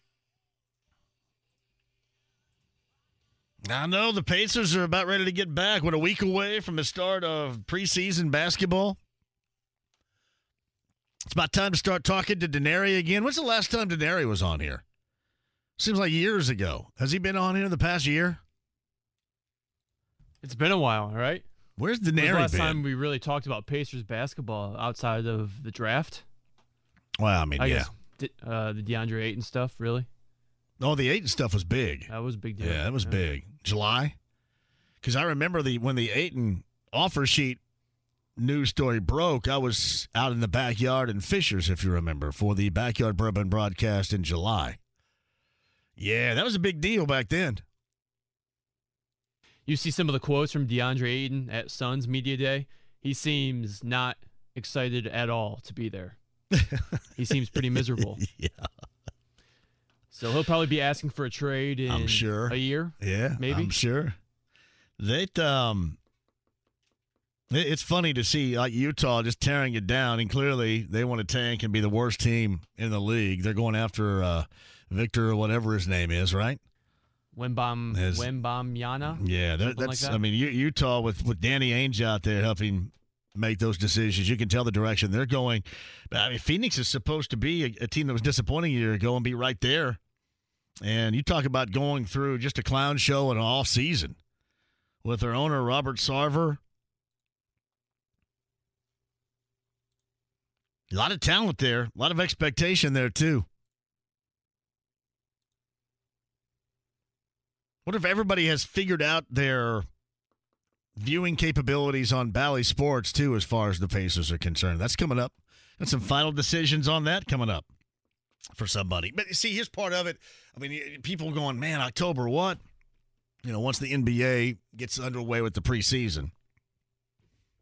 I know the Pacers are about ready to get back. What a week away from the start of preseason basketball. It's about time to start talking to Denari again. When's the last time Denari was on here? Seems like years ago. Has he been on here in the past year? It's been a while, right? Where's the last been? time we really talked about Pacers basketball outside of the draft? Well, I mean, I yeah. guess uh, the DeAndre Ayton stuff, really. Oh, the Ayton stuff was big. That was a big deal. Yeah, that was big. July, because I remember the when the Ayton offer sheet news story broke. I was out in the backyard in Fishers, if you remember, for the backyard bourbon broadcast in July. Yeah, that was a big deal back then. You see some of the quotes from DeAndre Ayton at Suns Media Day. He seems not excited at all to be there. he seems pretty miserable. yeah. So he'll probably be asking for a trade in I'm sure. a year. Yeah, maybe. I'm sure. They um, it's funny to see like Utah just tearing it down, and clearly they want to tank and be the worst team in the league. They're going after uh, Victor or whatever his name is, right? Wembam Has- Wembanyama. Yeah, that, Something like that's. that? I mean, Utah with with Danny Ainge out there helping make those decisions. You can tell the direction they're going. But I mean, Phoenix is supposed to be a, a team that was disappointing a year ago and be right there. And you talk about going through just a clown show an off season with their owner Robert Sarver. A lot of talent there, a lot of expectation there too. What if everybody has figured out their viewing capabilities on Bally Sports too, as far as the Pacers are concerned? That's coming up. And some final decisions on that coming up for somebody. But see, here's part of it. I mean, people going, man, October, what? You know, once the NBA gets underway with the preseason,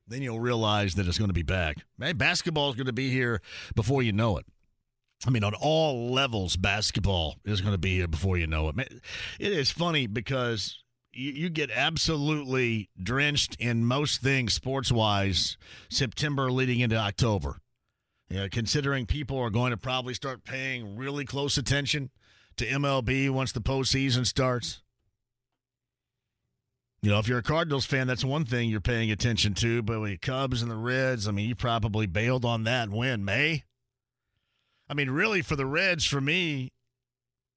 then you'll realize that it's going to be back. Man, basketball is going to be here before you know it. I mean, on all levels, basketball is going to be here before you know it. It is funny because you, you get absolutely drenched in most things sports wise September leading into October. Know, considering people are going to probably start paying really close attention to MLB once the postseason starts. You know, if you're a Cardinals fan, that's one thing you're paying attention to. But with the Cubs and the Reds, I mean, you probably bailed on that win, May. I mean, really, for the Reds, for me,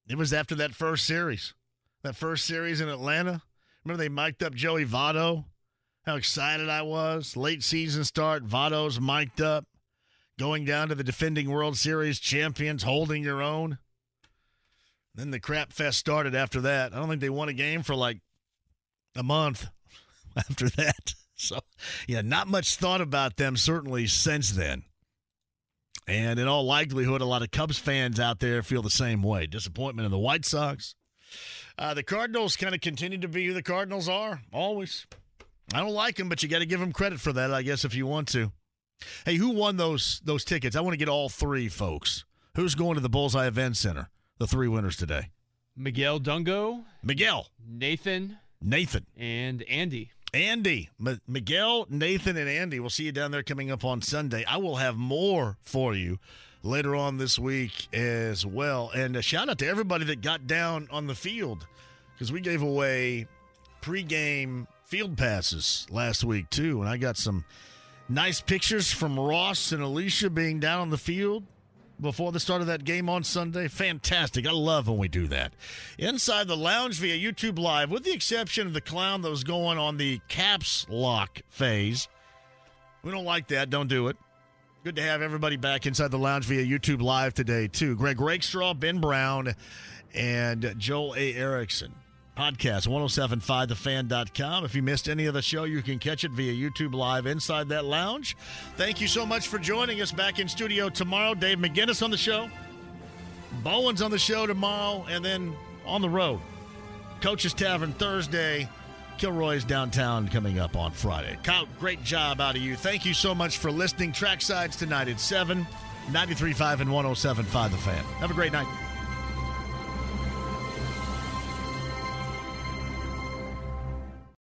it was after that first series, that first series in Atlanta. Remember they mic'd up Joey Votto? How excited I was! Late season start, Votto's mic'd up, going down to the defending World Series champions, holding your own. Then the crap fest started after that. I don't think they won a game for like a month after that. So, yeah, not much thought about them certainly since then. And in all likelihood, a lot of Cubs fans out there feel the same way. Disappointment in the White Sox. Uh, the Cardinals kind of continue to be who the Cardinals are, always. I don't like them, but you got to give them credit for that, I guess, if you want to. Hey, who won those those tickets? I want to get all three, folks. Who's going to the Bullseye Event Center? The three winners today. Miguel Dungo, Miguel, Nathan, Nathan, and Andy. Andy, M- Miguel, Nathan, and Andy. We'll see you down there coming up on Sunday. I will have more for you later on this week as well. And a shout out to everybody that got down on the field because we gave away pregame field passes last week too, and I got some nice pictures from Ross and Alicia being down on the field before the start of that game on Sunday. Fantastic. I love when we do that. Inside the lounge via YouTube Live, with the exception of the clown that was going on the caps lock phase. We don't like that. Don't do it. Good to have everybody back inside the lounge via YouTube Live today, too. Greg Rakestraw, Ben Brown, and Joel A. Erickson. Podcast 1075thefan.com. If you missed any of the show, you can catch it via YouTube Live inside that lounge. Thank you so much for joining us back in studio tomorrow. Dave McGinnis on the show. Bowen's on the show tomorrow, and then on the road. Coach's Tavern Thursday. Kilroy's downtown coming up on Friday. Kyle, great job out of you. Thank you so much for listening. Tracksides tonight at 7. 93.5 and 107.5 The Fan. Have a great night.